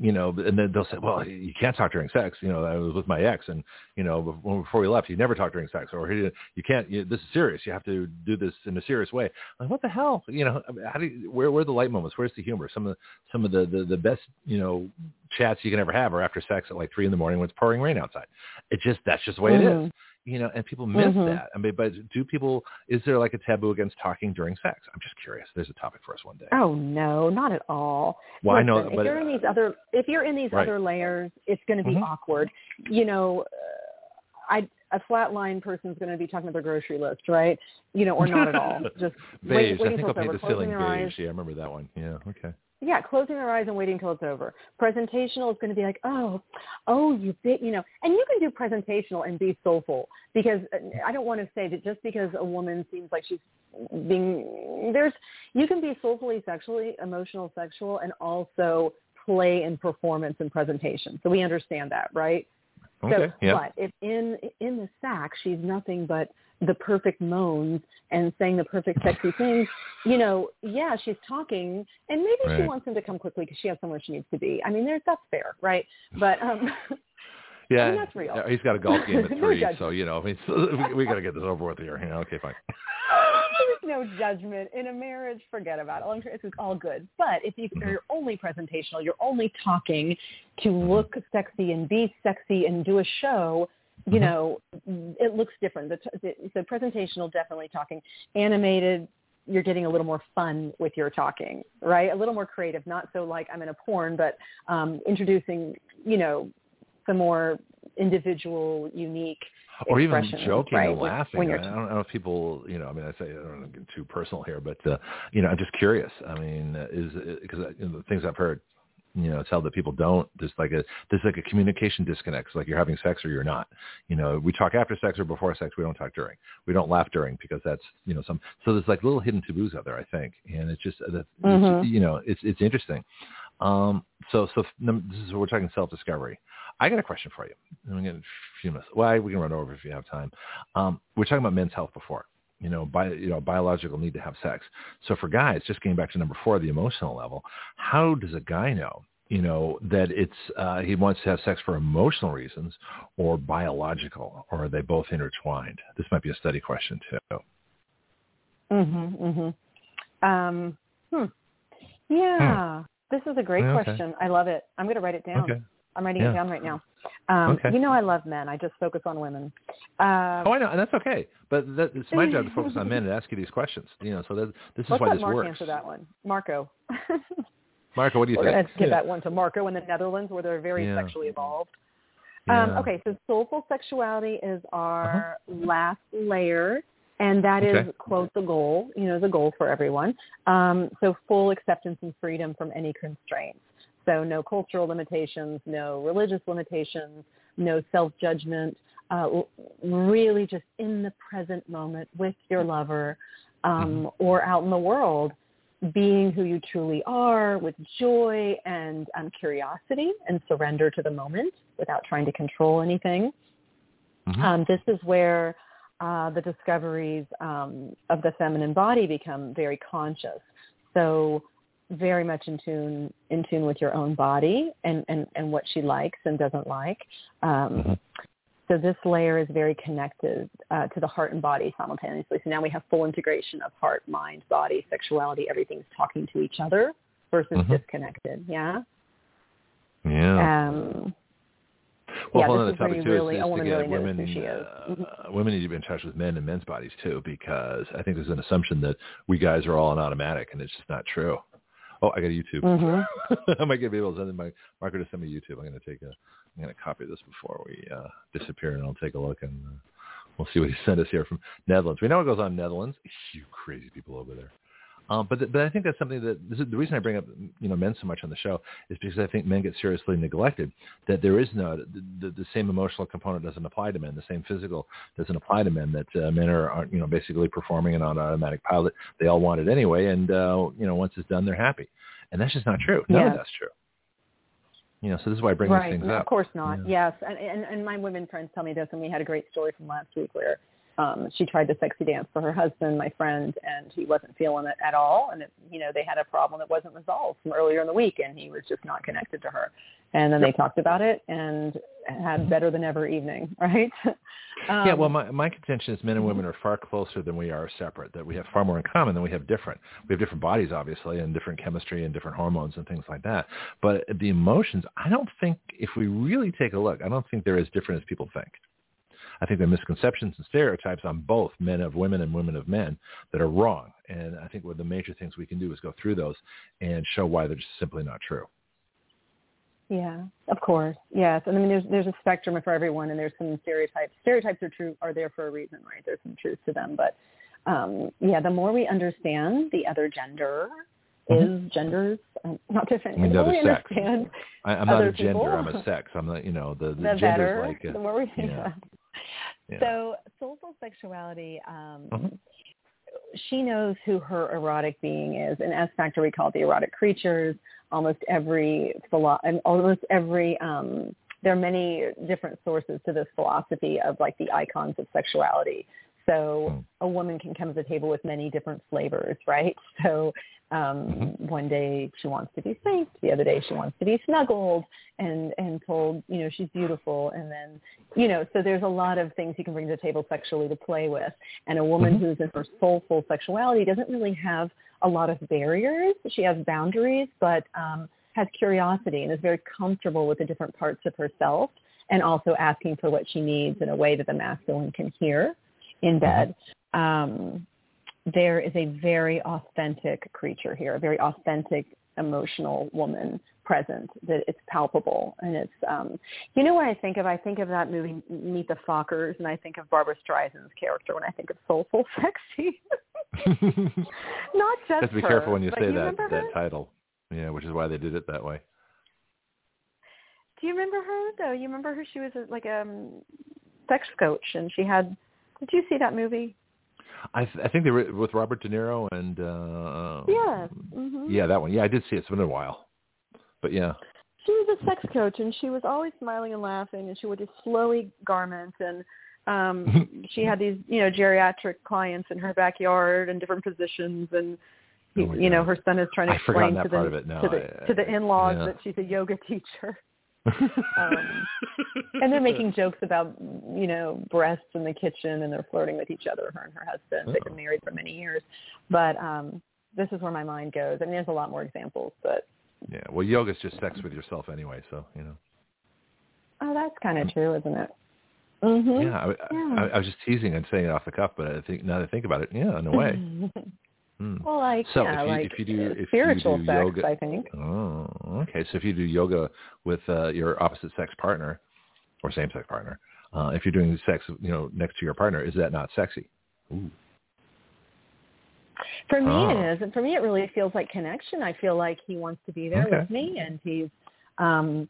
you know, and then they'll say, "Well, you can't talk during sex." You know, I was with my ex, and you know, before, we left, you never talked during sex, or you you can't. You, this is serious. You have to do this in a serious way. I'm like, what the hell? You know, how do you, where where are the light moments? Where's the humor? Some of the, some of the, the the best, you know, chats you can ever have are after sex at like three in the morning when it's pouring rain outside. It just that's just the way it is Mhm. You know, and people miss Mhm. that. I mean, but do people? Is there like a taboo against talking during sex? I'm just curious. There's a topic for us one day. Oh no, not at all. well, I know, Listen, but if you're in these other if you're in these Right. other layers, it's going to be Mhm. awkward. You know, uh, I a flatline person's going to be talking about their grocery list, right? You know, or not at all. Just beige. wait, wait I think I'll paint the ceiling Closing their eyes. beige. Yeah, I remember that one. Yeah. Okay. Yeah, closing their eyes and waiting until it's over. Presentational is going to be like, oh, oh, you bit, you know, and you can do presentational and be soulful because uh, I don't want to say that just because a woman seems like she's being there's you can be soulfully sexually emotional sexual and also play in performance and presentation. So we understand that, right? Okay. So, yeah. but if in in the sack she's nothing but the perfect moans and saying the perfect sexy things, you know, yeah, she's talking, and maybe she wants him to come quickly because she has somewhere she needs to be. I mean, there's that's fair, right? But um, yeah. mean, that's real. He's got a golf game at three, judgment. so you know, I mean, so we, we got to get this over with here. Yeah. Okay. Fine. there's no judgment in a marriage. Forget about it. It's all good. But if you, Mm-hmm. you're only presentational, you're only talking to look sexy and be sexy and do a show. You Mhm. know, it looks different. The, the, so presentational, definitely talking. Animated, you're getting a little more fun with your talking, right? A little more creative. Not so like I'm in a porn, but um, introducing, you know, some more individual, unique or even joking right? and laughing. when I you're don't, I don't know if people, you know, I mean, I say I don't to get too personal here, but uh, you know, I'm just curious. I mean, uh, is because you know, the things I've heard, You know, it's held that people don't. There's like a there's like a communication disconnect. It's like you're having sex or you're not. You know, we talk after sex or before sex. We don't talk during. We don't laugh during because that's you know some. So there's like little hidden taboos out there, I think, and it's just that Mhm. you know it's it's interesting. Um, so so this is we're talking self discovery. I got a question for you. I'm going to few minutes. Well, we can run over if you have time. Um, we're talking about men's health before. You know, bi- you know, biological need to have sex. So for guys, just getting back to number four, the emotional level, how does a guy know, you know, that it's uh, he wants to have sex for emotional reasons or biological, or are they both intertwined? This might be a study question too. Mhm. Mhm. Um, hmm. Yeah. This is a great Okay. question. I love it. I'm going to write it down. Okay. I'm writing Yeah. it down right now. Um, Okay. You know I love men. I just focus on women. Uh, Oh, I know, and that's okay. But that, it's my job to focus on men and ask you these questions. You know, so that, this is let's why let this Mark works. answer that one. Marco. Marco, what do you We're think? going to give Yeah. that one to Marco in the Netherlands where they're very Yeah. sexually evolved. Um, Yeah. okay, so soulful sexuality is our last layer, and that is Okay. quote the goal. You know, the goal for everyone. Um, so full acceptance and freedom from any constraints. So no cultural limitations, no religious limitations, no self judgment. Uh, really, just in the present moment with your lover, um, or out in the world, being who you truly are with joy and um, curiosity and surrender to the moment without trying to control anything. Mhm. Um, this is where uh, the discoveries um, of the feminine body become very conscious. So very much in tune in tune with your own body and, and, and what she likes and doesn't like. Um, Mhm. So this layer is very connected uh, to the heart and body simultaneously. So now we have full integration of heart, mind, body, sexuality. Everything's talking to each other versus Mhm. disconnected. Yeah. Yeah. Um, Well, yeah, one of the topics too really- is, is to get really women. she. Mm-hmm. Uh, women need to be in touch with men and men's bodies too, because I think there's an assumption that we guys are all on automatic, and it's just not true. Oh, I got a YouTube. Mhm. I might get able to send my marker to send me YouTube. I'm going to take a. I'm going to copy this before we uh, disappear, and I'll take a look, and uh, we'll see what he sent us here from Netherlands. We know what goes on Netherlands. You crazy people over there. Um, but th- but I think that's something that this is the reason I bring up you know men so much on the show is because I think men get seriously neglected. That there is no the, the, the same emotional component doesn't apply to men. The same physical doesn't apply to men. That uh, men are, are you know basically performing an on automatic pilot. They all want it anyway, and uh, you know once it's done, they're happy. And that's just not true. None Yeah. of that's true. You know, so this is why I bring right. these things No, up. Of course not. Yeah. Yes. And, and and my women friends tell me this, and we had a great story from last week where um, she tried to sexy dance for her husband, my friend, and he wasn't feeling it at all. And it, you know, they had a problem that wasn't resolved from earlier in the week, and he was just not connected to her. And then they talked about it and had better than ever evening, right? um, yeah, well, my my contention is men and women are far closer than we are separate. That we have far more in common than we have different. We have different bodies, obviously, and different chemistry and different hormones and things like that. But the emotions, I don't think, if we really take a look, I don't think they're as different as people think. I think there are misconceptions and stereotypes on both men of women and women of men that are wrong. And I think one of the major things we can do is go through those and show why they're just simply not true. Yeah, of course. Yes. And I mean, there's there's a spectrum for everyone, and there's some stereotypes. Stereotypes are true are there for a reason, right? There's some truth to them, but um, yeah, the more we understand the other gender is genders um, not different. I the the other sex. I, I'm not a gender. people? I'm a sex. I'm not, you know, the, the, the, gender's better, like, a, the more we yeah. Yeah. So soulful sexuality. Um, Mhm. She knows who her erotic being is, and S Factor we call it the erotic creatures. Almost every philo- and almost every um, there are many different sources to this philosophy of like the icons of sexuality. So Hmm. a woman can come to the table with many different flavors, right? So um, Mm-hmm. one day she wants to be spanked, the other day she wants to be snuggled and and told, you know, she's beautiful, and then you know, so there's a lot of things you can bring to the table sexually to play with. And a woman Mhm. who's in her soulful sexuality doesn't really have a lot of barriers. She has boundaries, but um, has curiosity and is very comfortable with the different parts of herself and also asking for what she needs in a way that the masculine can hear in bed. Um, there is a very authentic creature here, a very authentic emotional woman present that it's palpable and it's um you know what I think of? I think of that movie Meet the Fockers and I think of Barbra Streisand's character when I think of soulful sexy. Not just have to be her, careful when you say you that that her? title. Yeah, which is why they did it that way. Do you remember her though? You remember her? She was a, like a um, sex coach, and she had. Did you see that movie? I th- I think they were with Robert De Niro and uh Yeah. hmm yeah that one yeah I did see it it's been a while but yeah She was a sex coach, and she was always smiling and laughing, and she wore these flowy garments, and um she had these you know geriatric clients in her backyard in different positions, and Oh my you know her son is trying to forgotten explain to part the of it now. to the I- to the in-laws yeah. that she's a yoga teacher. Um, and they're making jokes about you know breasts in the kitchen and they're flirting with each other her and her husband. They've Oh. been married for many years. But um this is where my mind goes. I mean there's a lot more examples but yeah well yoga's just sex with yourself anyway so you know. Oh that's kind of true isn't it? Mhm yeah I, Yeah. I, I was just teasing and saying it off the cuff but I think now that I think about it yeah in a way Hmm. well like So yeah if you- like if you do- if you spiritual do sex yoga- i think Oh, okay. So if you do yoga with uh, your opposite sex partner or same sex partner, uh, if you're doing sex, you know, next to your partner, is that not sexy? Ooh. For me, Oh. it is. And for me, it really feels like connection. I feel like he wants to be there Okay. with me, and he's um,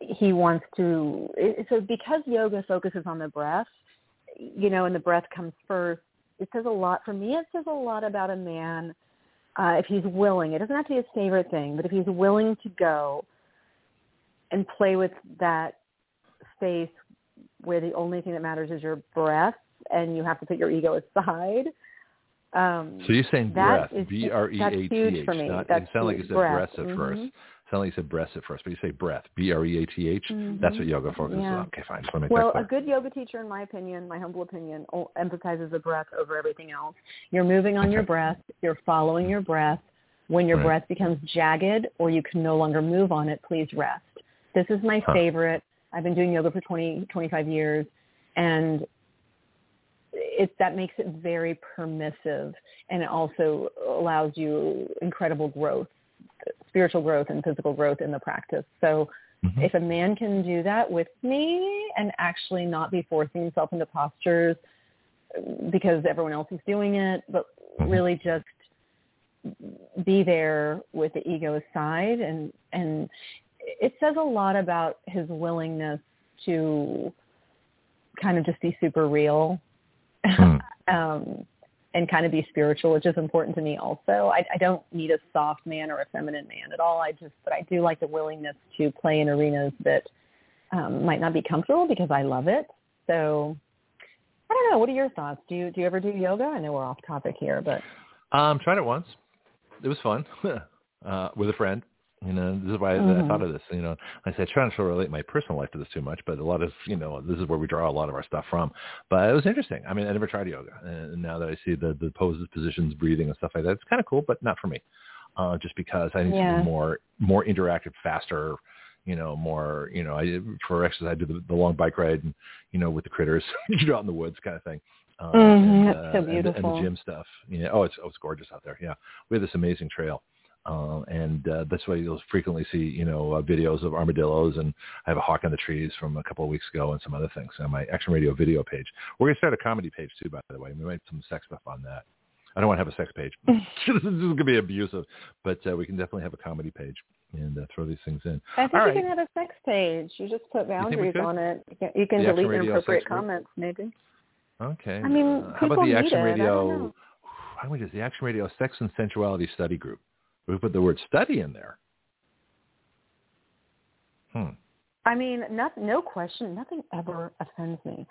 he wants to. So because yoga focuses on the breath, you know, and the breath comes first. It says a lot for me. It says a lot about a man uh, if he's willing. It doesn't have to be his favorite thing, but if he's willing to go and play with that space where the only thing that matters is your breath, and you have to put your ego aside. Um, So you're saying breath, B R E A that's huge for me. Not, That's it sounded like you huge. said Breath. at first. Sound like you said breasts at first, but you say breath, B R E A T H. Mm-hmm. That's what yoga focuses Yeah. on. Okay, fine. Just want to make well, a good yoga teacher, in my opinion, my humble opinion, emphasizes the breath over everything else. You're moving on your breath. You're following your breath. When your Right. breath becomes jagged or you can no longer move on it, please rest. This is my Huh. favorite. I've been doing yoga for 20, 25 years, and it that makes it very permissive, and it also allows you incredible growth, spiritual growth and physical growth in the practice. So Mhm. if a man can do that with me and actually not be forcing himself into postures because everyone else is doing it, but Mhm. really just be there with the ego aside and and it says a lot about his willingness to kind of just be super real Hmm. um and kind of be spiritual, which is important to me also. I, I don't need a soft man or a feminine man at all. I just, but I do like the willingness to play in arenas that um, might not be comfortable because I love it. So I don't know. What are your thoughts? Do you do you ever do yoga? I know we're off topic here, but Um, tried it once. It was fun uh, with a friend. You know, this is why I, I Mhm. thought of this. You know, I said I try not to relate my personal life to this too much, but a lot of you know, this is where we draw a lot of our stuff from. But it was interesting. I mean, I never tried yoga, and now that I see the the poses, positions, breathing, and stuff like that, it's kind of cool, but not for me. Uh, just because I need Yeah. be more more interactive, faster. You know, more. You know, I for exercise I do the, the long bike ride, and you know, with the critters, you know, out in the woods kind of thing. Um, Mhm, that's so and the- And the, gym stuff. You know, Oh, it's oh, it's gorgeous out there. Yeah, we have this amazing trail, uh, and uh, that's why you'll frequently see you know uh, videos of armadillos, and I have a hawk on the trees from a couple of weeks ago, and some other things on my Action Radio video page. We're gonna start a comedy page too, by the way. We might have some sex stuff on that. I don't want to have a sex page. this is gonna be abusive, but uh, we can definitely have a comedy page and uh, throw these things in. I think All you right. can have a sex page. You just put boundaries on it. You can, you can delete inappropriate sex group? comments, maybe. Okay. I mean, uh, how about the Action don't Radio? know. How do we this? The Action Radio Sex and Sensuality Study Group. We put the word study in there. Hmm. I mean, not, no question, nothing ever offends me.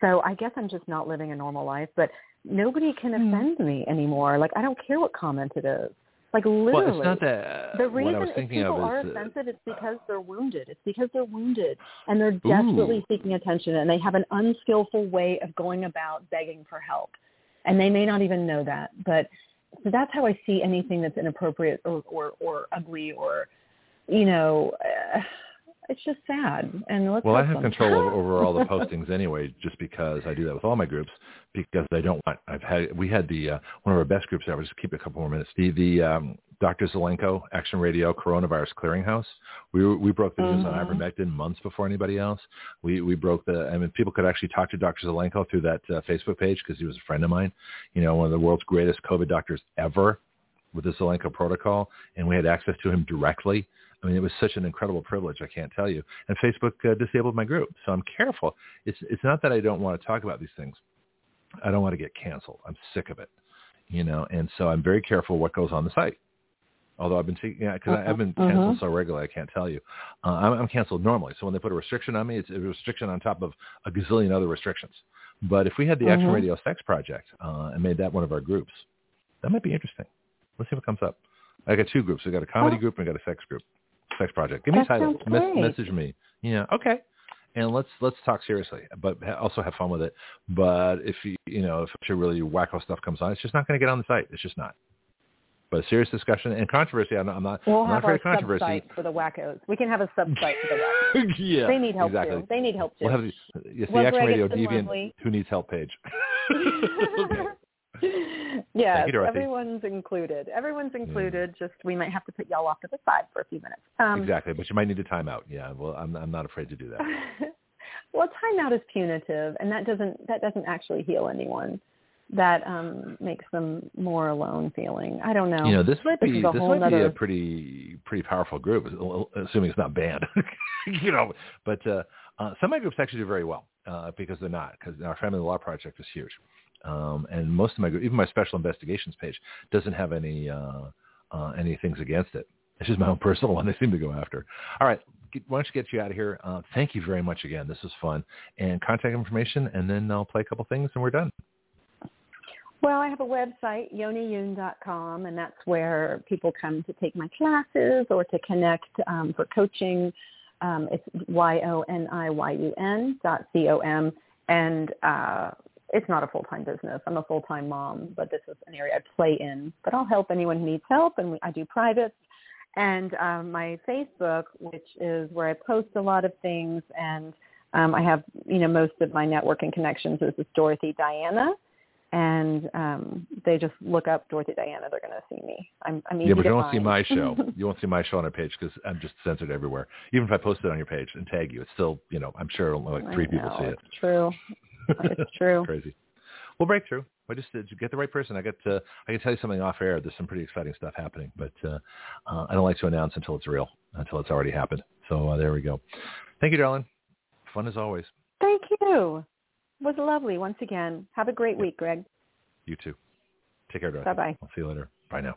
So I guess I'm just not living a normal life, but nobody can Hmm. offend me anymore. Like I don't care what comment it is. Like literally. Well, it's not that. the what I reason was if thinking people are is, uh, offended, it's because they're wounded. It's because they're wounded and they're desperately Ooh. seeking attention and they have an unskillful way of going about begging for help. And they may not even know that. But so that's how I see anything that's inappropriate or, or, or ugly or, you know, uh, it's just sad. And let's well, I have them. control over, all the postings anyway, just because I do that with all my groups. Because I don't want. I've had. We had the uh, one of our best groups ever. Just keep it a couple more minutes. The the um, Dr. Zelenko Action Radio Coronavirus Clearinghouse. We we broke the news on Mhm. ivermectin months before anybody else. We we broke the. I mean, people could actually talk to Dr. Zelenko through that uh, Facebook page because he was a friend of mine. You know, one of the world's greatest COVID doctors ever. with the Zelenko protocol, and we had access to him directly. I mean, it was such an incredible privilege. I can't tell you. And Facebook uh, disabled my group, so I'm careful. It's it's not that I don't want to talk about these things. I don't want to get canceled. I'm sick of it, you know. And so I'm very careful what goes on the site. Although I've been because yeah, uh-huh. I've been canceled uh-huh. so regularly, I can't tell you. Uh, I'm, I'm canceled normally. So when they put a restriction on me, it's a restriction on top of a gazillion other restrictions. But if we had the uh-huh. Action Radio Sex Project uh, and made that one of our groups, that might be interesting. Let's see what comes up. I got two groups. I got a comedy oh. group and I got a sex group. Sex project. Give me a title. Mes- message me. Yeah. Okay. And let's let's talk seriously, but also have fun with it. But if you you know if some really wacko stuff comes on, it's just not going to get on the site. It's just not. But a serious discussion and controversy. I'm not. I'm not, we'll I'm not afraid of controversy. for the wackos. We can have a sub site for the wackos. yeah. They need help exactly. too. They need help too. We'll have the, yes, the Action Radio Deviant Who Needs Help page. okay. yes, everyone's included. Everyone's included. Yeah. Just we might have to put y'all off to the side for a few minutes. Um, exactly, but you might need a timeout. Yeah, well, I'm I'm not afraid to do that. well, timeout is punitive, and that doesn't that doesn't actually heal anyone. That um makes them more alone feeling. I don't know. You know, this might this be this might nother... be a pretty pretty powerful group, assuming it's not banned. you know, but uh, uh, some of my groups actually do very well uh, because they're not. Because our Family Law Project is huge. Um, and most of my, even my special investigations page doesn't have any, uh, uh, any things against it. It's just my own personal one they seem to go after. All right. Why don't you get you out of here? Uh, thank you very much again. This was fun. And contact information, and then I'll play a couple things, and we're done. Well, I have a website, yoniyun.com, and that's where people come to take my classes or to connect um, for coaching. Um, it's Y-O-N-I-Y-U-N dot C-O-M. And uh, it's not a full-time business. I'm a full-time mom, but this is an area I play in. But I'll help anyone who needs help, and I do privates. And um, my Facebook, which is where I post a lot of things, and um, I have, you know, most of my networking connections is with Dorothy Diana, and um, they just look up Dorothy Diana. They're going to see me. I'm, I'm yeah, but you won't see my show. you won't see my show on our page because I'm just censored everywhere. Even if I post it on your page and tag you, it's still, you know, I'm sure only like three know, people see it. True. It's true. Crazy. We'll break through. I just uh, get the right person. I got to, I can tell you something off air. There's some pretty exciting stuff happening, but uh, uh, I don't like to announce until it's real, until it's already happened. So uh, there we go. Thank you, darling. Fun as always. Thank you. It was lovely once again. Have a great week, Greg. You too. Take care, darling. Bye-bye. I'll see you later. Bye now.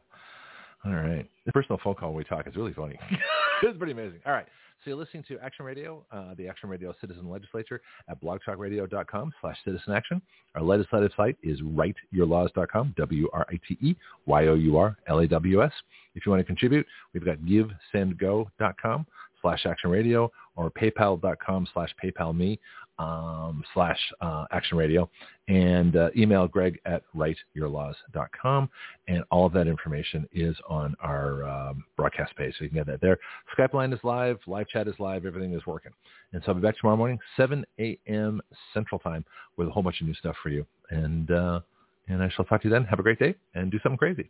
All right. The personal phone call when we talk is really funny. it's pretty amazing. All right. So you're listening to Action Radio, uh, the Action Radio Citizen Legislature at blogtalkradio.com slash citizen action. Our legislative site is writeyourlaws.com, W-R-I-T-E-Y-O-U-R-L-A-W-S. If you want to contribute, we've got givesendgo.com slash action radio or paypal.com slash paypal me um, slash uh, action radio and uh, email greg at writeyourlaws.com and all of that information is on our um, broadcast page. So you can get that there. Skype line is live live chat is live everything is working. And so i'll be back tomorrow morning 7 a.m central time with a whole bunch of new stuff for you. And uh, and i shall talk to you then. Have a great day and do something crazy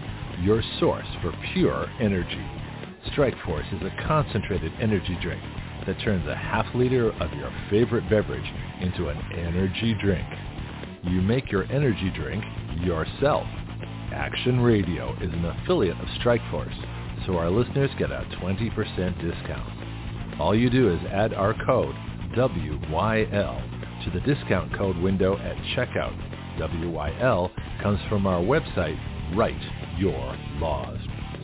your source for pure energy. Strikeforce is a concentrated energy drink that turns a half liter of your favorite beverage into an energy drink. You make your energy drink yourself. Action Radio is an affiliate of Strikeforce, so our listeners get a 20% discount. All you do is add our code WYL to the discount code window at checkout WYL comes from our website, Write Your Laws.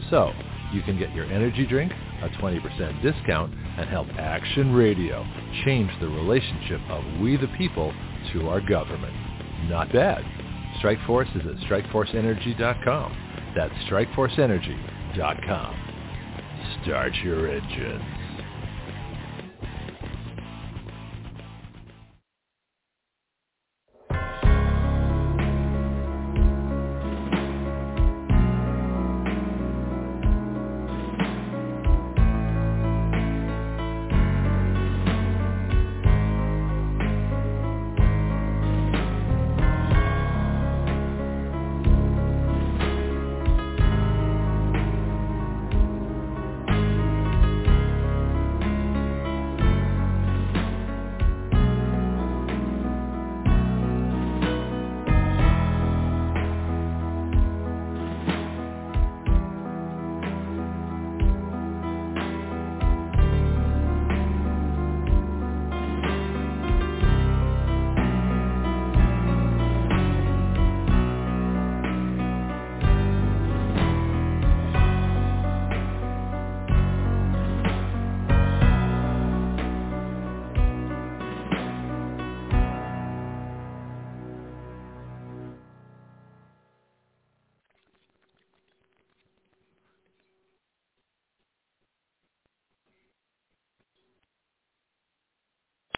So you can get your energy drink, a 20% discount, and help Action Radio change the relationship of we the people to our government. Not bad. Strikeforce is at strikeforceenergy.com. That's strikeforceenergy.com. Start your engines.